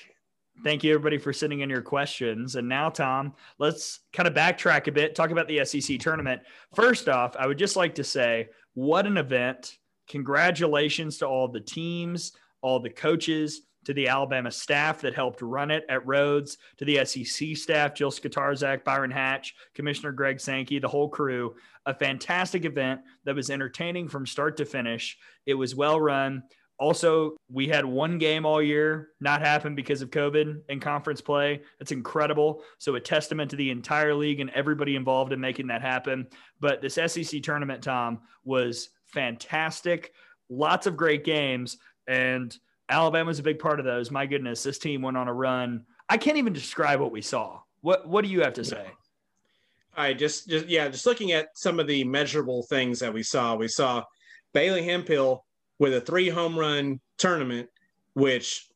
Thank you everybody for sending in your questions. And now, Tom, let's kind of backtrack a bit, talk about the SEC tournament. First off, I would just like to say, what an event! Congratulations to all the teams, all the coaches, to the Alabama staff that helped run it at Rhoads, to the SEC staff, Jill Skatarzak, Byron Hatch, Commissioner Greg Sankey, the whole crew. A fantastic event that was entertaining from start to finish. It was well run. Also, we had one game all year not happen because of COVID in conference play. That's incredible. So, a testament to the entire league and everybody involved in making that happen. But this SEC tournament, Tom, was fantastic. Lots of great games. And Alabama's a big part of those. My goodness, this team went on a run. I can't even describe what we saw. What What do you have to say? Right, just just yeah, just looking at some of the measurable things that we saw. We saw Bailey Hemphill with a three home run tournament, which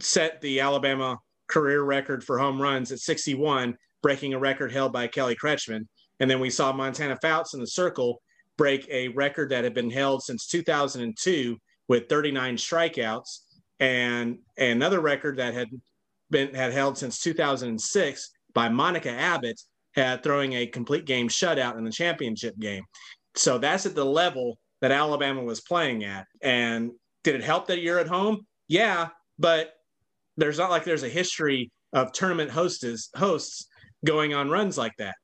set the Alabama career record for home runs at 61, breaking a record held by Kelly Kretschman. And then we saw Montana Fouts in the circle break a record that had been held since 2002 with 39 strikeouts, and another record that had been had held since 2006 by Monica Abbott had throwing a complete game shutout in the championship game. So that's at the level that Alabama was playing at. And did it help that you're at home? Yeah, but there's not like there's a history of tournament hosts hosts going on runs like that.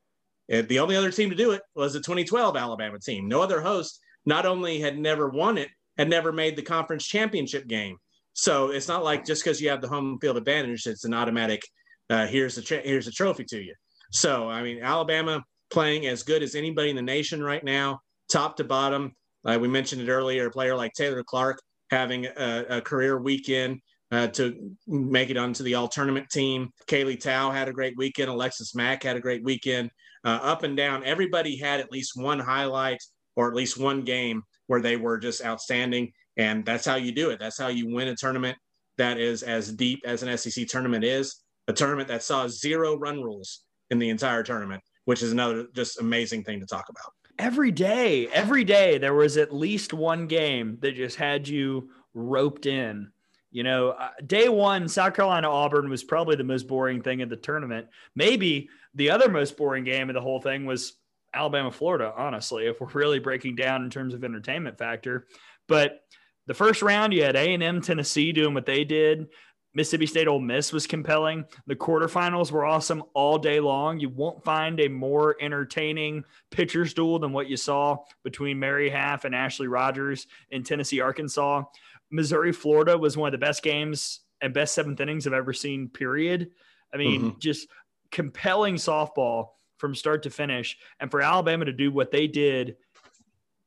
Uh, The only other team to do it was the 2012 Alabama team. No other host not only had never won it, had never made the conference championship game. So it's not like just because you have the home field advantage, it's an automatic. Uh, here's the tra- here's the trophy to you. So I mean, Alabama playing as good as anybody in the nation right now, top to bottom. Like we mentioned it earlier, a player like Taylor Clark having a, a career weekend uh, to make it onto the all tournament team. Kaylee Tao had a great weekend. Alexis Mack had a great weekend. Uh, up and down, everybody had at least one highlight or at least one game where they were just outstanding. And that's how you do it. That's how you win a tournament that is as deep as an SEC tournament is. A tournament that saw zero run rules in the entire tournament, which is another just amazing thing to talk about. Every day, every day, there was at least one game that just had you roped in. You know, uh, day one, South Carolina Auburn was probably the most boring thing in the tournament. Maybe the other most boring game of the whole thing was Alabama Florida, honestly, if we're really breaking down in terms of entertainment factor. But the first round, you had A&M Tennessee doing what they did. Mississippi State Ole Miss was compelling. The quarterfinals were awesome all day long. You won't find a more entertaining pitcher's duel than what you saw between Mary Haff and Ashley Rogers in Tennessee, Arkansas. Missouri, Florida was one of the best games and best seventh innings I've ever seen, period. I mean, mm-hmm. just compelling softball from start to finish. And for Alabama to do what they did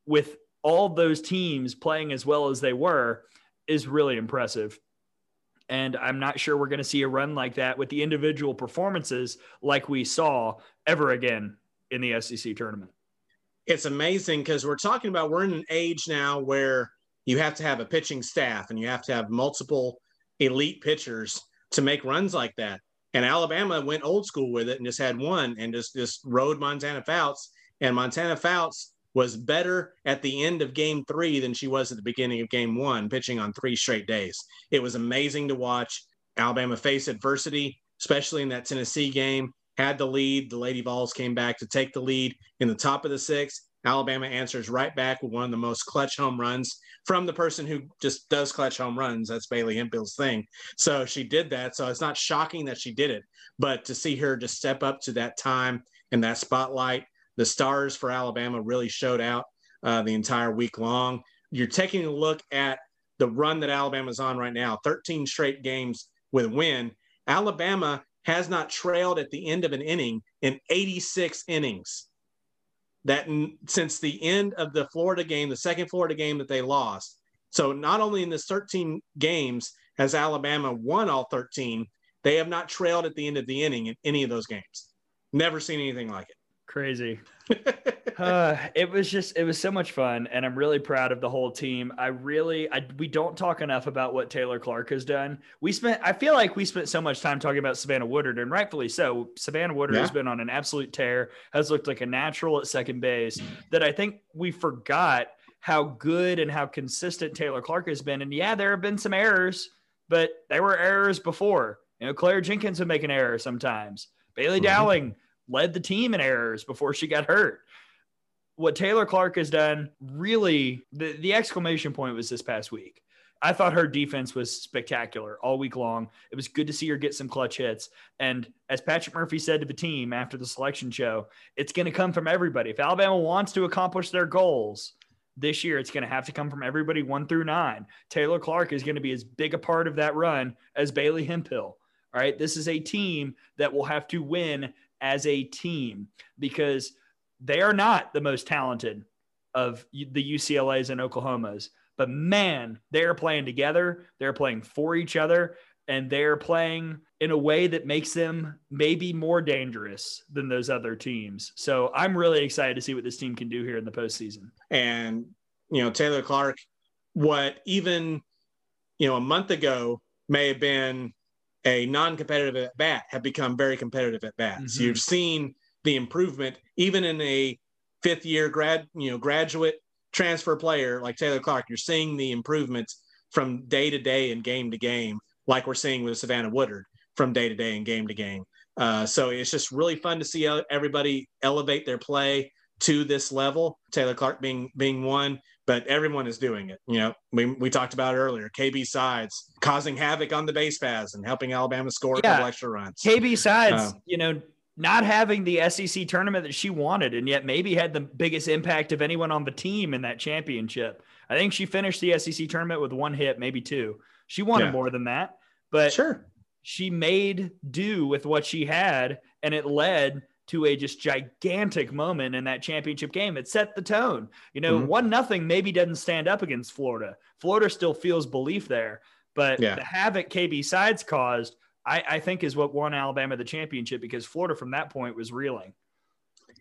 with all those teams playing as well as they were is really impressive. And I'm not sure we're going to see a run like that with the individual performances like we saw ever again in the SEC tournament. It's amazing because we're talking about we're in an age now where you have to have a pitching staff and you have to have multiple elite pitchers to make runs like that. And Alabama went old school with it and just had one and just just rode Montana Fouts. And Montana Fouts was better at the end of game three than she was at the beginning of game one, pitching on three straight days. It was amazing to watch Alabama face adversity, especially in that Tennessee game. Had the lead. The Lady Vols came back to take the lead in the top of the sixth. Alabama answers right back with one of the most clutch home runs from the person who just does clutch home runs. That's Bailey Hemphill's thing. So she did that. So it's not shocking that she did it, but to see her just step up to that time and that spotlight, the stars for Alabama really showed out uh, the entire week long. You're taking a look at the run that Alabama's on right now 13 straight games with win. Alabama has not trailed at the end of an inning in 86 innings. that n- since the end of the Florida game, the second Florida game that they lost, so not only in this 13 games has Alabama won all 13, they have not trailed at the end of the inning in any of those games. Never seen anything like it. Crazy. (laughs) uh, it was just it was so much fun, and I'm really proud of the whole team. I really I, we don't talk enough about what Taylor Clark has done. We spent I feel like we spent so much time talking about Savannah Woodard, and rightfully so. Savannah Woodard yeah. has been on an absolute tear, has looked like a natural at second base. That I think we forgot how good and how consistent Taylor Clark has been. And yeah, there have been some errors, but there were errors before. You know, Claire Jenkins would make an error sometimes. Bailey mm-hmm. Dowling led the team in errors before she got hurt what Taylor Clark has done really the, the exclamation point was this past week. I thought her defense was spectacular all week long. It was good to see her get some clutch hits. And as Patrick Murphy said to the team after the selection show, it's going to come from everybody. If Alabama wants to accomplish their goals this year, it's going to have to come from everybody one through nine. Taylor Clark is going to be as big a part of that run as Bailey Hemphill. All right. This is a team that will have to win as a team because – they are not the most talented of the UCLA's and Oklahomas, but man, they're playing together. They're playing for each other, and they're playing in a way that makes them maybe more dangerous than those other teams. So I'm really excited to see what this team can do here in the postseason. And, you know, Taylor Clark, what even, you know, a month ago may have been a non competitive at bat, have become very competitive at bats. Mm-hmm. You've seen the improvement, even in a fifth year grad, you know, graduate transfer player like Taylor Clark, you're seeing the improvements from day to day and game to game, like we're seeing with Savannah Woodard from day to day and game to game. Uh, so it's just really fun to see everybody elevate their play to this level. Taylor Clark being being one, but everyone is doing it. You know, we, we talked about it earlier. KB Sides causing havoc on the base paths and helping Alabama score yeah. a couple extra runs. KB Sides, uh, you know, not having the SEC tournament that she wanted, and yet maybe had the biggest impact of anyone on the team in that championship. I think she finished the SEC tournament with one hit, maybe two. She wanted yeah. more than that, but sure, she made do with what she had, and it led to a just gigantic moment in that championship game. It set the tone. You know, mm-hmm. one nothing maybe doesn't stand up against Florida. Florida still feels belief there, but yeah. the havoc KB Sides caused I, I think is what won Alabama the championship because Florida from that point was reeling.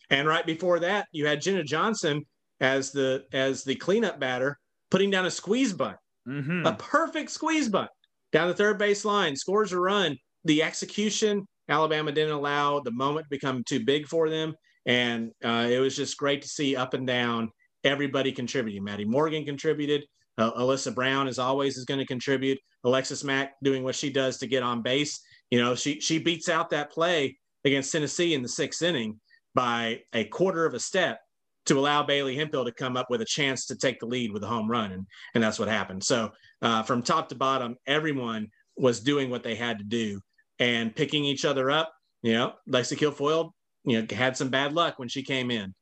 And right before that, you had Jenna Johnson as the as the cleanup batter, putting down a squeeze bunt, mm-hmm. a perfect squeeze bunt down the third base line, scores a run. The execution, Alabama didn't allow the moment to become too big for them, and uh, it was just great to see up and down everybody contributing. Maddie Morgan contributed. Uh, Elissa Brown, as always, is going to contribute. Alexis Mack doing what she does to get on base. You know, she she beats out that play against Tennessee in the sixth inning by a quarter of a step to allow Bailey Hemphill to come up with a chance to take the lead with a home run, and and that's what happened. So uh, from top to bottom, everyone was doing what they had to do and picking each other up. You know, Lexi Kilfoyle, you know, had some bad luck when she came in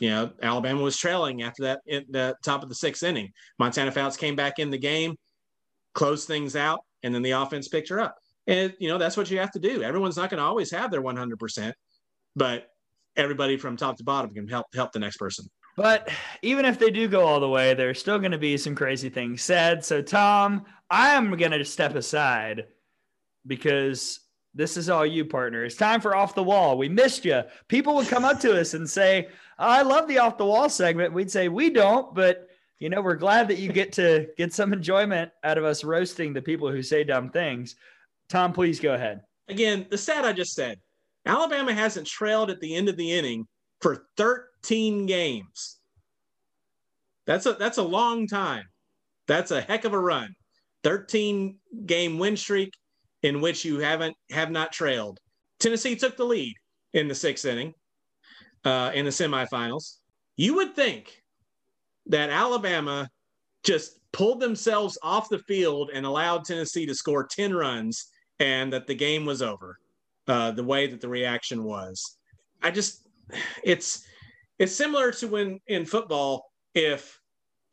you know, Alabama was trailing after that at the top of the sixth inning. Montana Fouts came back in the game, closed things out, and then the offense picked her up. And, you know, that's what you have to do. Everyone's not going to always have their 100%, but everybody from top to bottom can help help the next person. But even if they do go all the way, there's still going to be some crazy things said. So, Tom, I am going to step aside because this is all you, partner. It's time for Off the Wall. We missed you. People would come up to us and say, oh, I love the off the wall segment. We'd say we don't, but you know, we're glad that you get to get some enjoyment out of us roasting the people who say dumb things. Tom, please go ahead. Again, the stat I just said Alabama hasn't trailed at the end of the inning for 13 games. That's a that's a long time. That's a heck of a run. 13 game win streak in which you haven't have not trailed. Tennessee took the lead in the sixth inning uh, in the semifinals. You would think that Alabama just pulled themselves off the field and allowed Tennessee to score 10 runs and that the game was over uh, the way that the reaction was. I just, it's, it's similar to when in football, if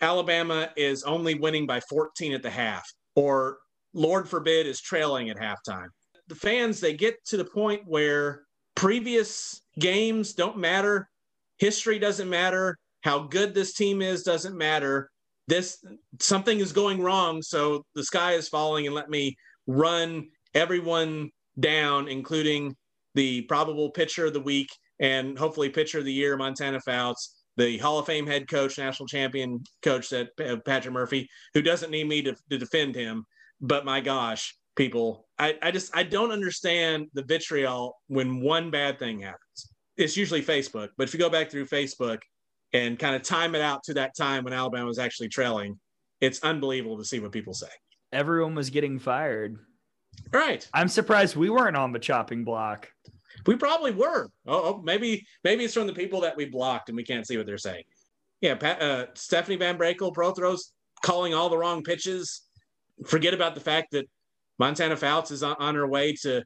Alabama is only winning by 14 at the half, or Lord forbid is trailing at halftime. The fans, they get to the point where previous games don't matter. history doesn't matter. How good this team is doesn't matter. This something is going wrong, so the sky is falling, and let me run everyone down, including the probable pitcher of the week and hopefully pitcher of the year, Montana Fouts, the Hall of Fame head coach, national champion coach, that uh, Patrick Murphy, who doesn't need me to, to defend him. But my gosh, people, I, I just I don't understand the vitriol when one bad thing happens. It's usually Facebook, but if you go back through Facebook and kind of time it out to that time when Alabama was actually trailing, it's unbelievable to see what people say. Everyone was getting fired. Right. I'm surprised we weren't on the chopping block. We probably were. Oh, oh, maybe maybe it's from the people that we blocked and we can't see what they're saying. Yeah, Pat, uh, Stephanie VanBrakle, pro throws, calling all the wrong pitches. Forget about the fact that Montana Fouts is on, on her way to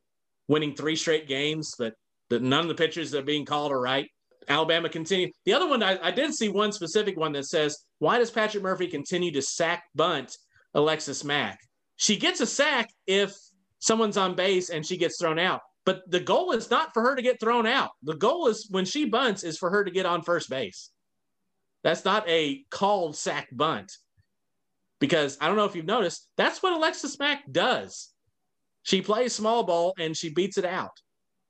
winning three straight games, but that none of the pitches that are being called are right. Alabama continue. The other one, I, I did see one specific one that says, why does Patrick Murphy continue to sack bunt Alexis Mack? She gets a sack if someone's on base and she gets thrown out. But the goal is not for her to get thrown out. The goal is when she bunts is for her to get on first base. That's not a called sack bunt. Because I don't know if you've noticed, that's what Alexis Mack does. She plays small ball and she beats it out.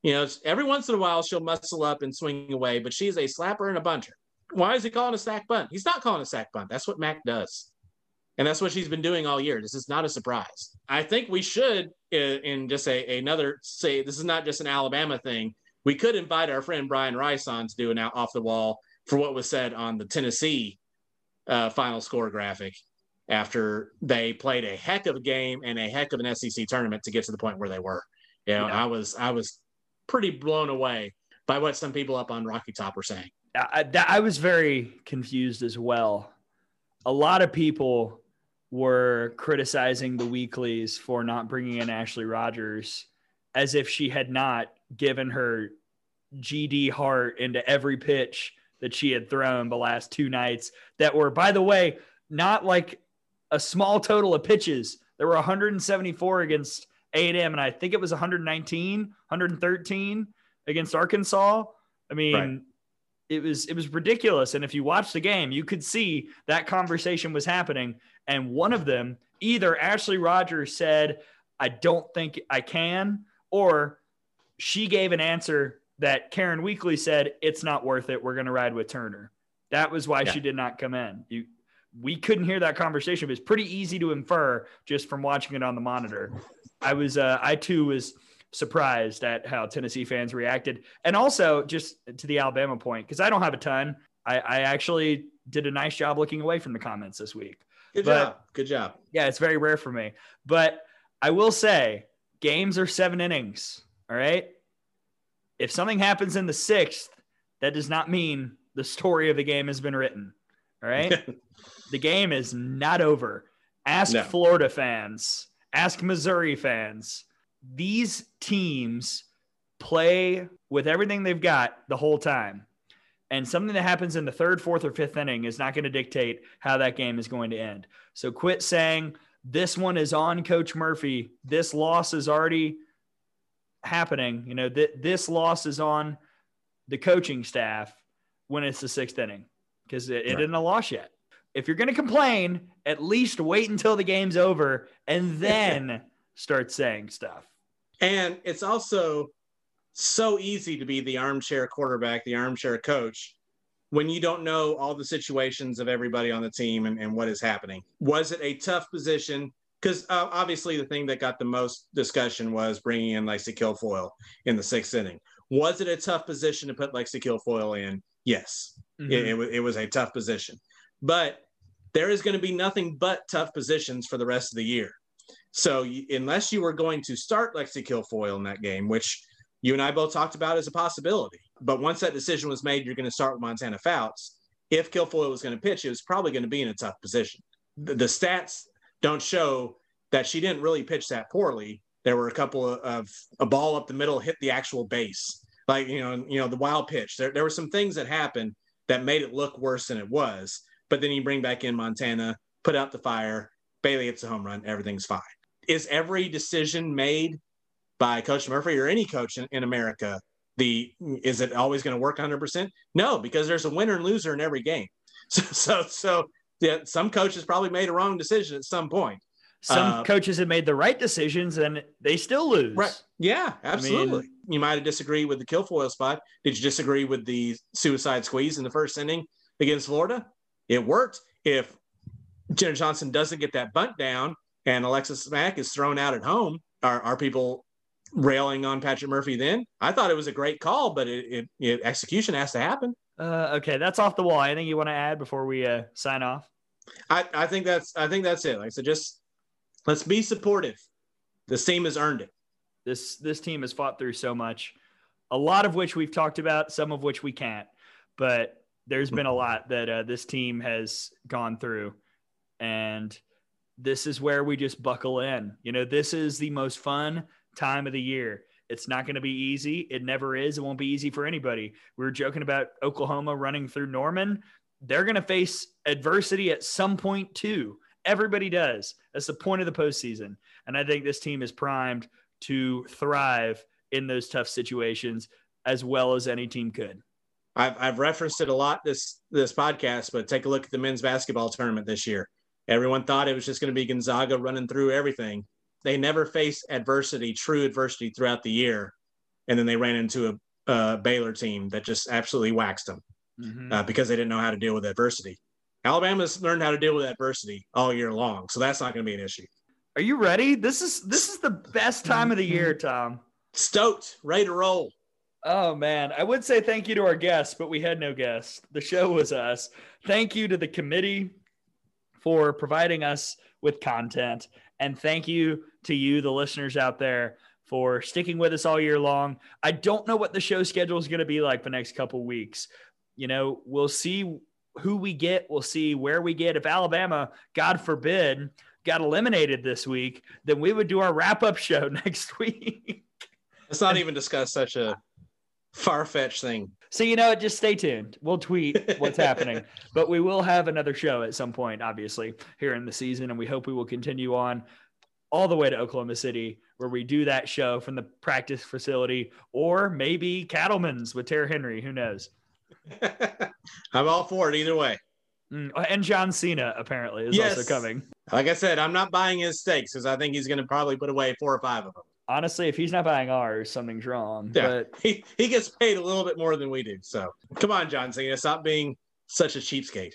You know, every once in a while she'll muscle up and swing away, but she's a slapper and a bunter. Why is he calling a sack bunt? He's not calling a sack bunt. That's what Mack does. And that's what she's been doing all year. This is not a surprise. I think we should, uh, in just a, another say, this is not just an Alabama thing. We could invite our friend Brian Rice on to do an off the wall for what was said on the Tennessee uh, final score graphic after they played a heck of a game and a heck of an SEC tournament to get to the point where they were. You know, yeah. I was I was pretty blown away by what some people up on Rocky Top were saying. I, I was very confused as well. A lot of people were criticizing the weeklies for not bringing in Ashley Rogers as if she had not given her GD heart into every pitch that she had thrown the last two nights that were, by the way, not like a small total of pitches. There were 174 against A&M, and I think it was 119, 113 against Arkansas. I mean, right. it was it was ridiculous. And if you watch the game, you could see that conversation was happening. And one of them, either Ashley Rogers said, I don't think I can, or she gave an answer that Karen Weekly said, it's not worth it. We're going to ride with Turner. That was why yeah. she did not come in. You, we couldn't hear that conversation. but it's pretty easy to infer just from watching it on the monitor. I was, uh, I too was surprised at how Tennessee fans reacted. And also just to the Alabama point, because I don't have a ton. I, I actually did a nice job looking away from the comments this week. Good but, job. Good job. Yeah, it's very rare for me. But I will say games are seven innings. All right. If something happens in the sixth, that does not mean the story of the game has been written. All right. (laughs) the game is not over. Ask no. Florida fans, ask Missouri fans. These teams play with everything they've got the whole time. And something that happens in the third, fourth, or fifth inning is not going to dictate how that game is going to end. So quit saying this one is on Coach Murphy. This loss is already happening. You know, th- this loss is on the coaching staff when it's the sixth inning because it, it right. isn't a loss yet. If you're going to complain, at least wait until the game's over and (laughs) then start saying stuff. And it's also so easy to be the armchair quarterback, the armchair coach, when you don't know all the situations of everybody on the team and, and what is happening. Was it a tough position? Because uh, obviously, the thing that got the most discussion was bringing in Lexi Kilfoyle in the sixth inning. Was it a tough position to put Lexi Kilfoyle in? Yes, mm-hmm. it, it, it was a tough position. But there is going to be nothing but tough positions for the rest of the year. So, unless you were going to start Lexi Kilfoyle in that game, which you and I both talked about as a possibility. But once that decision was made, you're going to start with Montana Fouts. If Kilfoyle was going to pitch, it was probably going to be in a tough position. The, the, stats don't show that she didn't really pitch that poorly. There were a couple of, of a ball up the middle hit the actual base, like you know, you know the wild pitch. There, there were some things that happened that made it look worse than it was. But then you bring back in Montana, put out the fire. Bailey hits a home run. Everything's fine. Is every decision made by Coach Murphy or any coach in, in America The is it always going to work 100? percent No, because there's a winner and loser in every game. (laughs) So so so yeah, some coaches probably made a wrong decision at some point. Some Uh, coaches have made the right decisions and they still lose. Right. Yeah, absolutely. you might have disagreed with the Kilfoyle spot. Did you disagree with the suicide squeeze in the first inning against Florida? It worked. If Jenna Johnson doesn't get that bunt down and Alexis Mack is thrown out at home, are, are people railing on Patrick Murphy then? I thought it was a great call, but it, it, it execution has to happen. Uh, okay, that's off the wall. Anything you want to add before we uh, sign off? I, I think that's I think that's it. Like I said, just let's be supportive. This team has earned it. This this team has fought through so much, a lot of which we've talked about, some of which we can't. But there's been a lot that uh, this team has gone through, and this is where we just buckle in. You know, this is the most fun time of the year. It's not going to be easy. It never is. It won't be easy for anybody. We were joking about Oklahoma running through Norman. They're going to face adversity at some point too. Everybody does. That's the point of the postseason. And I think this team is primed to thrive in those tough situations as well as any team could. I've, I've referenced it a lot this this podcast, but take a look at the men's basketball tournament this year. Everyone thought it was just going to be Gonzaga running through everything. They never faced adversity, true adversity, throughout the year, and then they ran into a, a Baylor team that just absolutely waxed them Mm-hmm. uh, because they didn't know how to deal with adversity. Alabama's learned how to deal with adversity all year long, so that's not going to be an issue. Are you ready? This is this is the best time of the year, Tom. Stoked, ready to roll. Oh man, I would say thank you to our guests, but we had no guests. The show was us. Thank you to the committee for providing us with content, and thank you to you, the listeners out there, for sticking with us all year long. I don't know what the show schedule is going to be like the next couple weeks. You know, we'll see who we get. We'll see where we get. If Alabama, God forbid, got eliminated this week, then we would do our wrap up show (laughs) next week. Let's not even discuss such a far fetched thing. So you know, just stay tuned. We'll tweet what's (laughs) happening, but we will have another show at some point, obviously, here in the season, and we hope we will continue on all the way to Oklahoma City, where we do that show from the practice facility, or maybe Cattleman's with Tara Henry. Who knows? (laughs) I'm all for it either way. Mm, And John Cena apparently is Yes. also coming. Like I said, I'm not buying his steaks because I think he's going to probably put away four or five of them. Honestly, if he's not buying ours, something's wrong. Yeah. But (laughs) He, he gets paid a little bit more than we do. So come on, John Cena, stop being such a cheapskate.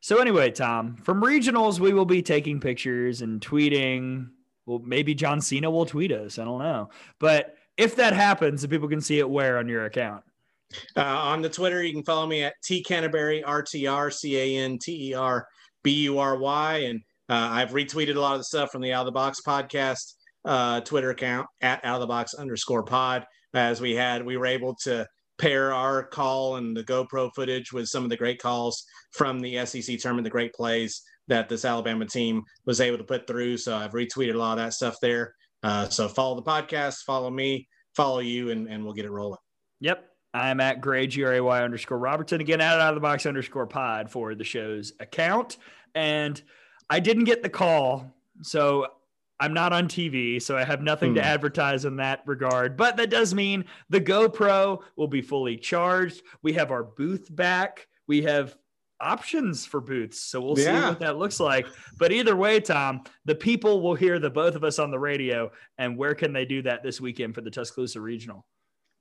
So anyway, Tom, from regionals, we will be taking pictures and tweeting. Well, maybe John Cena will tweet us. I don't know. But if that happens, the people can see it where on your account. Uh, on the Twitter, you can follow me at T Canterbury, R T R C A N T E R B U R Y. And uh, I've retweeted a lot of the stuff from the Out of the Box podcast uh, Twitter account at Out of the Box underscore pod. As we had, we were able to pair our call and the GoPro footage with some of the great calls from the SEC tournament, the great plays that this Alabama team was able to put through. So I've retweeted a lot of that stuff there. Uh, so follow the podcast, follow me, follow you, and, and we'll get it rolling. Yep. I'm at Gray, G R A Y underscore Robertson. Again, at out of the box underscore pod for the show's account. And I didn't get the call. So I'm not on TV. So I have nothing to Hmm. advertise in that regard. But that does mean the GoPro will be fully charged. We have our booth back. We have options for booths. So we'll see what that looks like. But either way, Tom, the people will hear the both of us on the radio. And where can they do that this weekend for the Tuscaloosa Regional?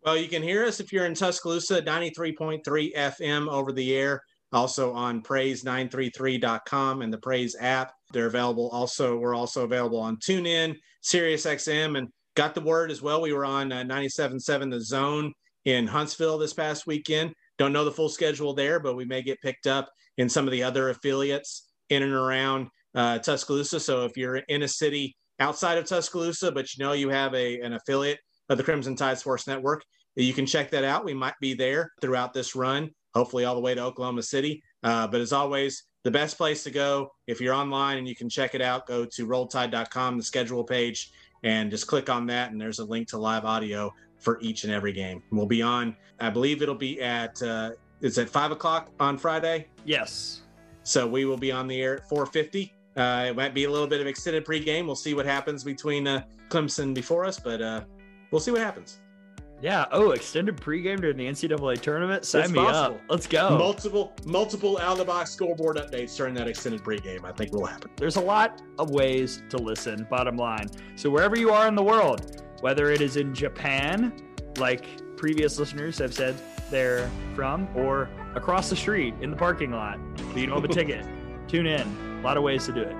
Well, you can hear us if you're in Tuscaloosa, 93.3 FM over the air. Also on praise933.com and the Praise app. They're available. Also, we're also available on TuneIn, SiriusXM, and got the word as well. We were on uh, 97.7 The Zone in Huntsville this past weekend. Don't know the full schedule there, but we may get picked up in some of the other affiliates in and around uh, Tuscaloosa. So if you're in a city outside of Tuscaloosa, but you know you have a, an affiliate of the Crimson Tide Sports Network, you can check that out. We might be there throughout this run, hopefully all the way to Oklahoma City. Uh, but as always, the best place to go if you're online and you can check it out, go to rolltide.com, the schedule page, and just click on that. And there's a link to live audio for each and every game. We'll be on, I believe it'll be at, uh, it's at five o'clock on Friday. Yes. So we will be on the air at 450. Uh, it might be a little bit of extended pregame. We'll see what happens between uh, Clemson before us, but uh, we'll see what happens. Yeah. Oh, extended pregame during the NCAA tournament. Sign It's me possible. up. Let's go. Multiple, multiple out of the box scoreboard updates during that extended pregame. I think will happen. There's a lot of ways to listen, bottom line. So, wherever you are in the world, whether it is in Japan, like previous listeners have said they're from, or across the street in the parking lot, but you don't have a (laughs) ticket, tune in. A lot of ways to do it.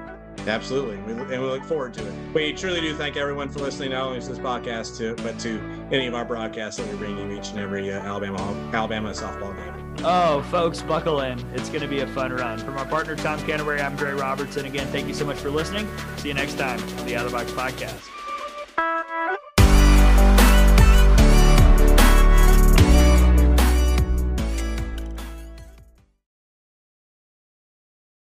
Absolutely, we, and we look forward to it. We truly do thank everyone for listening, not only to this podcast, to but to any of our broadcasts that we bring you each and every uh, Alabama Alabama softball game. Oh, folks, buckle in. It's going to be a fun run. From our partner, Tom Canterbury, I'm Gray Robertson. Again, thank you so much for listening. See you next time on the Out of the Box Podcast.